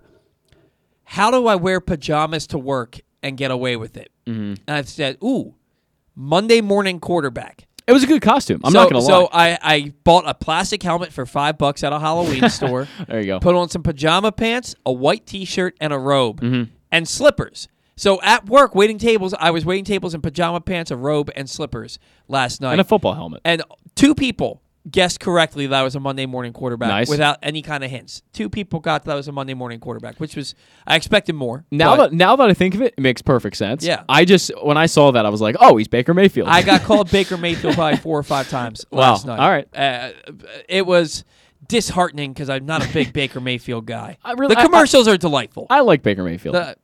how do I wear pajamas to work and get away with it? Mm-hmm. And I said, ooh, Monday morning quarterback. It was a good costume. I'm so, not gonna so lie. I, I bought a plastic helmet for five bucks at a Halloween store. There you go. Put on some pajama pants, a white T-shirt, and a robe, Mm-hmm. and slippers. So at work, waiting tables, I was waiting tables in pajama pants, a robe, and slippers last night. and a football helmet. And two people guessed correctly that I was a Monday morning quarterback Nice. without any kind of hints. Two people got that I was a Monday morning quarterback, which was I expected more. Now that now that I think of it, it makes perfect sense. Yeah. I just when I saw that, I was like, oh, he's Baker Mayfield. I got called Baker Mayfield probably four or five times Wow. last night. All right. Uh, it was disheartening because I'm not a big Baker Mayfield guy. I really- the I- I- commercials are delightful. I like Baker Mayfield. The-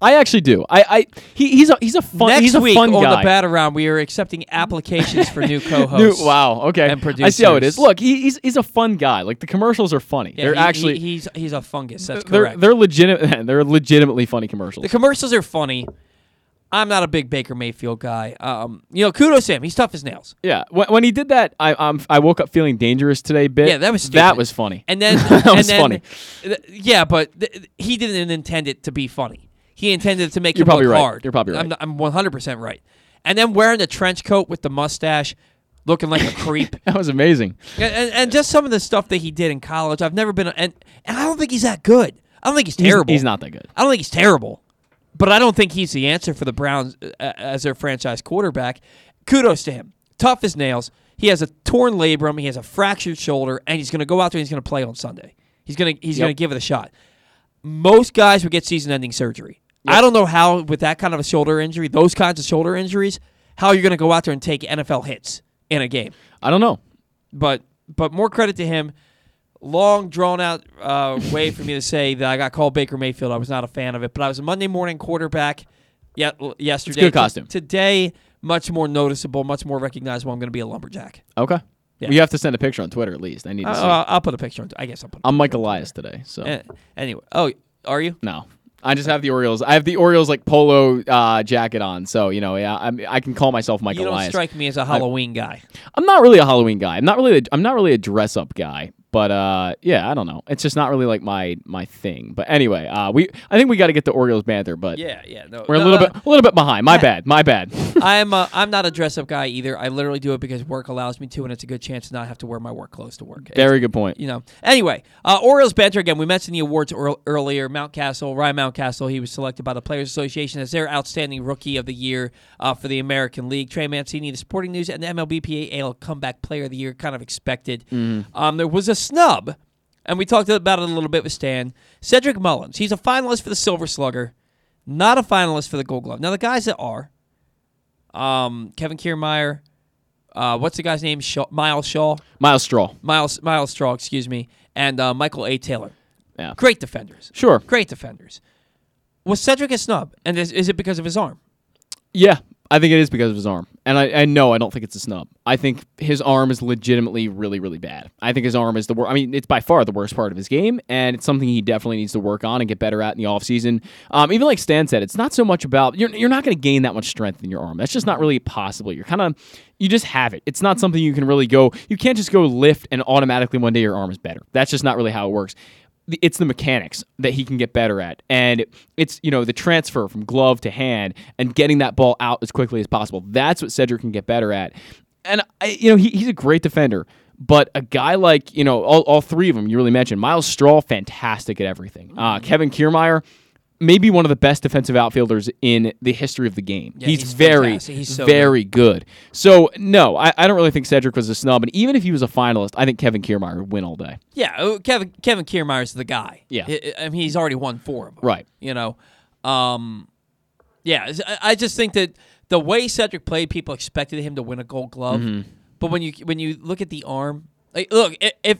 I actually do. I, I he, he's a he's a fun Next he's a week fun on guy. the bat around, we are accepting applications for new New- co-hosts. wow. Okay. and producers. I see how it is. Look, he, he's he's a fun guy. Like the commercials are funny. Yeah, they're he- actually he- he's he's a fungus. That's they're correct. they're legitimate. They're legitimately funny commercials. The commercials are funny. I'm not a big Baker Mayfield guy. Um, you know, kudos to him. He's tough as nails. yeah. When, when he did that, I um I woke up feeling dangerous today. Bit. Yeah, that was that was funny. And then that and was then, funny. th- Yeah, but th- he didn't intend it to be funny. He intended to make You're him probably look right. hard. You're probably I'm, right. I'm 100 percent right. And then wearing the trench coat with the mustache, looking like a creep. That was amazing. And, and, and just some of the stuff that he did in college, I've never been, and, and I don't think he's that good. I don't think he's He's- terrible. he's not that good. I don't think he's terrible, but I don't think he's the answer for the Browns uh, as their franchise quarterback. Kudos to him, tough as nails. He has a torn labrum, he has a fractured shoulder, and he's going to go out there. and He's going to play on Sunday. He's going to he's Yep. going to give it a shot. Most guys would get season-ending surgery. I don't know how with that kind of a shoulder injury, those kinds of shoulder injuries, how you're going to go out there and take NFL hits in a game I don't know. but but more credit to him. long drawn out uh, way for me to say that I got called Baker Mayfield. I was not a fan of it, but I was a Monday morning quarterback. Yeah, yesterday. good costume. Today, much more noticeable, much more recognizable. I'm going to be a lumberjack. Okay. Yeah. Well, you have to send a picture on Twitter at least. I need to see. Uh, I'll put a picture. on I guess I'll put. I'm Mike Elias today, so Eh, anyway, oh, are you? no. I just have the Orioles. I have the Orioles like polo uh, jacket on, so you know, yeah, I'm, I can call myself Michael. you don't Elias. strike me as a Halloween guy. I'm not really a Halloween guy. I'm not really. A, I'm not really a dress up guy. But uh, yeah, I don't know. It's just not really like my my thing. But anyway, uh, we I think we got to get the Orioles banter. But Yeah, yeah. No, we're a no, little uh, bit a little bit behind. My bad. My bad. I'm uh, I'm not a dress up guy either. I literally do it because work allows me to, and it's a good chance to not have to wear my work clothes to work. It's- Very good point. You know. Anyway, uh, Orioles banter again. We mentioned the awards earl- earlier. Mountcastle, Ryan Mountcastle, he was selected by the Players Association as their outstanding rookie of the year uh, for the American League. Trey Mancini, the Sporting News, and the MLBPA AL Comeback Player of the Year, kind of expected. Um, there was a snub, and we talked about it a little bit with Stan. Cedric Mullins, he's a finalist for the Silver Slugger, not a finalist for the Gold Glove. Now the guys that are, um, Kevin Kiermaier, uh, what's the guy's name? Shaw, Miles Shaw. Myles Straw. Miles Myles Straw, excuse me, and uh, Michael A. Taylor. Yeah. Great defenders. Sure. Great defenders. Was Cedric a snub? And is, is it because of his arm? Yeah, I think it is because of his arm. And I, I know I don't think it's a snub. I think his arm is legitimately really, really bad. I think his arm is the worst. I mean, it's by far the worst part of his game, and it's something he definitely needs to work on and get better at in the offseason. Um, even like Stan said, it's not so much about, you're, you're not going to gain that much strength in your arm. That's just not really possible. You're kind of, you just have it. It's not something you can really go, you can't just go lift and automatically one day your arm is better. That's just not really how it works it's the mechanics that he can get better at. And it's you know the transfer from glove to hand and getting that ball out as quickly as possible. That's what cedric can get better at. And I, you know he, he's a great defender but a guy like you know all, all three of them you really mentioned Myles Straw fantastic at everything. Uh, kevin Kiermaier maybe one of the best defensive outfielders in the history of the game Yeah, he's, he's very. He's so very good. So no, I, I don't really think Cedric was a snub. And even if he was a finalist, I think Kevin Kiermaier would win all day. Yeah, uh, Kevin Kevin Kiermaier's the guy. Yeah. I, I mean, he's already won four of them. Right. You know, um, yeah. I, just think that the way Cedric played, people expected him to win a Gold Glove. Mhm. But when you when you look at the arm, like, look if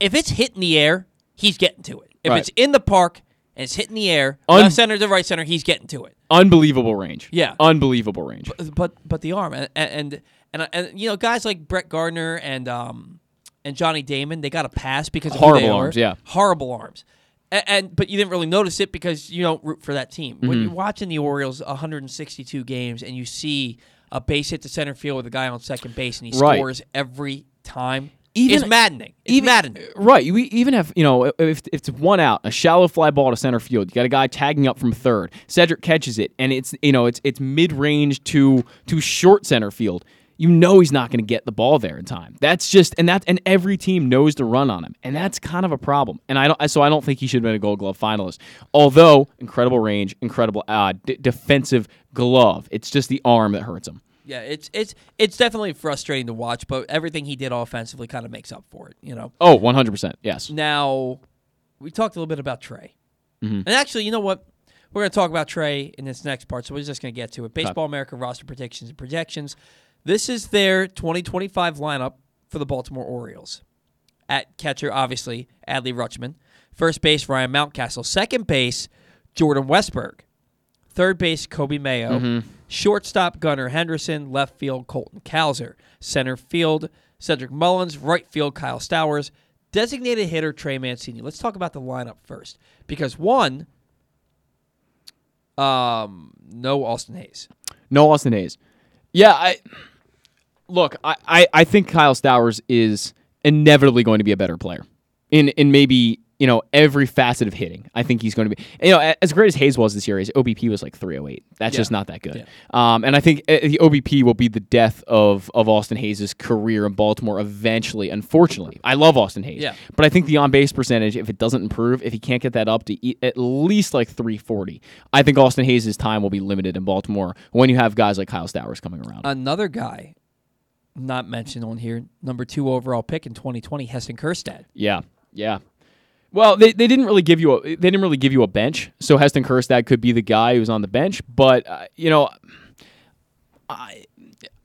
if it's hitting the air, he's getting to it. If Right. it's in the park and it's hitting the air, Un- left center to right center, he's getting to it. Unbelievable range. Yeah. Unbelievable range. But but, but the arm and and, and and you know guys like Brett Gardner and um and Johnny Damon, they got a pass because of Horrible they are. arms, yeah. horrible arms. And, and but you didn't really notice it because you don't root for that team. When Mhm. you're watching the Orioles 162 games and you see a base hit to center field with a guy on second base and he Right. scores every time, Even- it's maddening. It's even- maddening. Right. We even have, you know, if, if it's one out, a shallow fly ball to center field, you got a guy tagging up from third. Cedric catches it, and it's you know it's it's mid range to to short center field. You know he's not going to get the ball there in time. That's just and that and every team knows to run on him, and that's kind of a problem. And I don't so I don't think he should have been a Gold Glove finalist. Although incredible range, incredible uh, d- defensive glove. It's just the arm that hurts him. Yeah, it's it's it's definitely frustrating to watch, but everything he did offensively kind of makes up for it. You know. Oh, 100 percent. Yes. Now, we talked a little bit about Trey. Mhm. And actually, you know what? We're going to talk about Trey in this next part, so we're just going to get to it. Baseball America roster predictions and projections. This is their 2025 lineup for the Baltimore Orioles. At catcher, obviously, Adley Rutschman. First base, Ryan Mountcastle. Second base, Jordan Westburg. Third base, Coby Mayo. Mhm. Shortstop, Gunnar Henderson. Left field, Colton Cowser. Center field, Cedric Mullins. Right field, Kyle Stowers. Designated hitter, Trey Mancini. Let's talk about the lineup first. Because one, um, no Austin Hays. No Austin Hays. Yeah, I look. I, I, I think Kyle Stowers is inevitably going to be a better player in in maybe you know every facet of hitting. I think he's going to be. You know, as great as Hays was this year, his OBP was like 308. That's Yeah. just not that good. Um, and I think uh, the OBP will be the death of of Austin Hays' career in Baltimore eventually. Unfortunately, I love Austin Hays. Yeah. But I think the on base percentage, if it doesn't improve, if he can't get that up to e- at least like 340, I think Austin Hays' time will be limited in Baltimore when you have guys like Kyle Stowers coming around. Another guy not mentioned on here, number two overall pick in 2020, Heston Kjerstad. Yeah, yeah. Well, they, they didn't really give you a they didn't really give you a bench, so Heston Kjerstad could be the guy who's on the bench. But uh, you know, I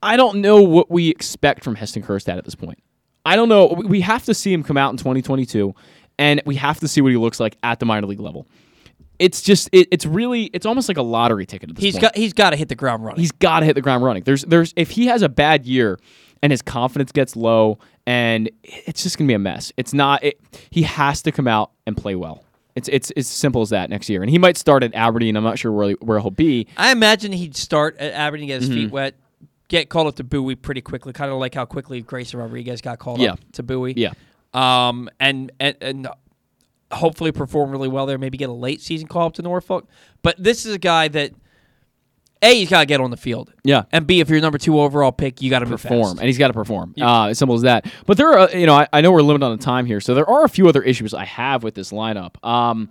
I don't know what we expect from Heston Kjerstad at this point. I don't know. We- We have to see him come out in 2022, and we have to see what he looks like at the minor league level. It's just it, it's really it's almost like a lottery ticket at this He's point. got he's got to hit the ground running. He's got to hit the ground running. There's there's if he has a bad year and his confidence gets low and it's just gonna be a mess. It's not. It, he has to come out and play well. It's it's it's simple as that next year. And he might start at Aberdeen. I'm not sure where he- where he'll be. I imagine he'd start at Aberdeen, get his feet Mhm. wet, get called up to Bowie pretty quickly, kind of like how quickly Grayson Rodriguez got called Yeah. up to Bowie. Yeah. Um, and and and hopefully perform really well there. Maybe get a late season call up to Norfolk. But this is a guy that a he's got to get on the field. Yeah. And b if you're number two overall pick, you got to perform, and he's got to perform. Uh, as simple as that. But there are, you know, I, I know we're limited on the time here, so there are a few other issues I have with this lineup. Um,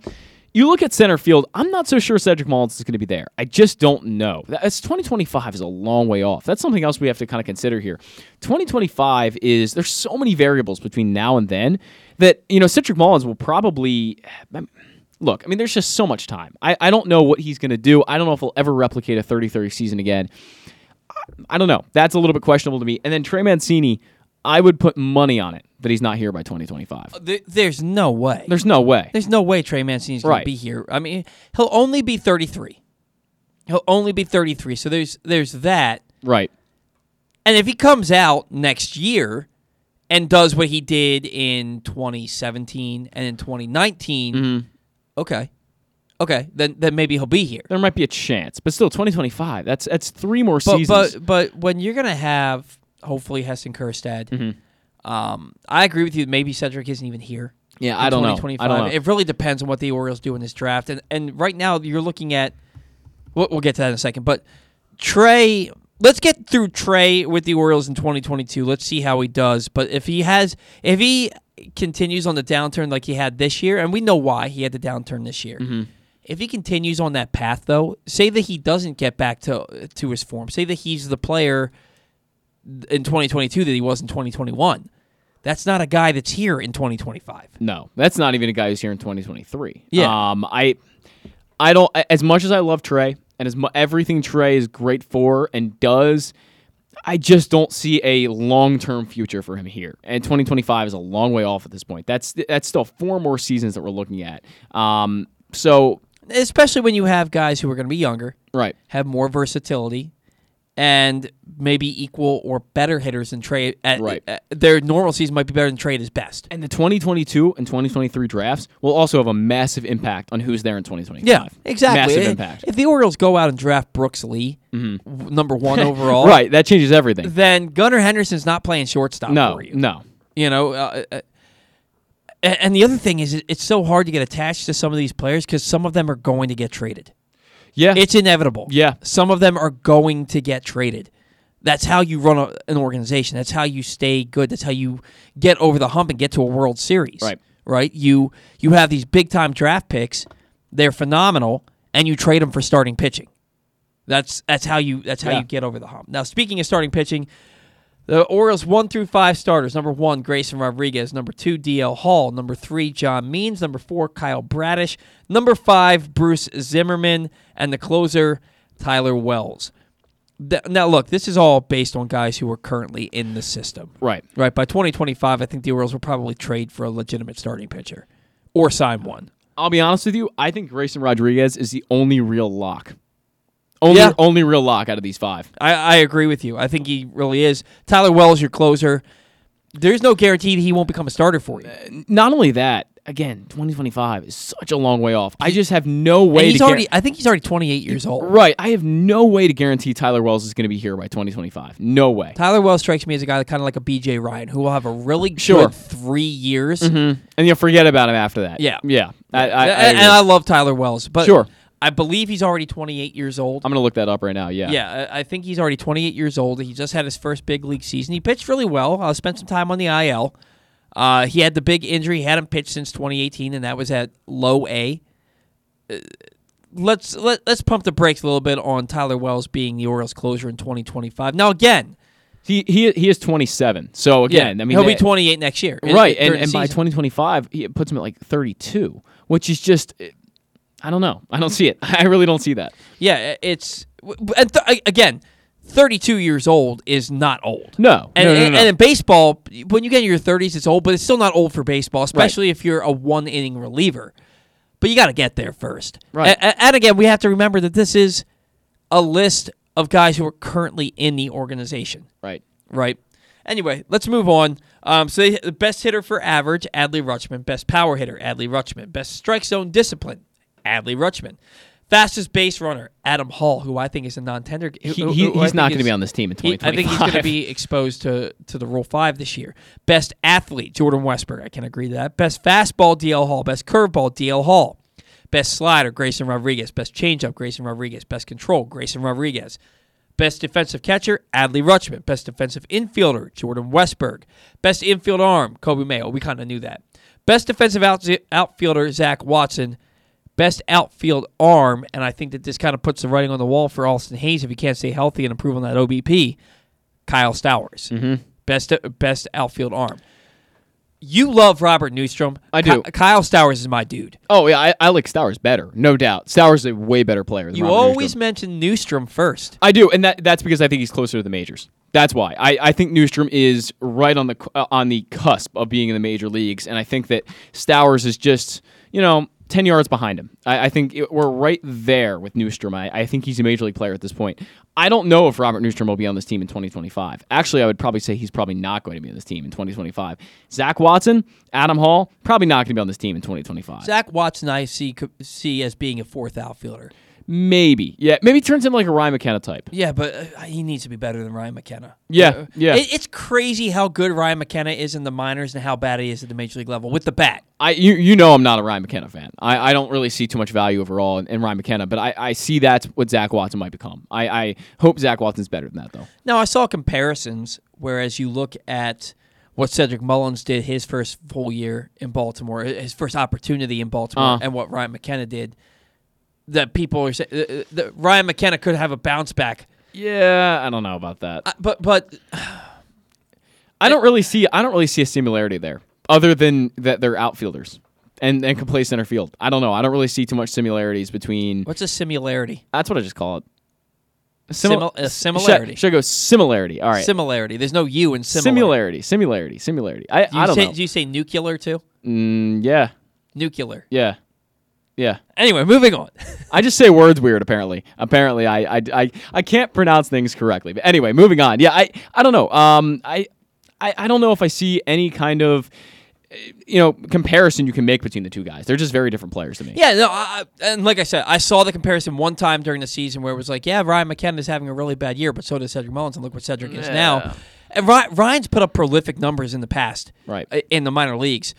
you look at center field. I'm not so sure Cedric Mullins is going to be there. I just don't know. That's 2025 is a long way off. That's something else we have to kind of consider here. 2025 is there's so many variables between now and then that you know Cedric Mullins will probably. Look, I mean, there's just so much time. I, I don't know what he's going to do. I don't know if he'll ever replicate a 30 30 season again. I don't know. That's a little bit questionable to me. And then Trey Mancini, I would put money on it that he's not here by 2025. Th- there's no way. There's no way. There's no way Trey Mancini's going Right. to be here. I mean, he'll only be 33. He'll only be 33. So there's there's that. Right. And if he comes out next year and does what he did in 2017 and in 2019, Mm-hmm. Okay, okay, then then maybe he'll be here. There might be a chance, but still, 2025. That's that's three more But seasons. but but when you're gonna have hopefully Heston Kjerstad, Mm-hmm. um, I agree with you. Maybe Cedric isn't even here. Yeah, in I don't know. I 2025. don't know. It really depends on what the Orioles do in this draft, and and right now you're looking at. We'll, we'll get to that in a second, but Trey. Let's get through Trey with the Orioles in 2022. Let's see how he does. But if he has, if he continues on the downturn like he had this year, and we know why he had the downturn this year. Mm-hmm. If he continues on that path, though, say that he doesn't get back to to his form. Say that he's the player in 2022 that he was in 2021. That's not a guy that's here in 2025. No, that's not even a guy who's here in 2023. Yeah. Um, I, I don't. As much as I love Trey and as mu- everything Trey is great for and does, I just don't see a long term future for him here. And 2025 is a long way off at this point. That's that's still four more seasons that we're looking at. Um, so Especially when you have guys who are going to be younger, right, have more versatility, and maybe equal or better hitters than Trey. At, Right. at- their normal season might be better than Trey at his best. and the 2022 and 2023 drafts will also have a massive impact on who's there in 2025. Yeah, exactly. Massive If- impact. If the Orioles go out and draft Brooks Lee, w- number one overall, right, that changes everything. Then Gunnar Henderson's not playing shortstop No, for you. no. You know, uh, uh, and, and the other thing is, it's so hard to get attached to some of these players because some of them are going to get traded. Yeah, It's inevitable. Yeah. Some of them are going to get traded. That's how you run a, an organization. That's how you stay good. That's how you get over the hump and get to a World Series. Right. Right. You you have these big time draft picks. They're phenomenal, and you trade them for starting pitching. That's that's how you that's how Yeah. you get over the hump. Now, speaking of starting pitching, the Orioles one through five starters. Number one, Grayson Rodriguez. Number two, DL Hall. Number three, John Means. Number four, Kyle Bradish. Number five, Bruce Zimmermann. And the closer, Tyler Wells. Th- Now, look, this is all based on guys who are currently in the system. Right. Right. By 2025, I think the Orioles will probably trade for a legitimate starting pitcher or sign one. I'll be honest with you. I think Grayson Rodriguez is the only real lock. Only, Yeah. only real lock out of these five. I, I agree with you. I think he really is. Tyler Wells, your closer. There's no guarantee that he won't become a starter for you. Not only that, again, 2025 is such a long way off. I just have no way And he's to. already. I think he's already 28 years old. right. I have no way to guarantee Tyler Wells is going to be here by 2025. No way. Tyler Wells strikes me as a guy kind of like a BJ Ryan, who will have a really Sure. good three years. Mhm. And you'll forget about him after that. Yeah. Yeah. I, I, I and, and. I love Tyler Wells, but Sure. I believe he's already 28 years old. I'm going to look that up right now. Yeah. Yeah, I think he's already 28 years old. He just had his first big league season. He pitched really well. Uh, spent some time on the IL. Uh, he had the big injury. He hadn't pitched since 2018, and that was at low A. Uh, let's let, let's pump the brakes a little bit on Tyler Wells being the Orioles closer in 2025. Now again, He, he, he is 27. So, again, yeah, I mean, he'll be 28 next year. Right. And, and by 2025, he it puts him at like 32, which is just. I don't know. I don't see it. I really don't see that. Yeah, it's w- w- and th- again. 32 years old is not old. No, And, no, no, and, no. and in baseball, when you get in your 30s, it's old, but it's still not old for baseball, especially if you're a one inning reliever. But you got to get there first. Right. A- a- and again, we have to remember that this is a list of guys who are currently in the organization. Right. Right. Anyway, let's move on. Um, so the best hitter for average, Adley Rutschman. Best power hitter, Adley Rutschman. Best strike zone discipline, Adley Rutschman. Fastest base runner, Adam Hall, who I think is a non-tender. who- He- who- he- who he's not gonna be on this team in he- I think he's going to be exposed to to the Rule Five this year. Best athlete, Jordan Westburg. I can agree to that. Best fastball, DL Hall. Best curveball, DL Hall. Best slider, Grayson Rodriguez. Best changeup, Grayson Rodriguez. Best control, Grayson Rodriguez. Best defensive catcher, Adley Rutschman. Best defensive infielder, Jordan Westburg. Best infield arm, Coby Mayo. We kind of knew that. Best defensive out- outfielder, Zach Watson. Best outfield arm, and I think that this kind of puts the writing on the wall for Austin Hays if he can't stay healthy and improve on that OBP. Kyle Stowers. Mm-hmm. Best best outfield arm. You love Robert Neustrom. I do. Ky- Kyle Stowers is my dude. Oh yeah, I, I like Stowers better, no doubt. Stowers is a way better player. Than You Robert always Neustrom. mention Neustrom first. I do, and that that's because I think he's closer to the majors. That's why I, I think Neustrom is right on the uh, on the cusp of being in the major leagues, and I think that Stowers is just you know ten yards behind him. I, I think it, we're right there with Neustrom. I, I think he's a major league player at this point. I don't know if Robert Neustrom will be on this team in 2025. Actually, I would probably say he's probably not going to be on this team in 2025. Zach Watson, Adam Hall, probably not going to be on this team in 2025. Zach Watson, I see see as being a fourth outfielder. Maybe, yeah, maybe he turns him like a Ryan McKenna type. Yeah, but uh, he needs to be better than Ryan McKenna. Yeah, Uh, yeah. It, it's crazy how good Ryan McKenna is in the minors and how bad he is at the major league level with the bat. I you you know I'm not a Ryan McKenna fan. I, I don't really see too much value overall in, in Ryan McKenna, but I, I see that's what Zach Watson might become. I, I hope Zach Watson's better than that though. Now I saw comparisons, whereas you look at what Cedric Mullins did his first full year in Baltimore, his first opportunity in Baltimore, Uh. and what Ryan McKenna did. That people are saying uh, that Ryan McKenna could have a bounce back, Yeah, I don't know about that. Uh, but but I don't really see I don't really see a similarity there, other than that they're outfielders and and can play center field. I don't know. I don't really see too much similarities between. what's a similarity? That's what I just call it. Simil- a should- similarity. Should, I go similarity? All right. Similarity. There's no U in similar. Similarity. Similarity. Similarity. I, do I don't say, know. Do you say nuclear too? Mm, yeah. Nuclear. Yeah. Yeah. Anyway, moving on. I just say words weird. Apparently, apparently, I, I, I, I can't pronounce things correctly. But anyway, moving on. Yeah, I, I don't know. Um, I, I, I don't know if I see any kind of, uh, you know, comparison you can make between the two guys. They're just very different players to me. Yeah, no, I, and like I said, I saw the comparison one time during the season where it was like, yeah, Ryan McKenna is having a really bad year, but so does Cedric Mullins, and look what Cedric is now. Yeah. And Ryan's put up prolific numbers in the past, Right. uh, in the minor leagues.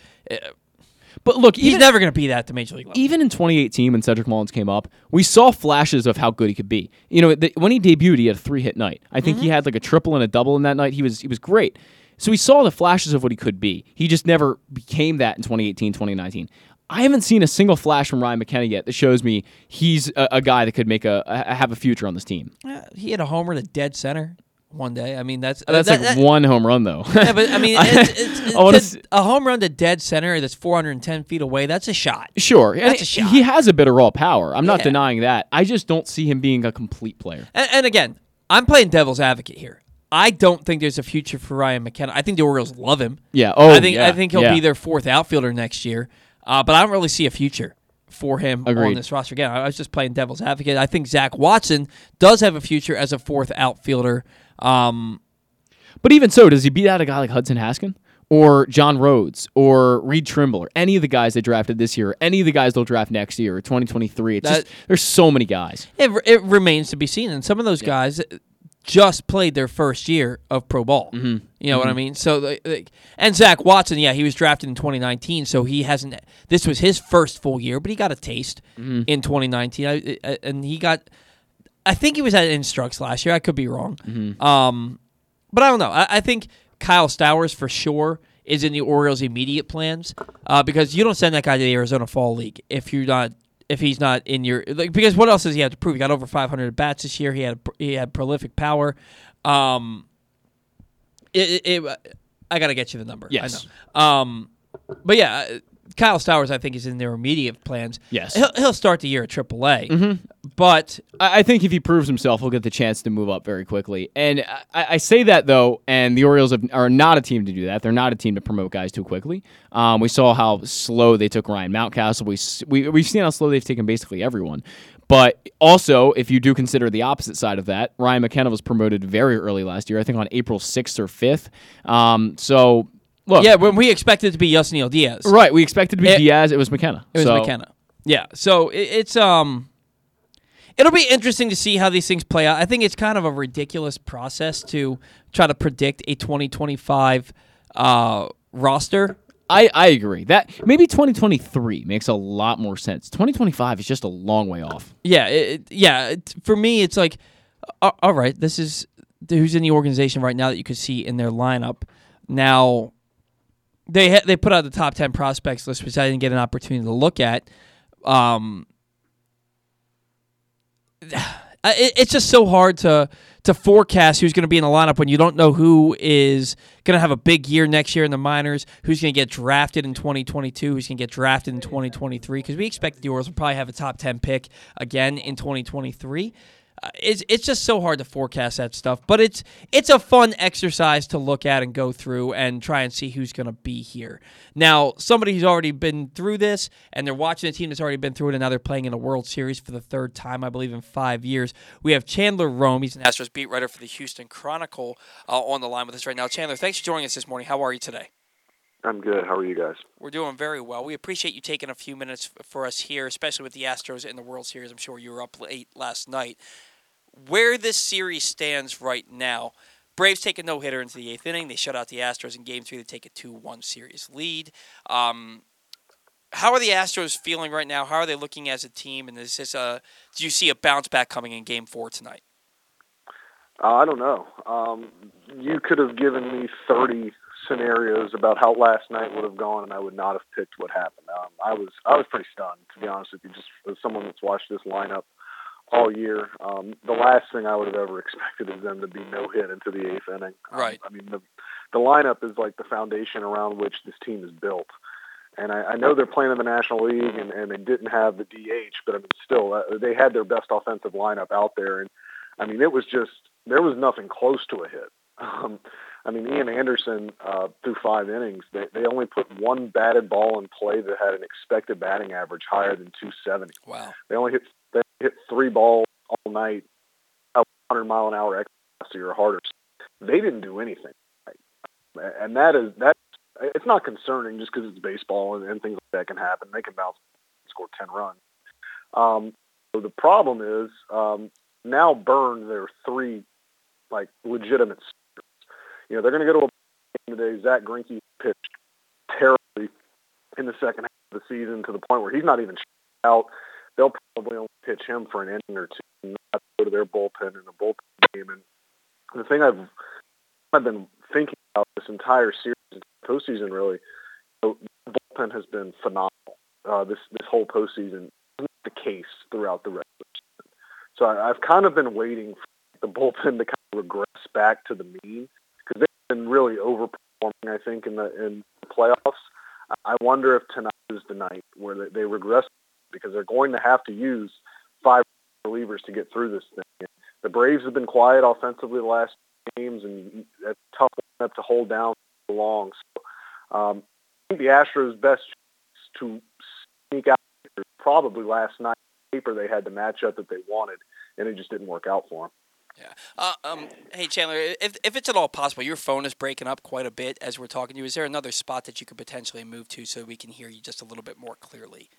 But look, He's even, never going to be that at the major league level. even in 2018 when Cedric Mullins came up, we saw flashes of how good he could be. You know, the, when he debuted, he had a three hit night. I think he had like a triple and a double in that night. He was he was great. So we saw the flashes of what he could be. He just never became that in 2018, 2019. I haven't seen a single flash from Ryan McKenna yet that shows me he's a, a guy that could make a, a have a future on this team. Uh, he had a homer to dead center one day. I mean, that's That's that- like that- one home run though. Yeah, but I mean, it's, it's, it's, I a home run to dead center that's 410 feet away. That's a shot. Sure, That's a shot. he has a bit of raw power. I'm not Yeah. denying that. I just don't see him being a complete player. And, and again, I'm playing devil's advocate here. I don't think there's a future for Ryan McKenna. I think the Orioles love him. Yeah. Oh, I think yeah. I think he'll Yeah. be their fourth outfielder next year. Uh, but I don't really see a future for him on this roster. Again, I was just playing devil's advocate. I think Zach Watson does have a future as a fourth outfielder. Um, But even so, does he beat out a guy like Hudson Haskin or John Rhodes or Reed Trimble or any of the guys they drafted this year, or any of the guys they'll draft next year or 2023? It's just there's so many guys. it, it remains to be seen. And some of those guys just played their first year of pro ball. Mm-hmm. You know what I mean? So, like, like- and Zach Watson, yeah, he was drafted in 2019, so he hasn't. This was his first full year, but he got a taste Mm-hmm. in 2019, I, I- and he got. I think he was at Instructs last year. I could be wrong, Mm-hmm. um, but I don't know. I, I think Kyle Stowers for sure is in the Orioles' immediate plans uh, because you don't send that guy to the Arizona Fall League if you're not if he's not in your like because what else does he have to prove? He got over 500 at bats this year. He had he had prolific power. Um, it, it, it- I gotta get you the number. Yes. I know. Um, but yeah, Kyle Stowers, I think, is in their immediate plans. Yes. he'll, he'll start the year at AAA. Mhm. But I I think if he proves himself, he'll get the chance to move up very quickly. And I, I say that though, and the Orioles have, are not a team to do that. They're not a team to promote guys too quickly. Um, we saw how slow they took Ryan Mountcastle. We, we we've seen how slow they've taken basically everyone. But also, if you do consider the opposite side of that, Ryan McKenna was promoted very early last year. I think on April sixth or fifth. Um, so look, yeah, when we expected it to be Yusniel Diaz. right. We expected to be It- Diaz. It was McKenna. It was So- McKenna. Yeah. So it, it's um, it'll be interesting to see how these things play out. I think it's kind of a ridiculous process to try to predict a 2025 uh, roster. I, I agree that maybe 2023 makes a lot more sense. 2025 is just a long way off. Yeah, it, it- yeah. It, for me, it's like, uh, all right, this is who's in the organization right now that you could see in their lineup. Now, they ha- they put out the top ten prospects list, which I didn't get an opportunity to look at. Um, it, it's just so hard to to forecast who's going to be in the lineup when you don't know who is going to have a big year next year in the minors, who's going to get drafted in 2022, who's going to get drafted in 2023. Because we expect the Orioles will probably have a top 10 pick again in 2023. It's it's just so hard to forecast that stuff, but it's it's a fun exercise to look at and go through and try and see who's going to be here. Now, somebody who's already been through this and they're watching a team that's already been through it, and now they're playing in a World Series for the third time, I believe, in five years. We have Chandler Rome. He's an Astros beat writer for the Houston Chronicle uh, on the line with us right now. Chandler, thanks for joining us this morning. How are you today? I'm good. How are you guys? We're doing very well. We appreciate you taking a few minutes for us here, especially with the Astros in the World Series. I'm sure you were up late last night. Where this series stands right now, Braves take a no hitter into the eighth inning. They shut out the Astros in Game Three. They take a two-one series lead. Um, how are the Astros feeling right now? How are they looking as a team? And is this a? Do you see a bounce back coming in Game Four tonight? Uh, I don't know. Um, you could have given me 30 scenarios about how last night would have gone, and I would not have picked what happened. Um, I was I was pretty stunned, to be honest with you. Just as someone that's watched this lineup all year, um, the last thing I would have ever expected is them to be no hit into the eighth inning. Um, Right. I mean, the the lineup is like the foundation around which this team is built. And I, I know they're playing in the National League, and, and they didn't have the DH, but I mean, still, uh, they had their best offensive lineup out there, and I mean, it was just there was nothing close to a hit. Um, I mean, Ian Anderson uh, through five innings, they, they only put one batted ball in play that had an expected batting average higher than 270. Wow. They only hit hit three balls all night, a 100 mile an hour extra or harder. They didn't do anything, right? and that is that. It's not concerning just because it's baseball and, and things like that can happen. They can bounce, score 10 runs. Um, so the problem is um, now burn their three like legitimate. starters. You know they're going to go to a game today. Zack Greinke pitched terribly in the second half of the season to the point where he's not even out. They'll probably only pitch him for an inning or two, and not go to their bullpen in the bullpen game. And the thing I've I've been thinking about this entire series, postseason really, so the bullpen has been phenomenal. Uh, this this whole postseason isn't the case throughout the regular season. So I, I've kind of been waiting for the bullpen to kind of regress back to the mean because they've been really overperforming. I think in the in the playoffs. I wonder if tonight is the night where they, they regress because they're going to have to use five relievers to get through this thing. The Braves have been quiet offensively the last games, and that's tough enough to hold down for long. So um, I think the Astros' best chance to sneak out probably last night. Paper they had the matchup that they wanted, and it just didn't work out for them. Uh, um, hey Chandler, if, if it's at all possible, your phone is breaking up quite a bit as we're talking to you. Is there another spot that you could potentially move to so we can hear you just a little bit more clearly?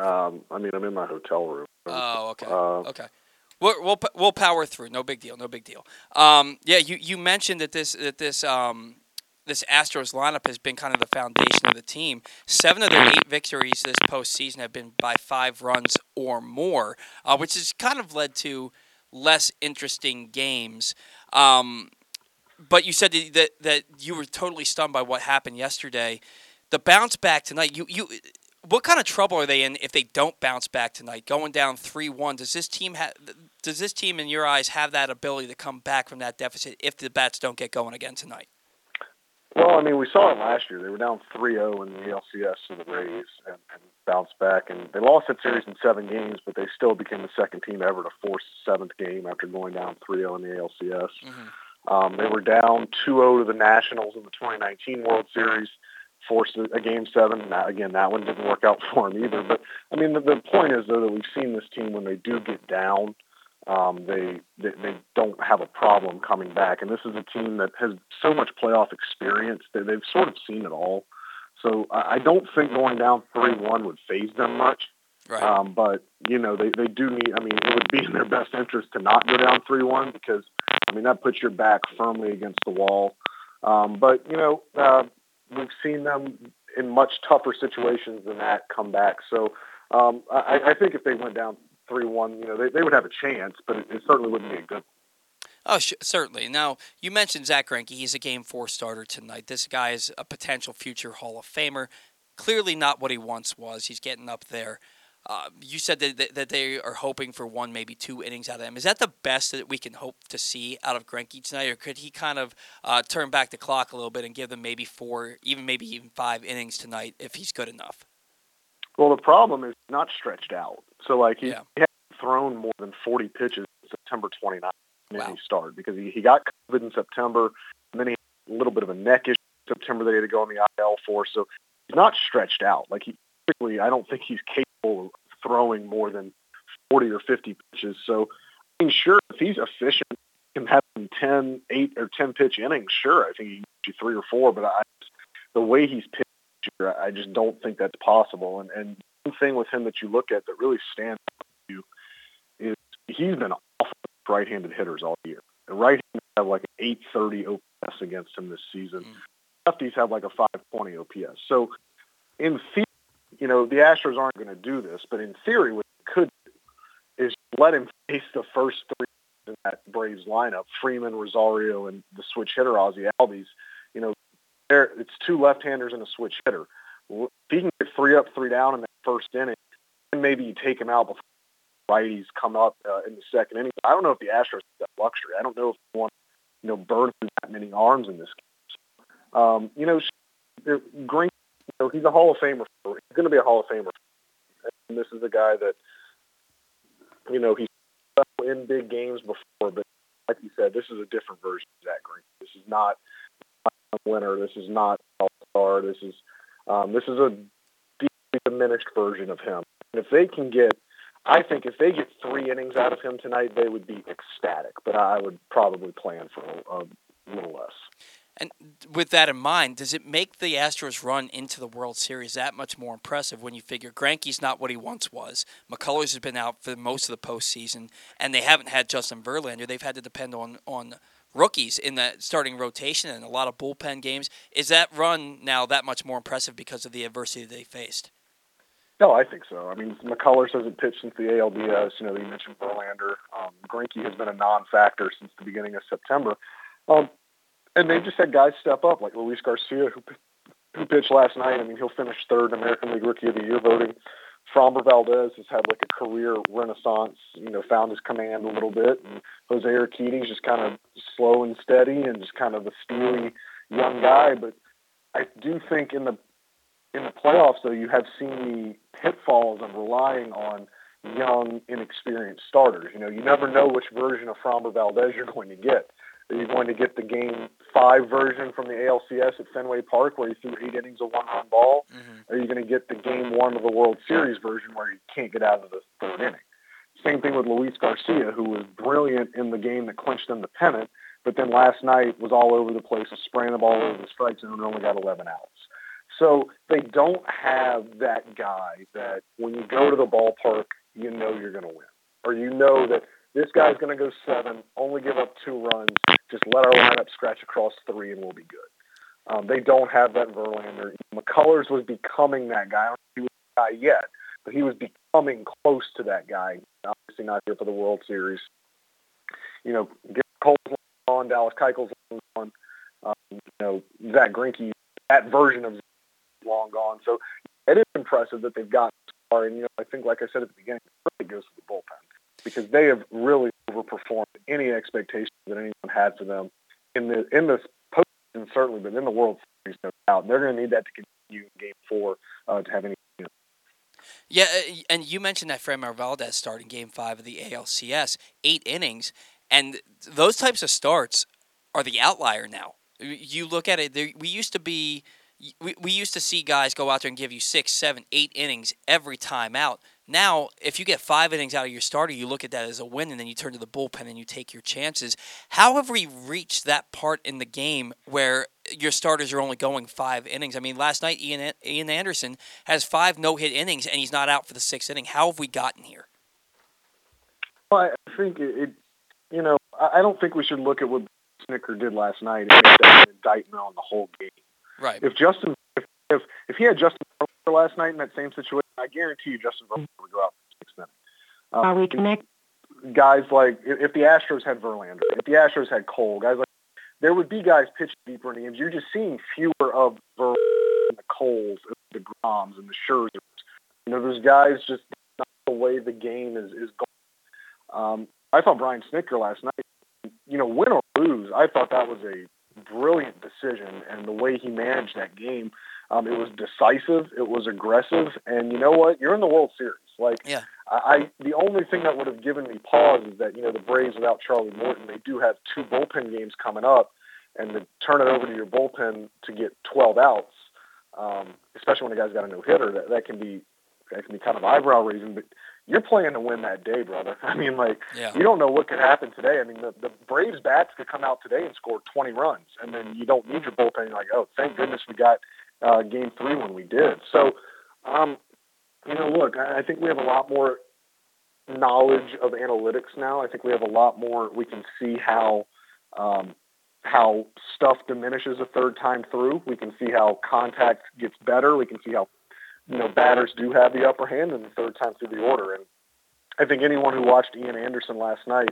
Um, I mean, I'm in my hotel room. Oh, okay, Uh, okay. We'll, we'll we'll power through. No big deal. No big deal. Um, yeah, you, you mentioned that this that this um, this Astros lineup has been kind of the foundation of the team. Seven of their eight victories this postseason have been by five runs or more, uh, which has kind of led to less interesting games. Um, but you said that, that that you were totally stunned by what happened yesterday. The bounce back tonight, you you. What kind of trouble are they in if they don't bounce back tonight? Going down three one, does this team have? Does this team, in your eyes, have that ability to come back from that deficit if the bats don't get going again tonight? Well, I mean, we saw it last year. They were down 3-0 in the ALCS to the Rays and, and bounced back. And they lost that series in seven games, but they still became the second team ever to force the seventh game after going down 3-0 in the ALCS. Mm-hmm. Um, they were down 2-0 to the Nationals in the 2019 World Series, forced a, game seven. Now, again, that one didn't work out for them either. But, I mean, the, the point is, though, that we've seen this team when they do get down – um, they, they they don't have a problem coming back. And this is a team that has so much playoff experience that they've sort of seen it all. So I, I don't think going down three one would phase them much. Right. Um, but you know they they do need. I mean, it would be in their best interest to not go down three one because I mean that puts your back firmly against the wall. Um, but you know uh, we've seen them in much tougher situations than that come back. So um, I, I think if they went down three one, you know, they, they would have a chance, but it, it certainly wouldn't be a good. Oh, sh- certainly. Now, you mentioned Zack Greinke. He's a game four starter tonight. This guy is a potential future Hall of Famer. Clearly not what he once was. He's getting up there. Uh, you said that, that they are hoping for one, maybe two innings out of him. Is that the best that we can hope to see out of Greinke tonight, or could he kind of uh, turn back the clock a little bit and give them maybe four, even maybe even five innings tonight if he's good enough? Well, the problem is not stretched out. So, like, he, Yeah. he hadn't thrown more than 40 pitches September 29th when Wow. he started because he, he got COVID in September, and then he had a little bit of a neck issue in September that he had to go on the IL for. So he's not stretched out. Like, he typically, I don't think he's capable of throwing more than 40 or 50 pitches. So, I mean, sure, if he's efficient, can have 10, 8 or 10 pitch innings, sure, I think he can get you three or four, but I, the way he's pitched, I just don't think that's possible. And, and one thing with him that you look at that really stands out to you is he's been awful with right-handed hitters all year. The right-handers have like an 830 OPS against him this season. Mm. Lefties have like a 520 OPS. So in theory, you know, the Astros aren't going to do this, but in theory, what they could do is let him face the first three in that Braves lineup, Freeman, Rosario, and the switch hitter, Ozzie Albies. You know, there it's two left-handers and a switch hitter. If he can get three up, three down in that first inning, then maybe you take him out before righties come up uh, in the second inning. I don't know if the Astros have that luxury. I don't know if they want you know burn through that many arms in this game. So, um, you know, Green, know, he's a Hall of Famer. He's going to be a Hall of Famer. And this is a guy that you know he's in big games before, but like you said, this is a different version of Zack Greinke. This is not a winner. This is not all star. This is um, this is a deeply diminished version of him. And if they can get, I think if they get three innings out of him tonight, they would be ecstatic. But I would probably plan for a, a little less. And with that in mind, does it make the Astros run into the World Series that much more impressive when you figure Greinke's not what he once was? McCullers has been out for most of the postseason, and they haven't had Justin Verlander. They've had to depend on on rookies in the starting rotation and a lot of bullpen games. Is that run now that much more impressive because of the adversity they faced? No, I think so. I mean, McCullers hasn't pitched since the ALDS. You know, you mentioned Verlander. Um, has been a non-factor since the beginning of September. Um, and they've just had guys step up, like Luis Garcia, who, who pitched last night. I mean, he'll finish third in American League Rookie of the Year voting. Framber Valdez has had like a career renaissance, you know, found his command a little bit. And Jose Urquidy's just kind of slow and steady and just kind of a steely young guy. But I do think in the in the playoffs, though, you have seen the pitfalls of relying on young, inexperienced starters. You know, you never know which version of Framber Valdez you're going to get. Are you going to get the game five version from the ALCS at Fenway Park where he threw eight innings of one run ball? Mm-hmm. Are you going to get the game one of the World Series version where you can't get out of the third inning? Same thing with Luis Garcia, who was brilliant in the game that clinched them the pennant, but then last night was all over the place, was spraying the ball over the strike zone and only got 11 outs. So they don't have that guy that when you go to the ballpark, you know you're going to win. Or you know that this guy's going to go seven, only give up two runs, just let our lineup scratch across three and we'll be good. Um, they don't have that Verlander. McCullers was becoming that guy. I don't know if he was the guy yet, but he was becoming close to that guy. Obviously not here for the World Series. You know, Gerrit Cole's on, Dallas Keuchel's on. Um, you know, Zack Greinke, that version of long gone. So it is impressive that they've got far. And, you know, I think, like I said at the beginning, it really goes to the bullpen because they have really overperformed any expectations that anyone had for them in the in this post and certainly, but in the World Series, no doubt. They're going to need that to continue in Game Four uh, to have any. Yeah, uh, and you mentioned that Framber Valdez starting Game Five of the ALCS, eight innings, and those types of starts are the outlier now. You look at it; we used to be, we, we used to see guys go out there and give you six, seven, eight innings every time out. Now, if you get five innings out of your starter, you look at that as a win, and then you turn to the bullpen and you take your chances. How have we reached that part in the game where your starters are only going five innings? I mean, last night Ian Ian Anderson has five no hit innings, and he's not out for the sixth inning. How have we gotten here? Well, I think it, it you know, I don't think we should look at what Snitker did last night and make an indictment on the whole game. Right. If Justin, if if, he had Justin Verlander last night in that same situation, I guarantee you Justin Verlander would go out for the sixth inning. Um, Are we connected? Guys like if the Astros had Verlander, if the Astros had Cole, guys like there would be guys pitching deeper innings. You're just seeing fewer of Verlander and the Coles, and the Groms, and the Scherzers. You know, those guys just not the way the game is is going. Um, I thought Brian Snitker last night, you know, win or lose, I thought that was a brilliant decision, and the way he managed that game, um, it was decisive, it was aggressive, and you know what? You're in the World Series. Like, Yeah. I, I the only thing that would have given me pause is that you know the Braves without Charlie Morton, they do have two bullpen games coming up, and to turn it over to your bullpen to get 12 outs, um, especially when a guy's got a no hitter, that that can be that can be kind of eyebrow raising. But you're playing to win that day, brother. I mean, like Yeah. you don't know what could happen today. I mean, the, the Braves bats could come out today and score 20 runs, and then you don't need your bullpen. You're like, oh, thank goodness we got uh, Game Three when we did. So, um, you know, look, I, think we have a lot more knowledge of analytics now. I think we have a lot more. We can see how um, how stuff diminishes a third time through. We can see how contact gets better. We can see how you know batters do have the upper hand in the third time through the order. And I think anyone who watched Ian Anderson last night,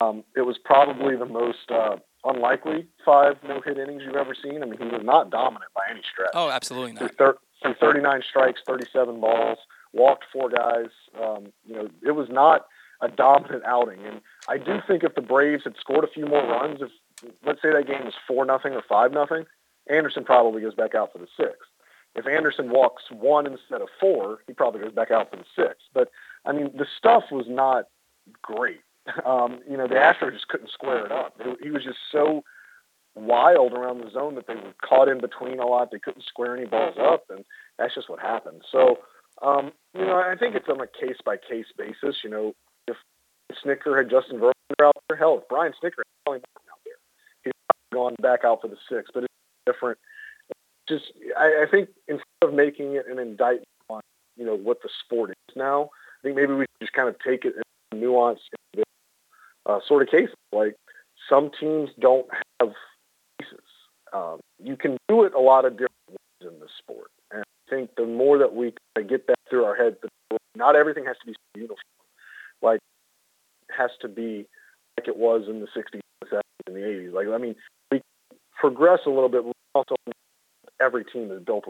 um, it was probably the most uh, unlikely five no hit innings you've ever seen. I mean, he was not dominant by any stretch Oh, absolutely not. through, thir- through 39 strikes, 37 balls, walked four guys. Um, you know, it was not a dominant outing. And I do think if the Braves had scored a few more runs, if let's say that game was four nothing or five nothing, Anderson probably goes back out for the sixth. If Anderson walks one instead of four, he probably goes back out for the sixth. But I mean, the stuff was not great. Um, you know, the Astros just couldn't square it up. He was just so wild around the zone that they were caught in between a lot. They couldn't square any balls up, and that's just what happened. So, um, you know, I think it's on a case by case basis. You know, if Snitker had Justin Verlander out there, hell, if Brian Snitker had Charlie Morton out there, he's gone back out for the sixth. But it's different. Just, I, I think instead of making it an indictment on, you know, what the sport is now, I think maybe we should just kind of take it in nuance uh, sort of cases. Like some teams don't have pieces. Um, you can do it a lot of different ways in this sport, and I think the more that we get that through our head, not everything has to be uniform. Like has to be like it was in the '60s, the '70s, and the '80s. Like I mean, we progress a little bit. but Also, every team is built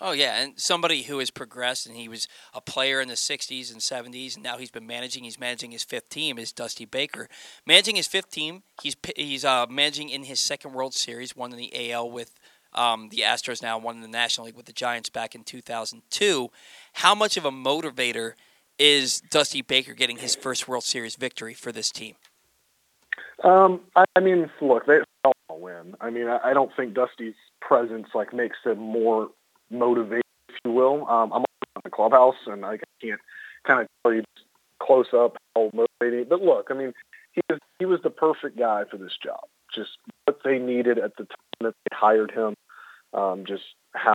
Oh yeah, and somebody who has progressed, and he was a player in the '60s and '70s, and now he's been managing. He's managing his fifth team. Is Dusty Baker managing his fifth team? He's he's uh, managing in his second World Series, one in the AL with um, the Astros now, one in the National League with the Giants back in 2002. How much of a motivator is Dusty Baker getting his first World Series victory for this team? Um, I, mean, look, they all win. I mean, I don't think Dusty's presence like makes them more motivated, if you will. Um, I'm in the clubhouse, and I can't kind of tell you close up how motivating. But look, I mean, he was he was the perfect guy for this job. Just what they needed at the time that they hired him. Um, just how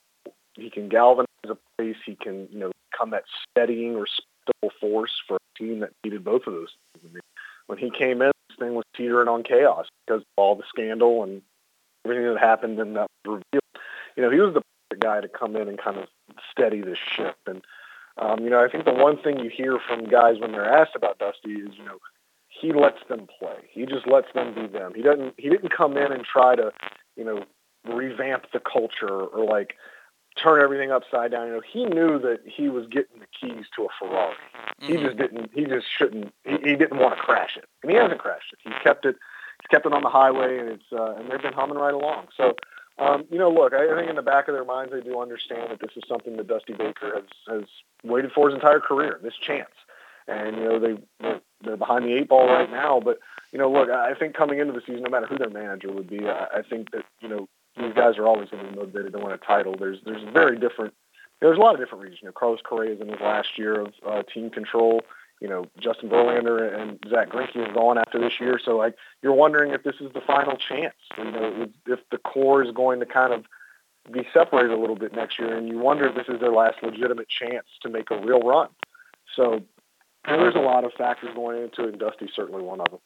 he can galvanize a place. He can, you know, become that steadying, respectable force for a team that needed both of those. things. I mean, when he came in, this thing was teetering on chaos because of all the scandal and everything that happened and that revealed. You know, he was the perfect guy to come in and kind of steady this ship. And um, you know, I think the one thing you hear from guys when they're asked about Dusty is, you know, he lets them play. He just lets them be them. He doesn't. He didn't come in and try to, you know, revamp the culture or like turn everything upside down. You know, he knew that he was getting the keys to a Ferrari. He just didn't. He just shouldn't. He, he didn't want to crash it, and he hasn't crashed it. He kept it. He's kept it on the highway, and it's uh, and they've been humming right along. So. Um, you know, look, I, think in the back of their minds they do understand that this is something that Dusty Baker has, has waited for his entire career, this chance. And, you know, they, they're, they're behind the eight ball right now. But, you know, look, I think coming into the season, no matter who their manager would be, I, I think that, you know, these guys are always going to be motivated to win a title. There's there's very different. There's a lot of different reasons. You know, Carlos Correa is in his last year of uh, team control. You know, Justin Verlander and Zack Greinke is gone after this year. So, like, you're wondering if this is the final chance. You know, if the core is going to kind of be separated a little bit next year, and you wonder if this is their last legitimate chance to make a real run. So, there's a lot of factors going into it, and Dusty's certainly one of them.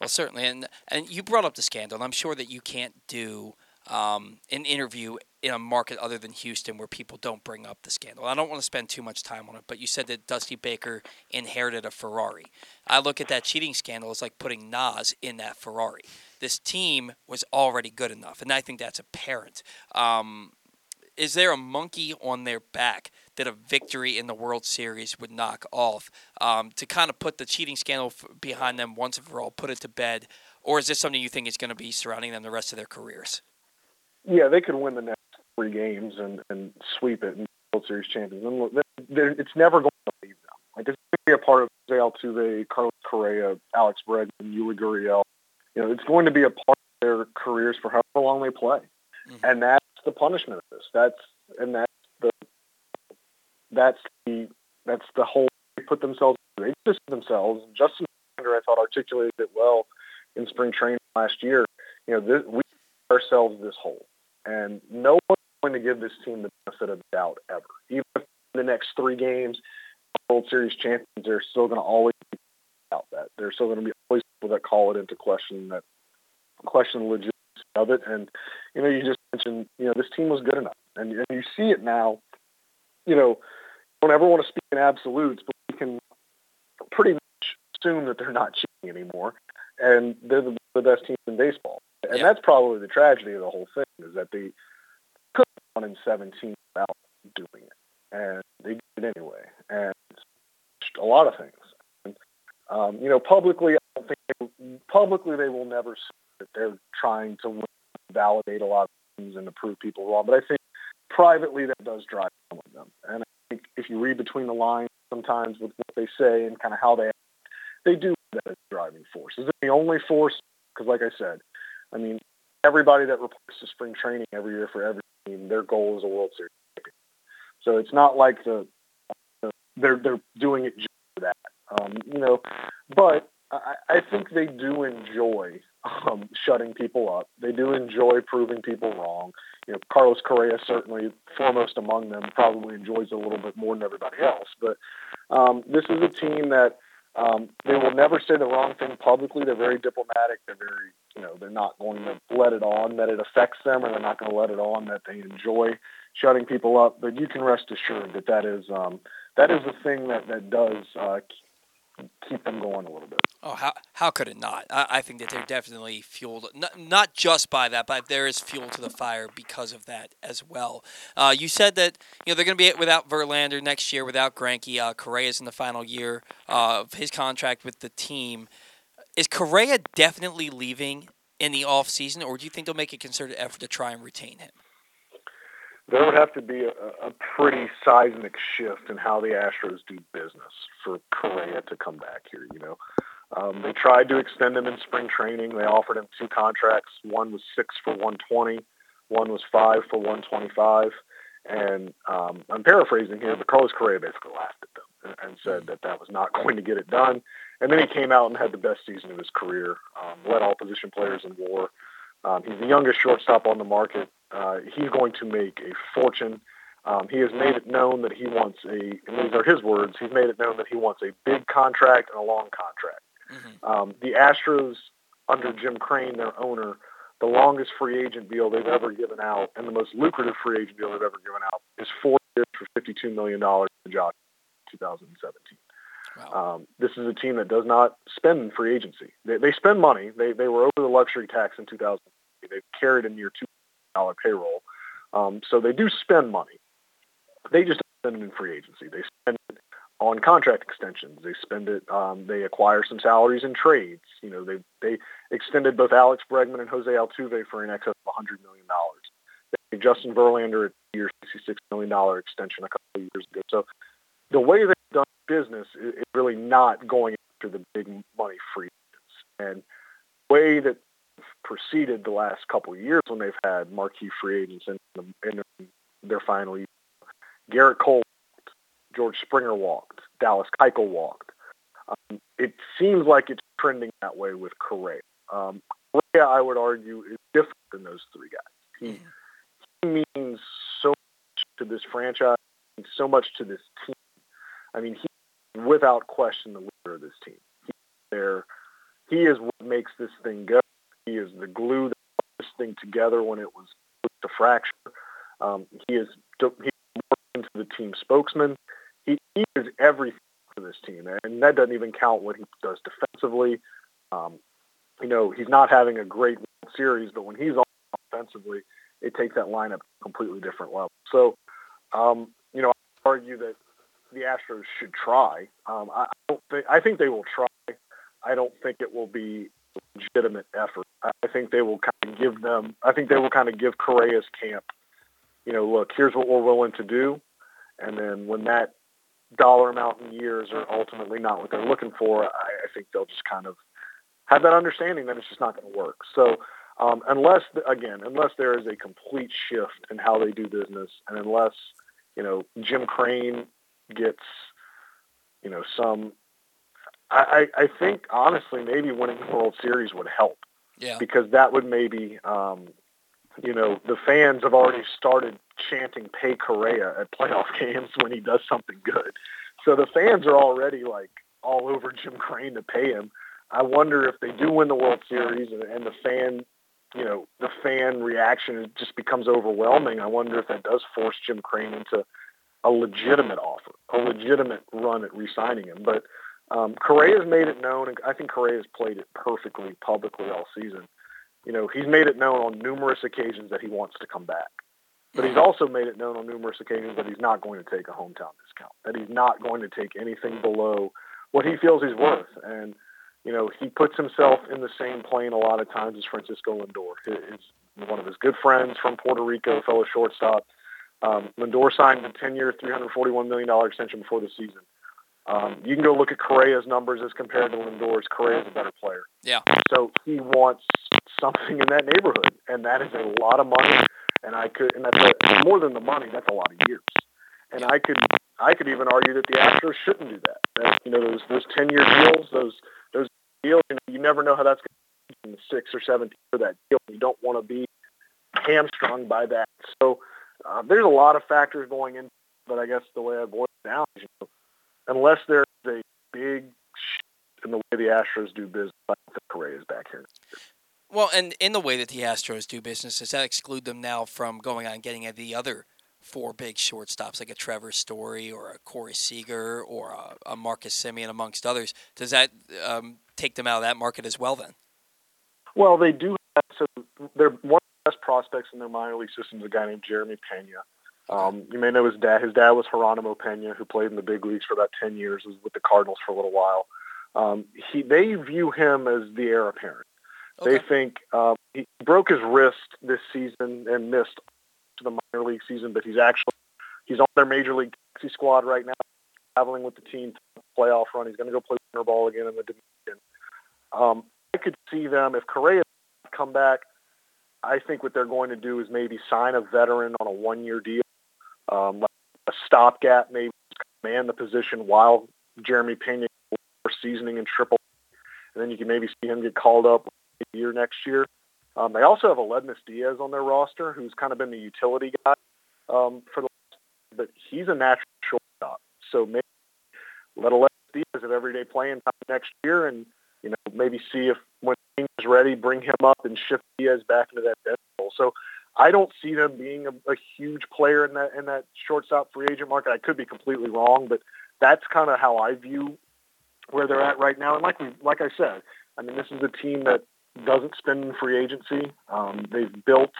Well, certainly, and and you brought up the scandal, and I'm sure that you can't do um, an interview in a market other than Houston where people don't bring up the scandal. I don't want to spend too much time on it, but you said that Dusty Baker inherited a Ferrari. I look at that cheating scandal as like putting NOS in that Ferrari. This team was already good enough, and I think that's apparent. Um, is there a monkey on their back that a victory in the World Series would knock off um, to kind of put the cheating scandal behind them once and for all, put it to bed? Or is this something you think is going to be surrounding them the rest of their careers? Yeah, they could win the next three games and, and sweep it and World Series champions. And look, it's never going to leave them. Like this is going to be a part of Jose Altuve, Carlos Correa, Alex Bregman, Yuli Gurriel. You know, it's going to be a part of their careers for however long they play, mm-hmm. and that's the punishment of this. That's and that's the that's the that's the whole they put themselves. They just themselves. Justin Verlander, I thought, articulated it well in spring training last year. You know, this, we ourselves this hole. And no one's going to give this team the benefit of the doubt ever. Even if the next three games, World Series champions, they're still going to always be out that. There's still going to be always people that call it into question that question the legitimacy of it. And you know, you just mentioned, you know, this team was good enough, and, and you see it now. You know, don't ever want to speak in absolutes, but we can pretty much assume that they're not cheating anymore, and they're the, the best team in baseball. And yeah. that's probably the tragedy of the whole thing is that they won in 17 without doing it, and they did it anyway. And a lot of things. And, um, you know, publicly, I don't think they, publicly they will never say that they're trying to validate a lot of things and to prove people wrong. But I think privately that does drive some of them. And I think if you read between the lines sometimes with what they say and kind of how they act, they do that as driving force. Is it the only force? Because like I said, I mean, everybody that reports to spring training every year for every team, their goal is a World Series. So it's not like the, the they're they're doing it just for that. Um, you know, but I, I think they do enjoy um, shutting people up. They do enjoy proving people wrong. You know, Carlos Correa certainly foremost among them probably enjoys it a little bit more than everybody else. But um, this is a team that um, they will never say the wrong thing publicly. They're very diplomatic. They're very, you know, they're not going to let it on that it affects them, or they're not going to let it on that they enjoy shutting people up. But you can rest assured that that is um, that is the thing that that does uh, keep them going a little bit. Oh, how how could it not? I, I think that they're definitely fueled, not, not just by that, but there is fuel to the fire because of that as well. Uh, you said that you know they're going to be without Verlander next year, without Greinke. Uh, is in the final year uh, of his contract with the team. Is Correa definitely leaving in the off season, or do you think they'll make a concerted effort to try and retain him? there would have to be a, a pretty seismic shift in how the Astros do business for Correa to come back here. You know, um, they tried to extend him in spring training. They offered him two contracts. One was six for 120. One was five for 125. And um, I'm paraphrasing here, but Carlos Correa basically laughed at them and, and said that that was not going to get it done. And then he came out and had the best season of his career, um, led all position players in WAR. Um, he's the youngest shortstop on the market. Uh, he's going to make a fortune. Um, he has made it known that he wants a, and these are his words, he's made it known that he wants a big contract and a long contract. Mm-hmm. Um, the Astros, under Jim Crane, their owner, the longest free agent deal they've ever given out and the most lucrative free agent deal they've ever given out is four years for $52 million in Josh 2017. Um, this is a team that does not spend free agency. They, they spend money. They, they were over the luxury tax in 2000. They've carried a near $2 payroll. Um, so they do spend money. They just spend it in free agency. They spend it on contract extensions. They spend it. Um, they acquire some salaries in trades. You know, they they extended both Alex Bregman and Jose Altuve for an excess of $100 million. They gave Justin Verlander a year, $66 million extension a couple of years ago. So the way they've done business is, really not going after the big money free agents. And the way that proceeded the last couple of years when they've had marquee free agents in, the, in their final year. Gerrit Cole walked, George Springer walked, Dallas Keuchel walked. Um, it seems like it's trending that way with Correa. Um, Correa, I would argue, is different than those three guys. He, he means so much to this franchise, so much to this team. I mean, without question, the leader of this team. He's there. He is what makes this thing go. He is the glue that held this thing together when it was to fracture. Um, he is he into the team spokesman. He, he is everything for this team, and that doesn't even count what he does defensively. Um, you know, he's not having a great World Series, but when he's on offensively, it takes that lineup to a completely different level. So, um, you know, I argue that the Astros should try. Um, I don't think I think they will try. I don't think it will be legitimate effort. I think they will kind of give them. I think they will kind of give Correa's camp. You know, look, here's what we're willing to do, and then when that dollar amount in years are ultimately not what they're looking for, I, I think they'll just kind of have that understanding that it's just not going to work. So um, unless, again, unless there is a complete shift in how they do business, and unless you know Jim Crane gets you know some I, I think honestly maybe winning the World Series would help. Yeah. Because that would maybe um, you know, the fans have already started chanting pay Correa at playoff games when he does something good. So the fans are already like all over Jim Crane to pay him. I wonder if they do win the World Series and, and the fan, you know, the fan reaction just becomes overwhelming. I wonder if that does force Jim Crane into a legitimate offer, a legitimate run at re-signing him. But um, Correa's made it known, and I think Correa's played it perfectly publicly all season. You know, he's made it known on numerous occasions that he wants to come back. But he's also made it known on numerous occasions that he's not going to take a hometown discount, that he's not going to take anything below what he feels he's worth. And, you know, he puts himself in the same plane a lot of times as Francisco Lindor, his, one of his good friends from Puerto Rico, fellow shortstop. Um, Lindor signed a 10-year, $341 million extension before the season. Um, you can go look at Correa's numbers as compared to Lindor's. Correa's a better player. Yeah. So he wants something in that neighborhood, and that is a lot of money. And I could, and that's a, more than the money. That's a lot of years. And I could, I could even argue that the Astros shouldn't do that. That you know those those ten year deals, those those deals. You, know, you never know how that's going to be in the six or seven for that deal. You don't want to be hamstrung by that. So uh, there's a lot of factors going in. But I guess the way I boil it down is, you know, unless there's a big shift in the way the Astros do business, I think Correa is back here. Well, and in the way that the Astros do business, does that exclude them now from going on getting at the other four big shortstops, like a Trevor Story or a Corey Seager or a, a Marcus Semien, amongst others? Does that um, take them out of that market as well? Then. Well, they do. Have, so they're one best prospects in their minor league system is a guy named Jeremy Pena. Um, you may know his dad. His dad was Geronimo Pena, who played in the big leagues for about 10 years, was with the Cardinals for a little while. Um, he, they view him as the heir apparent. Okay. They think um, he broke his wrist this season and missed to the minor league season, but he's actually he's on their major league taxi squad right now, traveling with the team to the playoff run. He's going to go play winter ball again in the Dominican. Um, I could see them if Correa come back. I think what they're going to do is maybe sign a veteran on a one-year deal, um, like a stopgap, maybe man the position while Jeremy Pena is seasoning in triple, and then you can maybe see him get called up a year next year. Um, they also have Aledmys Diaz on their roster, who's kind of been the utility guy um, for the last, but he's a natural shortstop. So maybe let Aledmys Diaz have everyday playing time next year, and you know maybe see if when he's ready, bring him up and shift Diaz back into that bench role. So I don't see them being a, a huge player in that in that shortstop free agent market. I could be completely wrong, but that's kind of how I view where they're at right now. And like we, like I said, I mean, this is a team that doesn't spend free agency. Um, they've built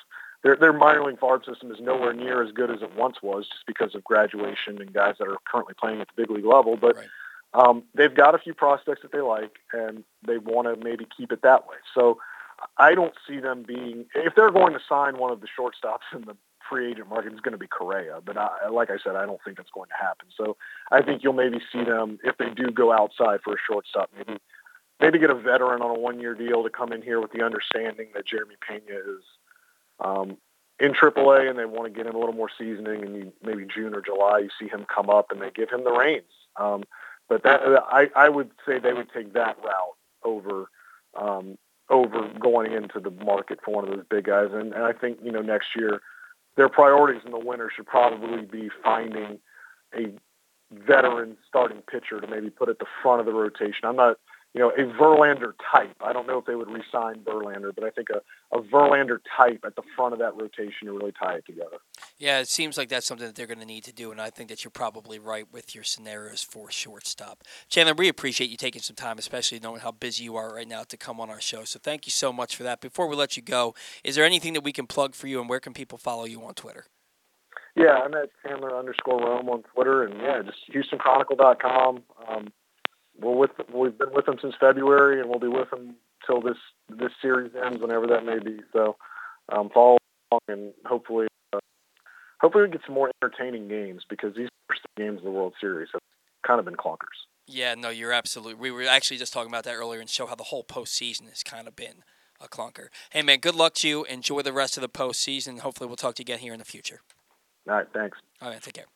their their minor league farm system is nowhere near as good as it once was, just because of graduation and guys that are currently playing at the big league level. But um, they've got a few prospects that they like, and they want to maybe keep it that way. So I don't see them being if they're going to sign one of the shortstops in the free agent market, it's going to be Correa. But I, like I said, I don't think that's going to happen. So I think you'll maybe see them if they do go outside for a shortstop, maybe maybe get a veteran on a one-year deal to come in here with the understanding that Jeremy Pena is um, in AAA and they want to get him a little more seasoning. And you, maybe June or July, you see him come up and they give him the reins. Um, but that I, I would say they would take that route over um, over going into the market for one of those big guys. And, and I think you know next year their priorities in the winter should probably be finding a veteran starting pitcher to maybe put at the front of the rotation. I'm not you know, a Verlander type. I don't know if they would re-sign Verlander, but I think a, a Verlander type at the front of that rotation to really tie it together. Yeah, it seems like that's something that they're going to need to do, and I think that you're probably right with your scenarios for shortstop. Chandler, we appreciate you taking some time, especially knowing how busy you are right now, to come on our show. So thank you so much for that. Before we let you go, is there anything that we can plug for you, and where can people follow you on Twitter? Yeah, I'm at Chandler underscore Rome on Twitter, and yeah, just HoustonChronicle.com. Um, we're with we've been with them since February, and we'll be with them till this this series ends, whenever that may be. So um, follow along, and hopefully, uh, hopefully we get some more entertaining games because these first games of the World Series have kind of been clunkers. Yeah, no, you're absolutely. We were actually just talking about that earlier and show how the whole postseason has kind of been a clunker. Hey, man, good luck to you. Enjoy the rest of the postseason. Hopefully, we'll talk to you again here in the future. All right, thanks. All right, take care.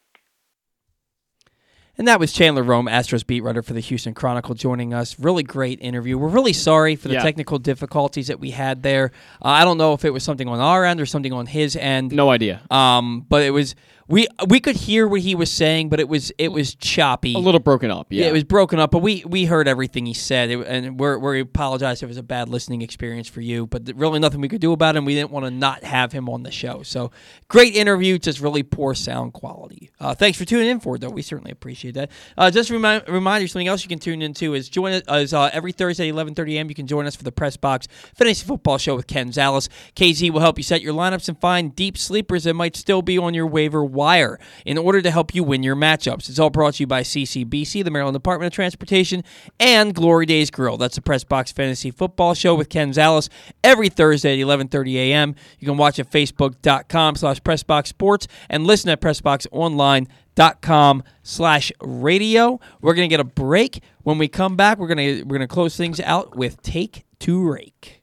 And that was Chandler Rome, Astros beat writer for the Houston Chronicle, joining us. Really great interview. We're really sorry for the Yeah. technical difficulties that we had there. Uh, I don't know if it was something on our end or something on his end. No idea. Um, but it was we we could hear what he was saying, but it was it was choppy. A little broken up. Yeah. it was broken up, but we we heard everything he said, it, and we're we apologize if it was a bad listening experience for you. But really, nothing we could do about it. We didn't want to not have him on the show. So great interview, just really poor sound quality. Uh, thanks for tuning in for it, though. We certainly appreciate that. Uh, just a remind, reminder, something else you can tune into is join us is, uh, every Thursday, 11:30 a.m. You can join us for the Press Box Fantasy Football Show with Ken Zales. KZ will help you set your lineups and find deep sleepers that might still be on your waiver wire in order to help you win your matchups. It's all brought to you by CCBC, the Maryland Department of Transportation, and Glory Days Grill. That's the Press Box Fantasy Football Show with Ken Zales every Thursday at 11:30 a.m. You can watch at facebook.com slash pressboxsports and listen at pressboxonline.com slash radio. We're going to get a break. When we come back, we're going to we're going to close things out with Take to Rake.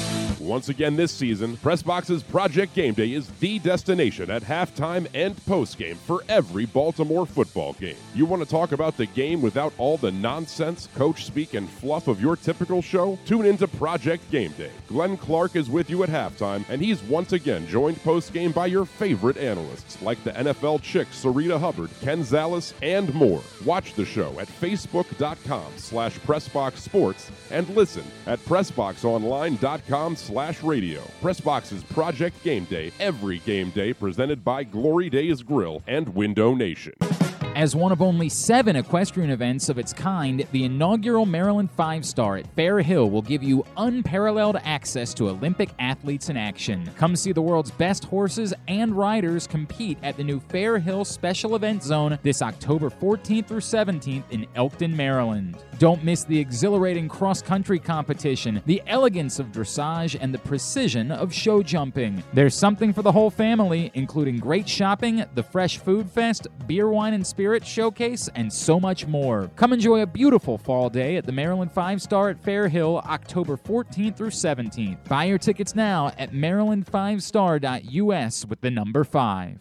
Once again this season, Pressbox's Project Game Day is the destination at halftime and postgame for every Baltimore football game. You want to talk about the game without all the nonsense, coach speak, and fluff of your typical show? Tune into Project Game Day. Glenn Clark is with you at halftime, and he's once again joined postgame by your favorite analysts like the NFL chick Sarita Hubbard, Ken Zales, and more. Watch the show at facebook.com slash pressboxsports and listen at pressboxonline.com slash radio. Pressbox's Project Game Day, every game day presented by Glory Days Grill and Window Nation. As one of only seven equestrian events of its kind, the inaugural Maryland Five Star at Fair Hill will give you unparalleled access to Olympic athletes in action. Come see the world's best horses and riders compete at the new Fair Hill Special Event Zone this October 14th through 17th in Elkton, Maryland. Don't miss the exhilarating cross country competition, the elegance of dressage, and the precision of show jumping. There's something for the whole family, including great shopping, the Fresh Food Fest, beer, wine, and spirit showcase, and so much more. Come enjoy a beautiful fall day at the Maryland Five Star at Fair Hill, October 14th through 17th. Buy your tickets now at maryland5star.us with the number 5.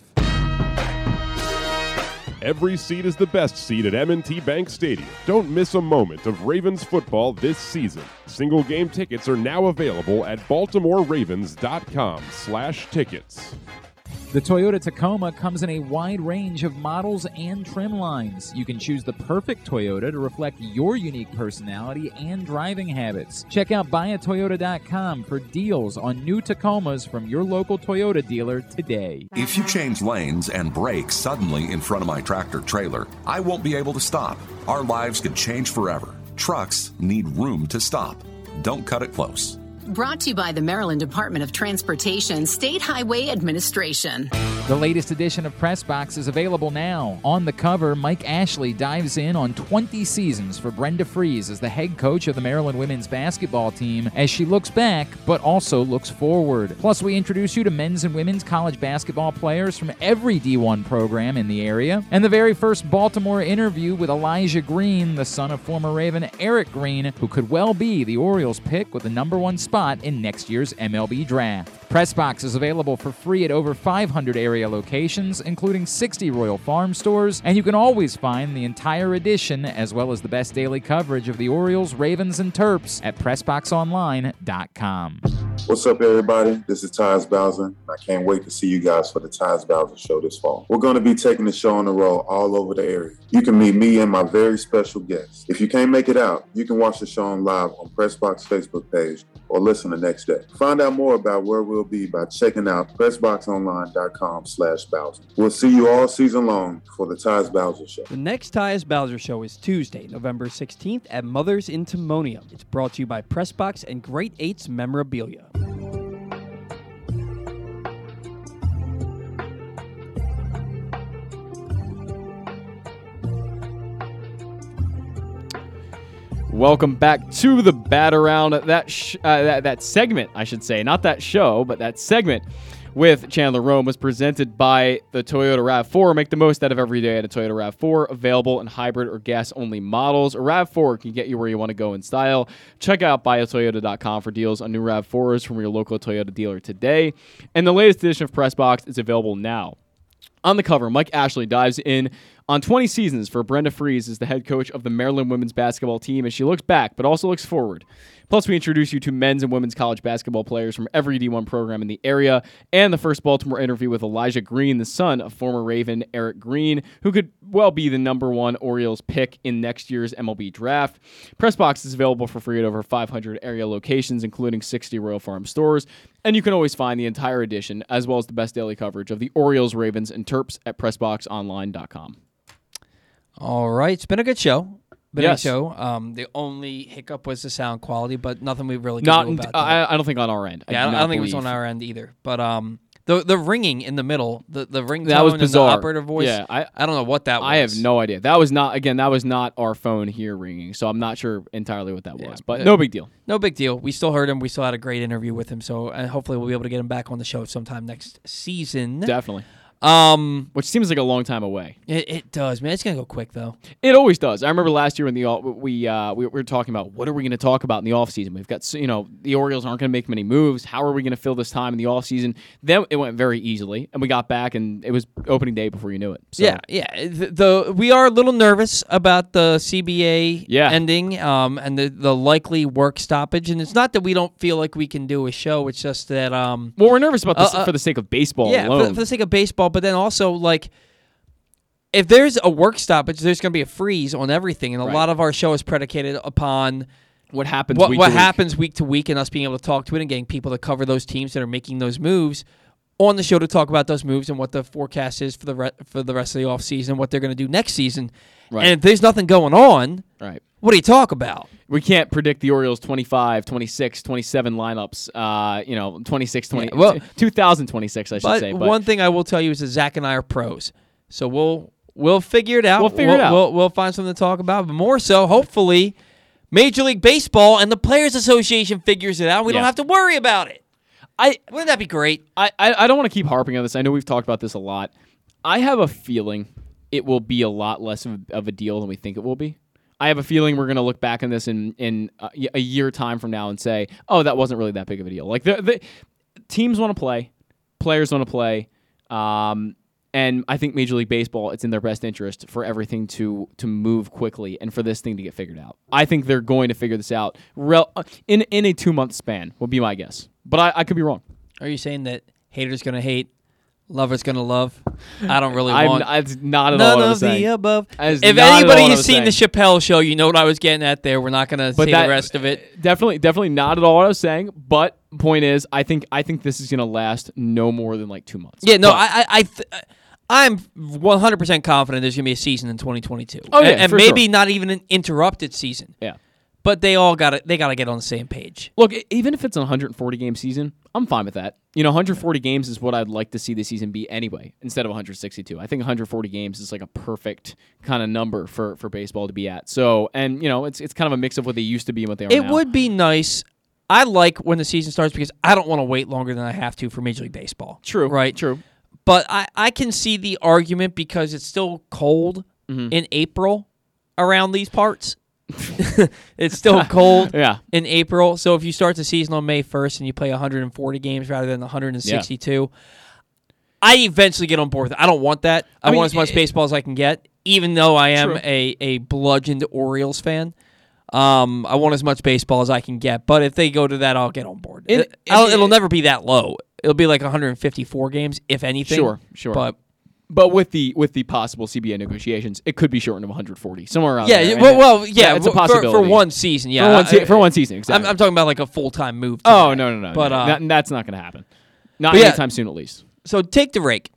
Every seat is the best seat at M&T Bank Stadium. Don't miss a moment of Ravens football this season. Single game tickets are now available at baltimoreravens.com slash tickets. The Toyota Tacoma comes in a wide range of models and trim lines. You can choose the perfect Toyota to reflect your unique personality and driving habits. Check out buyatoyota.com for deals on new Tacomas from your local Toyota dealer today. If you change lanes and brake suddenly in front of my tractor trailer, I won't be able to stop. Our lives could change forever. Trucks need room to stop. Don't cut it close. Brought to you by the Maryland Department of Transportation State Highway Administration. The latest edition of Press Box is available now. On the cover, Mike Ashley dives in on 20 seasons for Brenda Frese as the head coach of the Maryland women's basketball team as she looks back but also looks forward. Plus, we introduce you to men's and women's college basketball players from every D1 program in the area. And the very first Baltimore interview with Elijah Green, the son of former Raven Eric Green, who could well be the Orioles pick with the number one spot in next year's MLB draft. Pressbox is available for free at over 500 area locations, including 60 Royal Farm stores, and you can always find the entire edition as well as the best daily coverage of the Orioles, Ravens, and Terps at PressBoxOnline.com. What's up, everybody? This is Tyus Bowser. I can't wait to see you guys for the Tyus Bowser Show this fall. We're going to be taking the show on the road all over the area. You can meet me and my very special guests. If you can't make it out, you can watch the show on live on Pressbox Facebook page or listen the next day. Find out more about where we'll be by checking out PressBoxOnline.com slash Bowser. We'll see you all season long for the Tyus Bowser Show. The next Tyus Bowser Show is Tuesday, November 16th at Mother's in Timonium. It's brought to you by Pressbox and Great Eights Memorabilia. Welcome back to the Bat Around. That, sh- uh, that that segment, I should say, not that show, but that segment with Chandler Rome was presented by the Toyota RAV4. Make the most out of every day at a Toyota RAV4, available in hybrid or gas-only models. A RAV4 can get you where you want to go in style. Check out buyatoyota.com for deals on new RAV4s from your local Toyota dealer today. And the latest edition of Pressbox is available now. On the cover, Mike Ashley dives in on 20 seasons for Brenda Frese as the head coach of the Maryland women's basketball team as she looks back but also looks forward. Plus, we introduce you to men's and women's college basketball players from every D1 program in the area, and the first Baltimore interview with Elijah Green, the son of former Raven Eric Green, who could well be the number one Orioles pick in next year's MLB draft. Pressbox is available for free at over 500 area locations, including 60 Royal Farm stores, and you can always find the entire edition, as well as the best daily coverage of the Orioles, Ravens, and Terps at PressBoxOnline.com. All right, it's been a good show. Been Yes. a. Um, the only hiccup was the sound quality, but nothing we really could Not, do about. I, I don't think on our end. yeah, I don't, I don't think it was on our end either. But um, the the ringing in the middle, the the ringtone That was and the bizarre. operator voice. Yeah, I, I don't know what that was. I have no idea. That was not again. That was not our phone here ringing, so I'm not sure entirely what that was. But no big deal. No big deal. We still heard him. We still had a great interview with him. So hopefully we'll be able to get him back on the show sometime next season. Definitely. Um, which seems like a long time away. It, it does, man. It's gonna go quick though. It always does. I remember last year when the all- we uh, we were talking about what are we going to talk about in the offseason. We've got you know the Orioles aren't going to make many moves. How are we going to fill this time in the offseason? Then it went very easily, and we got back, and it was opening day before you knew it. So. Yeah, yeah. The, the we are a little nervous about the CBA Yeah. ending, um, and the the likely work stoppage. And it's not that we don't feel like we can do a show. It's just that um, Well, we're nervous about this Uh, uh, for the sake of baseball yeah, alone. for, for the sake of baseball. But then also like. If there's a work stoppage, there's going to be a freeze on everything, and a Right. lot of our show is predicated upon what happens. what, week what to week. happens week to week, and us being able to talk to it and getting people to cover those teams that are making those moves on the show to talk about those moves and what the forecast is for the re- for the rest of the offseason, and what they're going to do next season. Right. And if there's nothing going on, Right. What do you talk about? We can't predict the Orioles 25, 26, 27 lineups, uh, you know, 26, 20, Yeah, well- 2026, I should But, say. one thing I will tell you is that Zach and I are pros, so we'll we'll figure it out. We'll figure it out. We'll, we'll find something to talk about. But more so, hopefully, Major League Baseball and the Players Association figures it out. We don't have to worry about it. I wouldn't that be great? I, I, I don't want to keep harping on this. I know we've talked about this a lot. I have a feeling it will be a lot less of, of a deal than we think it will be. I have a feeling we're going to look back on this in in a, a year time from now and say, "Oh, that wasn't really that big of a deal." Like the, the teams want to play, players want to play, um, and I think Major League Baseball it's in their best interest for everything to to move quickly and for this thing to get figured out. I think they're going to figure this out rel- in in a two month span. Would be my guess, but I, I could be wrong. Are you saying that haters going to hate Lover's gonna love. I don't really I'm, want. That's not at None all what I of was saying. the above. If not at all anybody has seen the. Chappelle show, you know what I was getting at there. We're not gonna But say that- the rest of it. Definitely, definitely not at all what I was saying. But point is, I think I think this is gonna last no more than like two months. Yeah, no, But- I, I, I th- I'm 100% confident there's gonna be a season in 2022. Oh, yeah, and, and maybe sure. not even an interrupted season. Yeah. But they all got to They got to get on the same page. Look, even if it's a 140 game season, I'm fine with that. You know, 140 games is what I'd like to see the season be anyway, instead of 162. I think 140 games is like a perfect kind of number for for baseball to be at. So, and you know, it's it's kind of a mix of what they used to be and what they are It now. would be nice. I like when the season starts because I don't want to wait longer than I have to for Major League Baseball. True. Right. True. But I, I can see the argument because it's still cold Mm-hmm. in April around these parts. it's still cold Yeah. in April. So if you start the season on May 1st and you play 140 games rather than 162, I eventually get on board with it. I don't want that. I, I mean, want as much it- baseball as I can get, even though I am True. a, a bludgeoned Orioles fan. Um, I want as much baseball as I can get, but if they go to that, I'll get on board. In- It- I'll- it'll never be that low. It'll be like 154 games, if anything. Sure, sure. But But with the with the possible CBA negotiations, it could be shortened to 140, somewhere around yeah, there. yeah, well, well, yeah, it's a for- for- possibility for one season. Yeah, for one, se- for one season. Exactly. I'm, I'm talking about like a full time move. to oh no, no, no. But no. uh, That- that's not going to happen. Not but yeah. anytime soon, at least. So take the rake.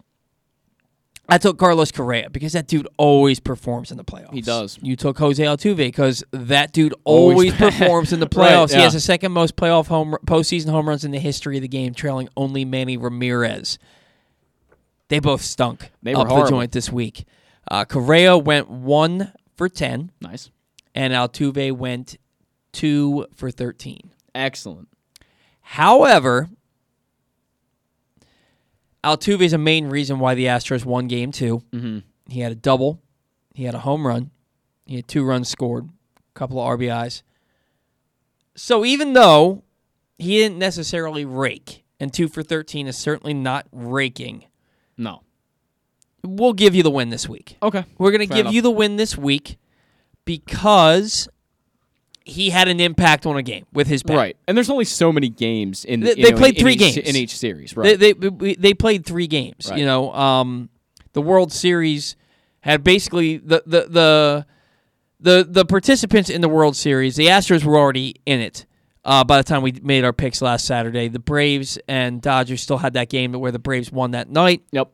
I took Carlos Correa because that dude always performs in the playoffs. He does. You took Jose Altuve because that dude Always always performs in the Right, playoffs. He has the second most playoff home postseason home runs in the history of the game, trailing only Manny Ramirez. They both stunk They were up the joint this week. Uh, Correa went one for ten, Nice. and Altuve went two for thirteen. Excellent. However, Altuve is a main reason why the Astros won game 2 Mm-hmm. He had a double, he had a home run, he had two runs scored, a couple of RBIs. So even though he didn't necessarily rake, and two for 13 is certainly not raking, No. we'll give you the win this week. Okay. We're going to give enough. you the win this week because he had an impact on a game with his bat. Right. And there's only so many games in. They, they know, played in, three in each, games in each series. Right. They they, they played three games. Right. You know, um, the World Series had basically the the the the the participants in the World Series. The Astros were already in it. Uh, by the time we made our picks last Saturday, the Braves and Dodgers still had that game where the Braves won that night. Yep.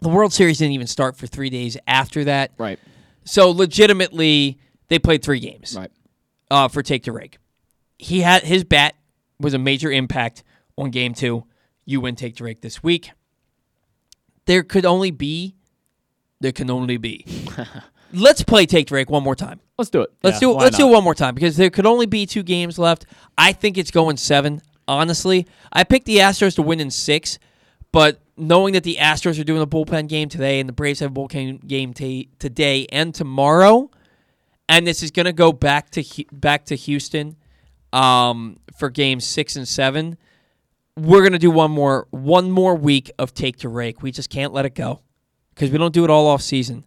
The World Series didn't even start for three days after that. Right. So legitimately, they played three games. Right. Uh, for take to rake, he had his bat was a major impact on game two. You win take to rake this week. There could only be, there can only be. Let's play take to rake one more time. Let's do it. Let's Yeah, do it. Let's do it one more time because there could only be two games left. I think it's going seven. Honestly, I picked the Astros to win in six, but knowing that the Astros are doing a bullpen game today and the Braves have a bullpen game ta today and tomorrow, and this is going to go back to Hu- back to Houston um, for games six and seven. We're going to do one more one more week of take to rake. We just can't let it go because we don't do it all off season.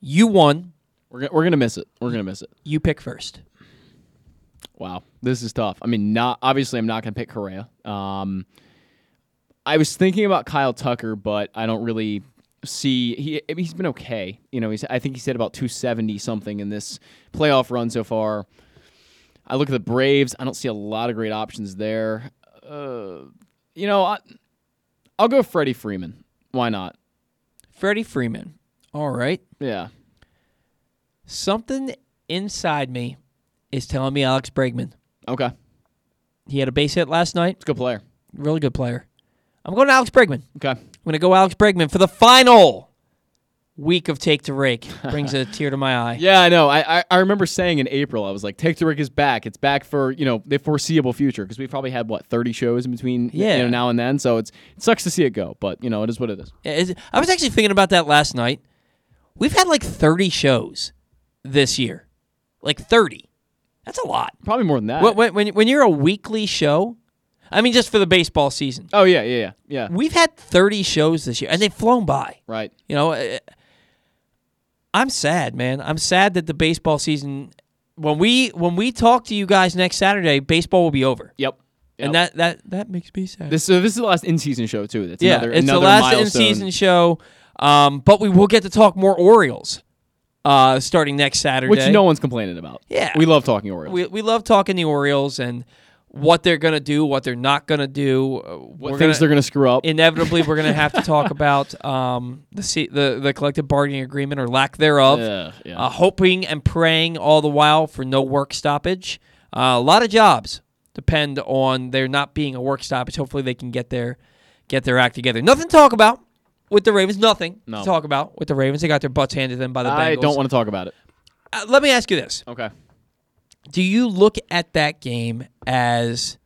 You won. We're, go- we're gonna miss it. We're gonna miss it. You pick first. Wow, this is tough. I mean, not obviously, I'm not gonna pick Correa. Um, I was thinking about Kyle Tucker, but I don't really see he. He's been okay. You know, he's. I think he said about 270 something in this playoff run so far. I look at the Braves. I don't see a lot of great options there. Uh, you know, I, I'll go Freddie Freeman. Why not? Freddie Freeman. All right. Yeah. Something inside me is telling me Alex Bregman. Okay. He had a base hit last night. It's a good player. Really good player. I'm going to Alex Bregman. Okay. I'm going to go Alex Bregman for the final week of Take to Rake. Brings a tear to my eye. Yeah, I know. I, I I remember saying in April, I was like, "Take to Rick is back. It's back for you know the foreseeable future because we've probably had what thirty shows in between Yeah. you know, now and then. So it's it sucks to see it go, but you know it is what it is. I was actually thinking about that last night. We've had like 30 shows this year. Like 30. That's a lot. Probably more than that. When, when, when, you're a weekly show, I mean, just for the baseball season. Oh yeah, yeah, yeah, yeah. We've had 30 shows this year, and they've flown by. Right. You know, uh, I'm sad, man. I'm sad that the baseball season. When we when we talk to you guys next Saturday, baseball will be over. Yep. and that that that makes me sad. This so this is the last in-season show too. That's yeah, another, it's the last in-season show, um, but we will get to talk more Orioles uh, starting next Saturday, which no one's complaining about. Yeah. we love talking Orioles. We we love talking the Orioles and what they're gonna do, what they're not gonna do, uh, what things gonna- they're gonna screw up. Inevitably, we're gonna have to talk about um, the C- the the collective bargaining agreement or lack thereof. Yeah, yeah. Uh, hoping and praying all the while for no work stoppage. Uh, a lot of jobs depend on there not being a work stoppage. Hopefully, they can get their get their act together. Nothing to talk about with the Ravens. Nothing No. to talk about with the Ravens. They got their butts handed to them by the Bengals. I don't want to talk about it. Uh, let me ask you this: Okay. Do you look at that game as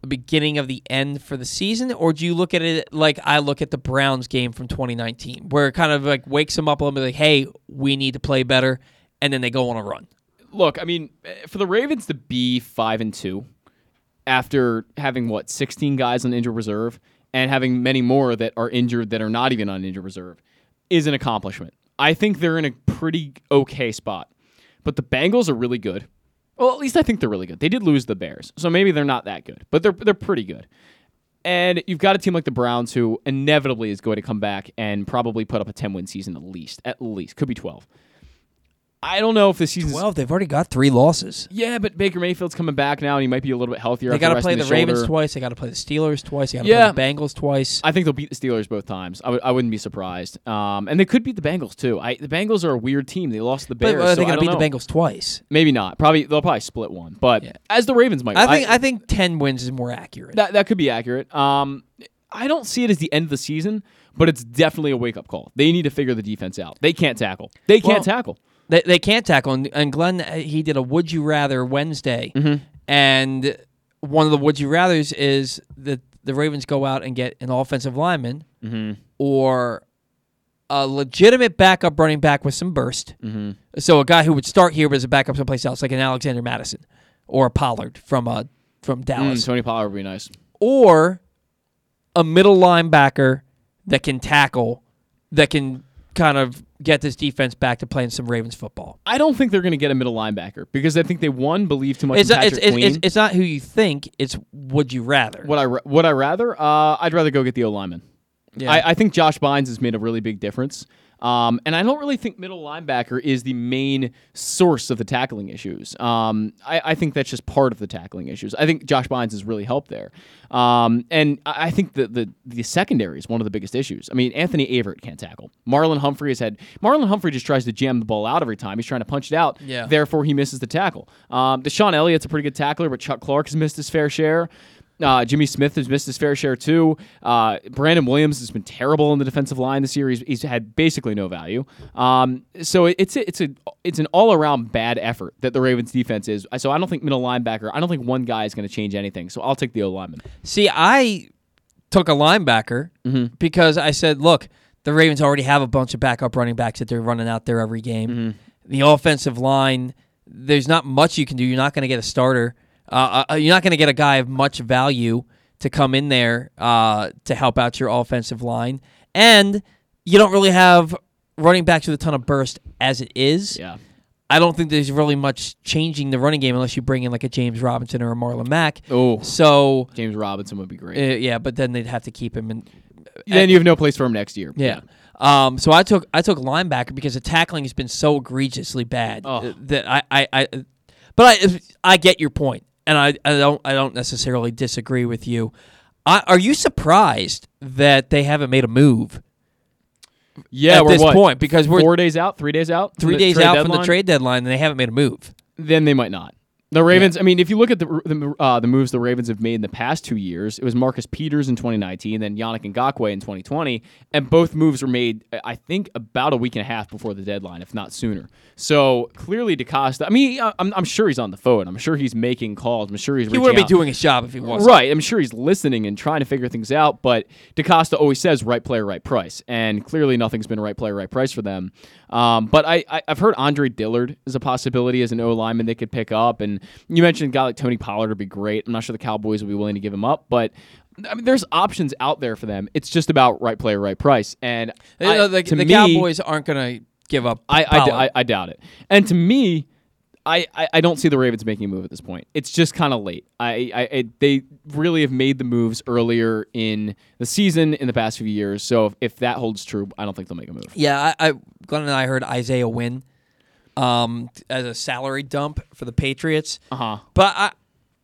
the beginning of the end for the season, or do you look at it like I look at the Browns game from 2019, where it kind of like wakes them up a little bit, like, "Hey, we need to play better," and then they go on a run? Look, I mean, eh, for the Ravens to be five and two after having what sixteen guys on injured reserve and having many more that are injured that are not even on injured reserve is an accomplishment. I think they're in a pretty okay spot, but the Bengals are really good. Well, at least I think they're really good. They did lose the Bears, so maybe they're not that good, but they're they're pretty good. And you've got a team like the Browns who inevitably is going to come back and probably put up a 10 win season at least. At least. Could be 12. I don't know if the season. Well, they've already got three losses. yeah, but Baker Mayfield's coming back now, and he might be a little bit healthier. They got to play the shoulder. Ravens twice. They got to play the Steelers twice. They got to Yeah. play the Bengals twice. I think they'll beat the Steelers both times. I w- I wouldn't be surprised. Um, and they could beat the Bengals too. I, the Bengals are a weird team. They lost the But Bears. are they so I going to beat the. Bengals twice? Maybe not. Probably they'll probably split one. But as the Ravens might, I think I, think ten wins is more accurate. that that could be accurate. Um, I don't see it as the end of the season, but it's definitely a wake up call. They need to figure the defense out. They can't tackle. They can't Well, tackle. They, they can't tackle. And, and Glenn, uh, he did a Would You Rather Wednesday. Mm-hmm. And one of the Would You Rathers is that the Ravens go out and get an offensive lineman Mm-hmm. or a legitimate backup running back with some burst. Mm-hmm. So a guy who would start here but as a backup someplace else, like an Alexander Mattison or a Pollard from uh, from Dallas. Mm, Tony Pollard would be nice. or a middle linebacker that can tackle, that can kind of get this defense back to playing some Ravens football. I don't think they're going to get a middle linebacker because I think they one believe too much It's, in it's, Patrick it's, Queen. it's, it's not who you think. It's would you rather. Would I would I rather? Uh, I'd rather go get the O lineman. Yeah. I, I think Josh Bynes has made a really big difference. Um, and I don't really think middle linebacker is the main source of the tackling issues. Um, I, I think that's just part of the tackling issues. I think Josh Bynes has really helped there. Um, and I I think the, the the secondary is one of the biggest issues. I mean, Anthony Averett can't tackle. Marlon Humphrey has had Marlon Humphrey just tries to jam the ball out every time. He's trying to punch it out. Yeah. Therefore, he misses the tackle. Um, DeShon Elliott's a pretty good tackler, but Chuck Clark has missed his fair share. Uh, Jimmy Smith has missed his fair share too. Uh, Brandon Williams has been terrible in the defensive line this year. He's, he's had basically no value. Um, so it- it's a, it's a it's an all around bad effort that the Ravens defense is. So I don't think middle linebacker. I don't think one guy is going to change anything. So I'll take the O lineman. See, I took a linebacker Mm-hmm. because I said, look, the Ravens already have a bunch of backup running backs that they're running out there every game. Mm-hmm. The offensive line, there's not much you can do. You're not going to get a starter. Uh, uh, you're not going to get a guy of much value to come in there uh, to help out your offensive line. And you don't really have running backs with a ton of burst as it is. Yeah. I don't think there's really much changing the running game unless you bring in like a James Robinson or a Marlon Mack. Oh, So James Robinson would be great. uh, yeah, but then they'd have to keep him and then you have no place for him next year. Yeah. Um, so I took I took linebacker because the tackling has been so egregiously bad Oh. uh, that I, I, I but I I get your point, and I, I don't I don't necessarily disagree with you. I, are you surprised that they haven't made a move Yeah, at this what, point? Because we're four days out, three days out, three days out from the trade deadline, and they haven't made a move. then they might not. The Ravens. I mean, if you look at the the, uh, the moves the Ravens have made in the past two years, it was Marcus Peters in 2019, then Yannick Ngakoue in 2020, and both moves were made, I think, about a week and a half before the deadline, if not sooner. So clearly, DeCosta. I mean, I'm, I'm sure he's on the phone. I'm sure he's making calls. I'm sure he's. He wouldn't be out. doing his job if he wasn't. Right. I'm sure he's listening and trying to figure things out, but DeCosta always says right player, right price. And clearly nothing's been right player, right price for them. Um, but I, I, I've heard Andre Dillard is a possibility as an O lineman they could pick up. And you mentioned a guy like Tony Pollard would be great. I'm not sure the Cowboys would be willing to give him up, but I mean, there's options out there for them. It's just about right player, right price. And You know, the the me- Cowboys aren't going to give up. I, I. I- I doubt it. And to me, I, I, I don't see the Ravens making a move at this point. It's just kind of late. I, I, I they really have made the moves earlier in the season in the past few years. So if, if that holds true, I don't think they'll make a move. Yeah, I, I Glenn and I heard Isaiah Wynn um, as a salary dump for the Patriots. Uh huh. But I,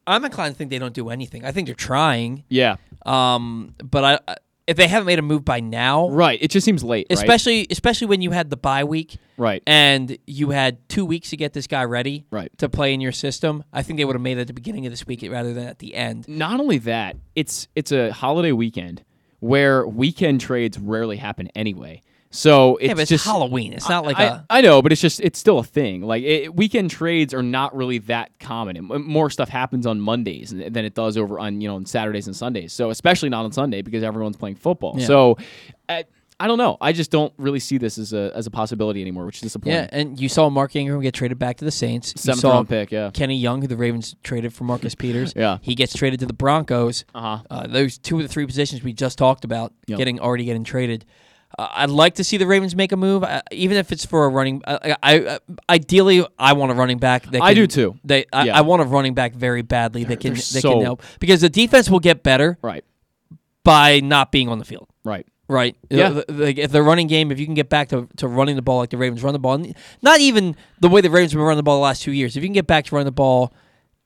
I'm inclined to think they don't do anything. I think they're trying. Yeah. Um, but I, I- if they haven't made a move by now, Right. It just seems late. right? especially especially when you had the bye week, Right. and you had two weeks to get this guy ready, Right. to play in your system. I think they would have made it at the beginning of this week rather than at the end. Not only that, it's it's a holiday weekend where weekend trades rarely happen anyway. So it's yeah, it's just Halloween. It's not like I, a I know, but it's just it's still a thing. Like it, weekend trades are not really that common. M- more stuff happens on Mondays than it does over on you know on Saturdays and Sundays. So especially not on Sunday because everyone's playing football. Yeah. So I, I don't know. I just don't really see this as a as a possibility anymore, which is disappointing. Yeah, and you saw Mark Ingram get traded back to the Saints. You Seventh saw round pick, yeah. Kenny Young, who the Ravens traded for Marcus Peters. Yeah. he gets traded to the Broncos. Uh-huh. Uh, those two of the three positions we just talked about Yep. getting already getting traded. Uh, I'd like to see the Ravens make a move, uh, even if it's for a running. Uh, I, I ideally I want a running back. That I do too. They, I, Yeah. I want a running back very badly that can they're that so- can help because the defense will get better Right. by not being on the field. Right. Right. Yeah. The- if the running game, if you can get back to, to running the ball like the Ravens run the ball, not even the way the Ravens have been running the ball the last two years, if you can get back to running the ball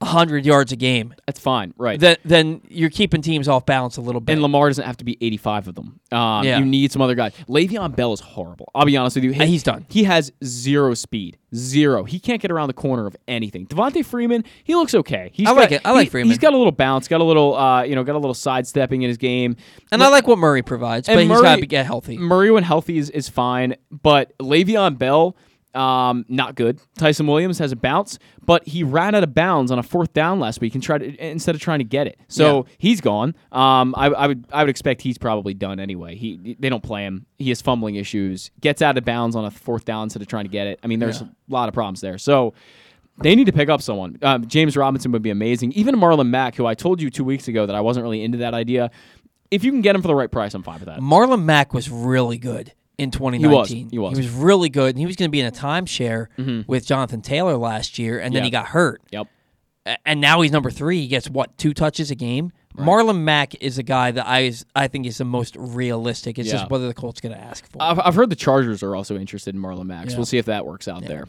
100 yards a game, That's fine. Right. then, then you're keeping teams off balance a little bit. and Lamar doesn't have to be 85 of them. Um, Yeah. You need some other guy. Le'Veon Bell is horrible. I'll be honest with you. He's done. He has zero speed. Zero. He can't get around the corner of anything. Devonta Freeman, he looks okay. He's I got, like it. I like he- Freeman. He's got a little bounce, got a little, uh, you know, got a little sidestepping in his game. and I like what Murray provides, but And he's got to get healthy. Murray when healthy is, is fine, but Le'Veon Bell, um, not good. Ty'Son Williams has a bounce, but he ran out of bounds on a fourth down last week and tried to, instead of trying to get it. So he's gone. Um, I, I would I would expect he's probably done anyway. He they don't play him. He has fumbling issues. Gets out of bounds on a fourth down instead of trying to get it. I mean, there's Yeah. a lot of problems there. So. They need to pick up someone. Um, James Robinson would be amazing. Even Marlon Mack, who I told you two weeks ago that I wasn't really into that idea. If you can get him for the right price, I'm fine with that. Marlon Mack was really good in 2019. He was. He was really good, and he was going to be in a timeshare with Jonathan Taylor last year, and then Yeah. he got hurt. Yep. And now he's number three. He gets what two touches a game. Marlon Mack is a guy that I I think is the most realistic. It's Yeah. just whether the Colts going to ask for. I've, I've heard the Chargers are also interested in Marlon Mack. So Yeah. we'll see if that works out there.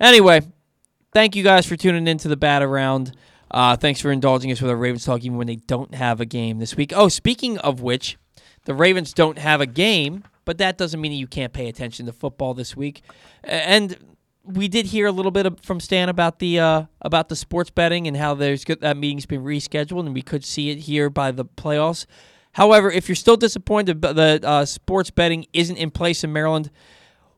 Anyway, thank you guys for tuning in to the bat around. Uh, thanks for indulging us with our Ravens talk, even when they don't have a game this week. Oh, speaking of which, the Ravens don't have a game, but that doesn't mean that you can't pay attention to football this week. And we did hear a little bit from Stan about the uh, about the sports betting and how there's good, that meeting's been rescheduled, and we could see it here by the playoffs. However, if you're still disappointed that uh, sports betting isn't in place in Maryland,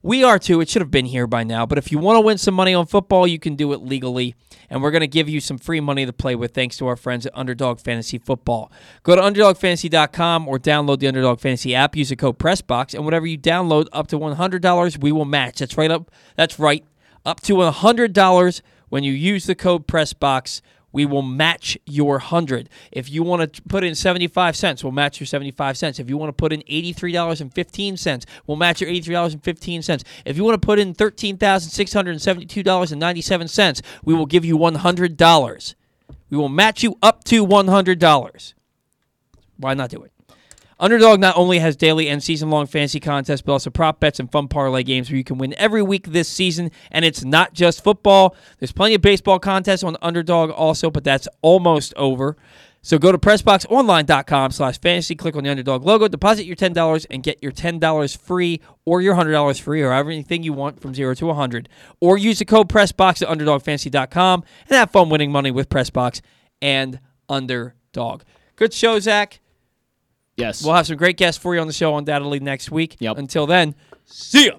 we are too. It should have been here by now. But if you want to win some money on football, you can do it legally. And we're going to give you some free money to play with thanks to our friends at Underdog Fantasy Football. Go to UnderdogFantasy.com or download the Underdog Fantasy app. Use the code PressBox, and whatever you download up to $100, we will match. That's right up. That's right. Up to $100 when you use the code PressBox we will match your 100 if you want to put in 75 cents we'll match your 75 cents. If you want to put in $83.15 we'll match your $83.15 if you want to put in $13,672.97 we will give you $100 we will match you up to $100 why not do it Underdog not only has daily and season long fantasy contests, but also prop bets and fun parlay games where you can win every week this season. And it's not just football. There's plenty of baseball contests on Underdog also, but that's almost over. So go to PressBoxOnline.com slash fantasy, click on the Underdog logo, deposit your $10 and get your $10 free or your $100 free or everything you want from 0 to 100 Or use the code PressBox at UnderdogFantasy.com and have fun winning money with PressBox and Underdog. Good show, Zach. Yes. We'll have some great guests for you on the show undoubtedly next week. Yep. Until then, see ya.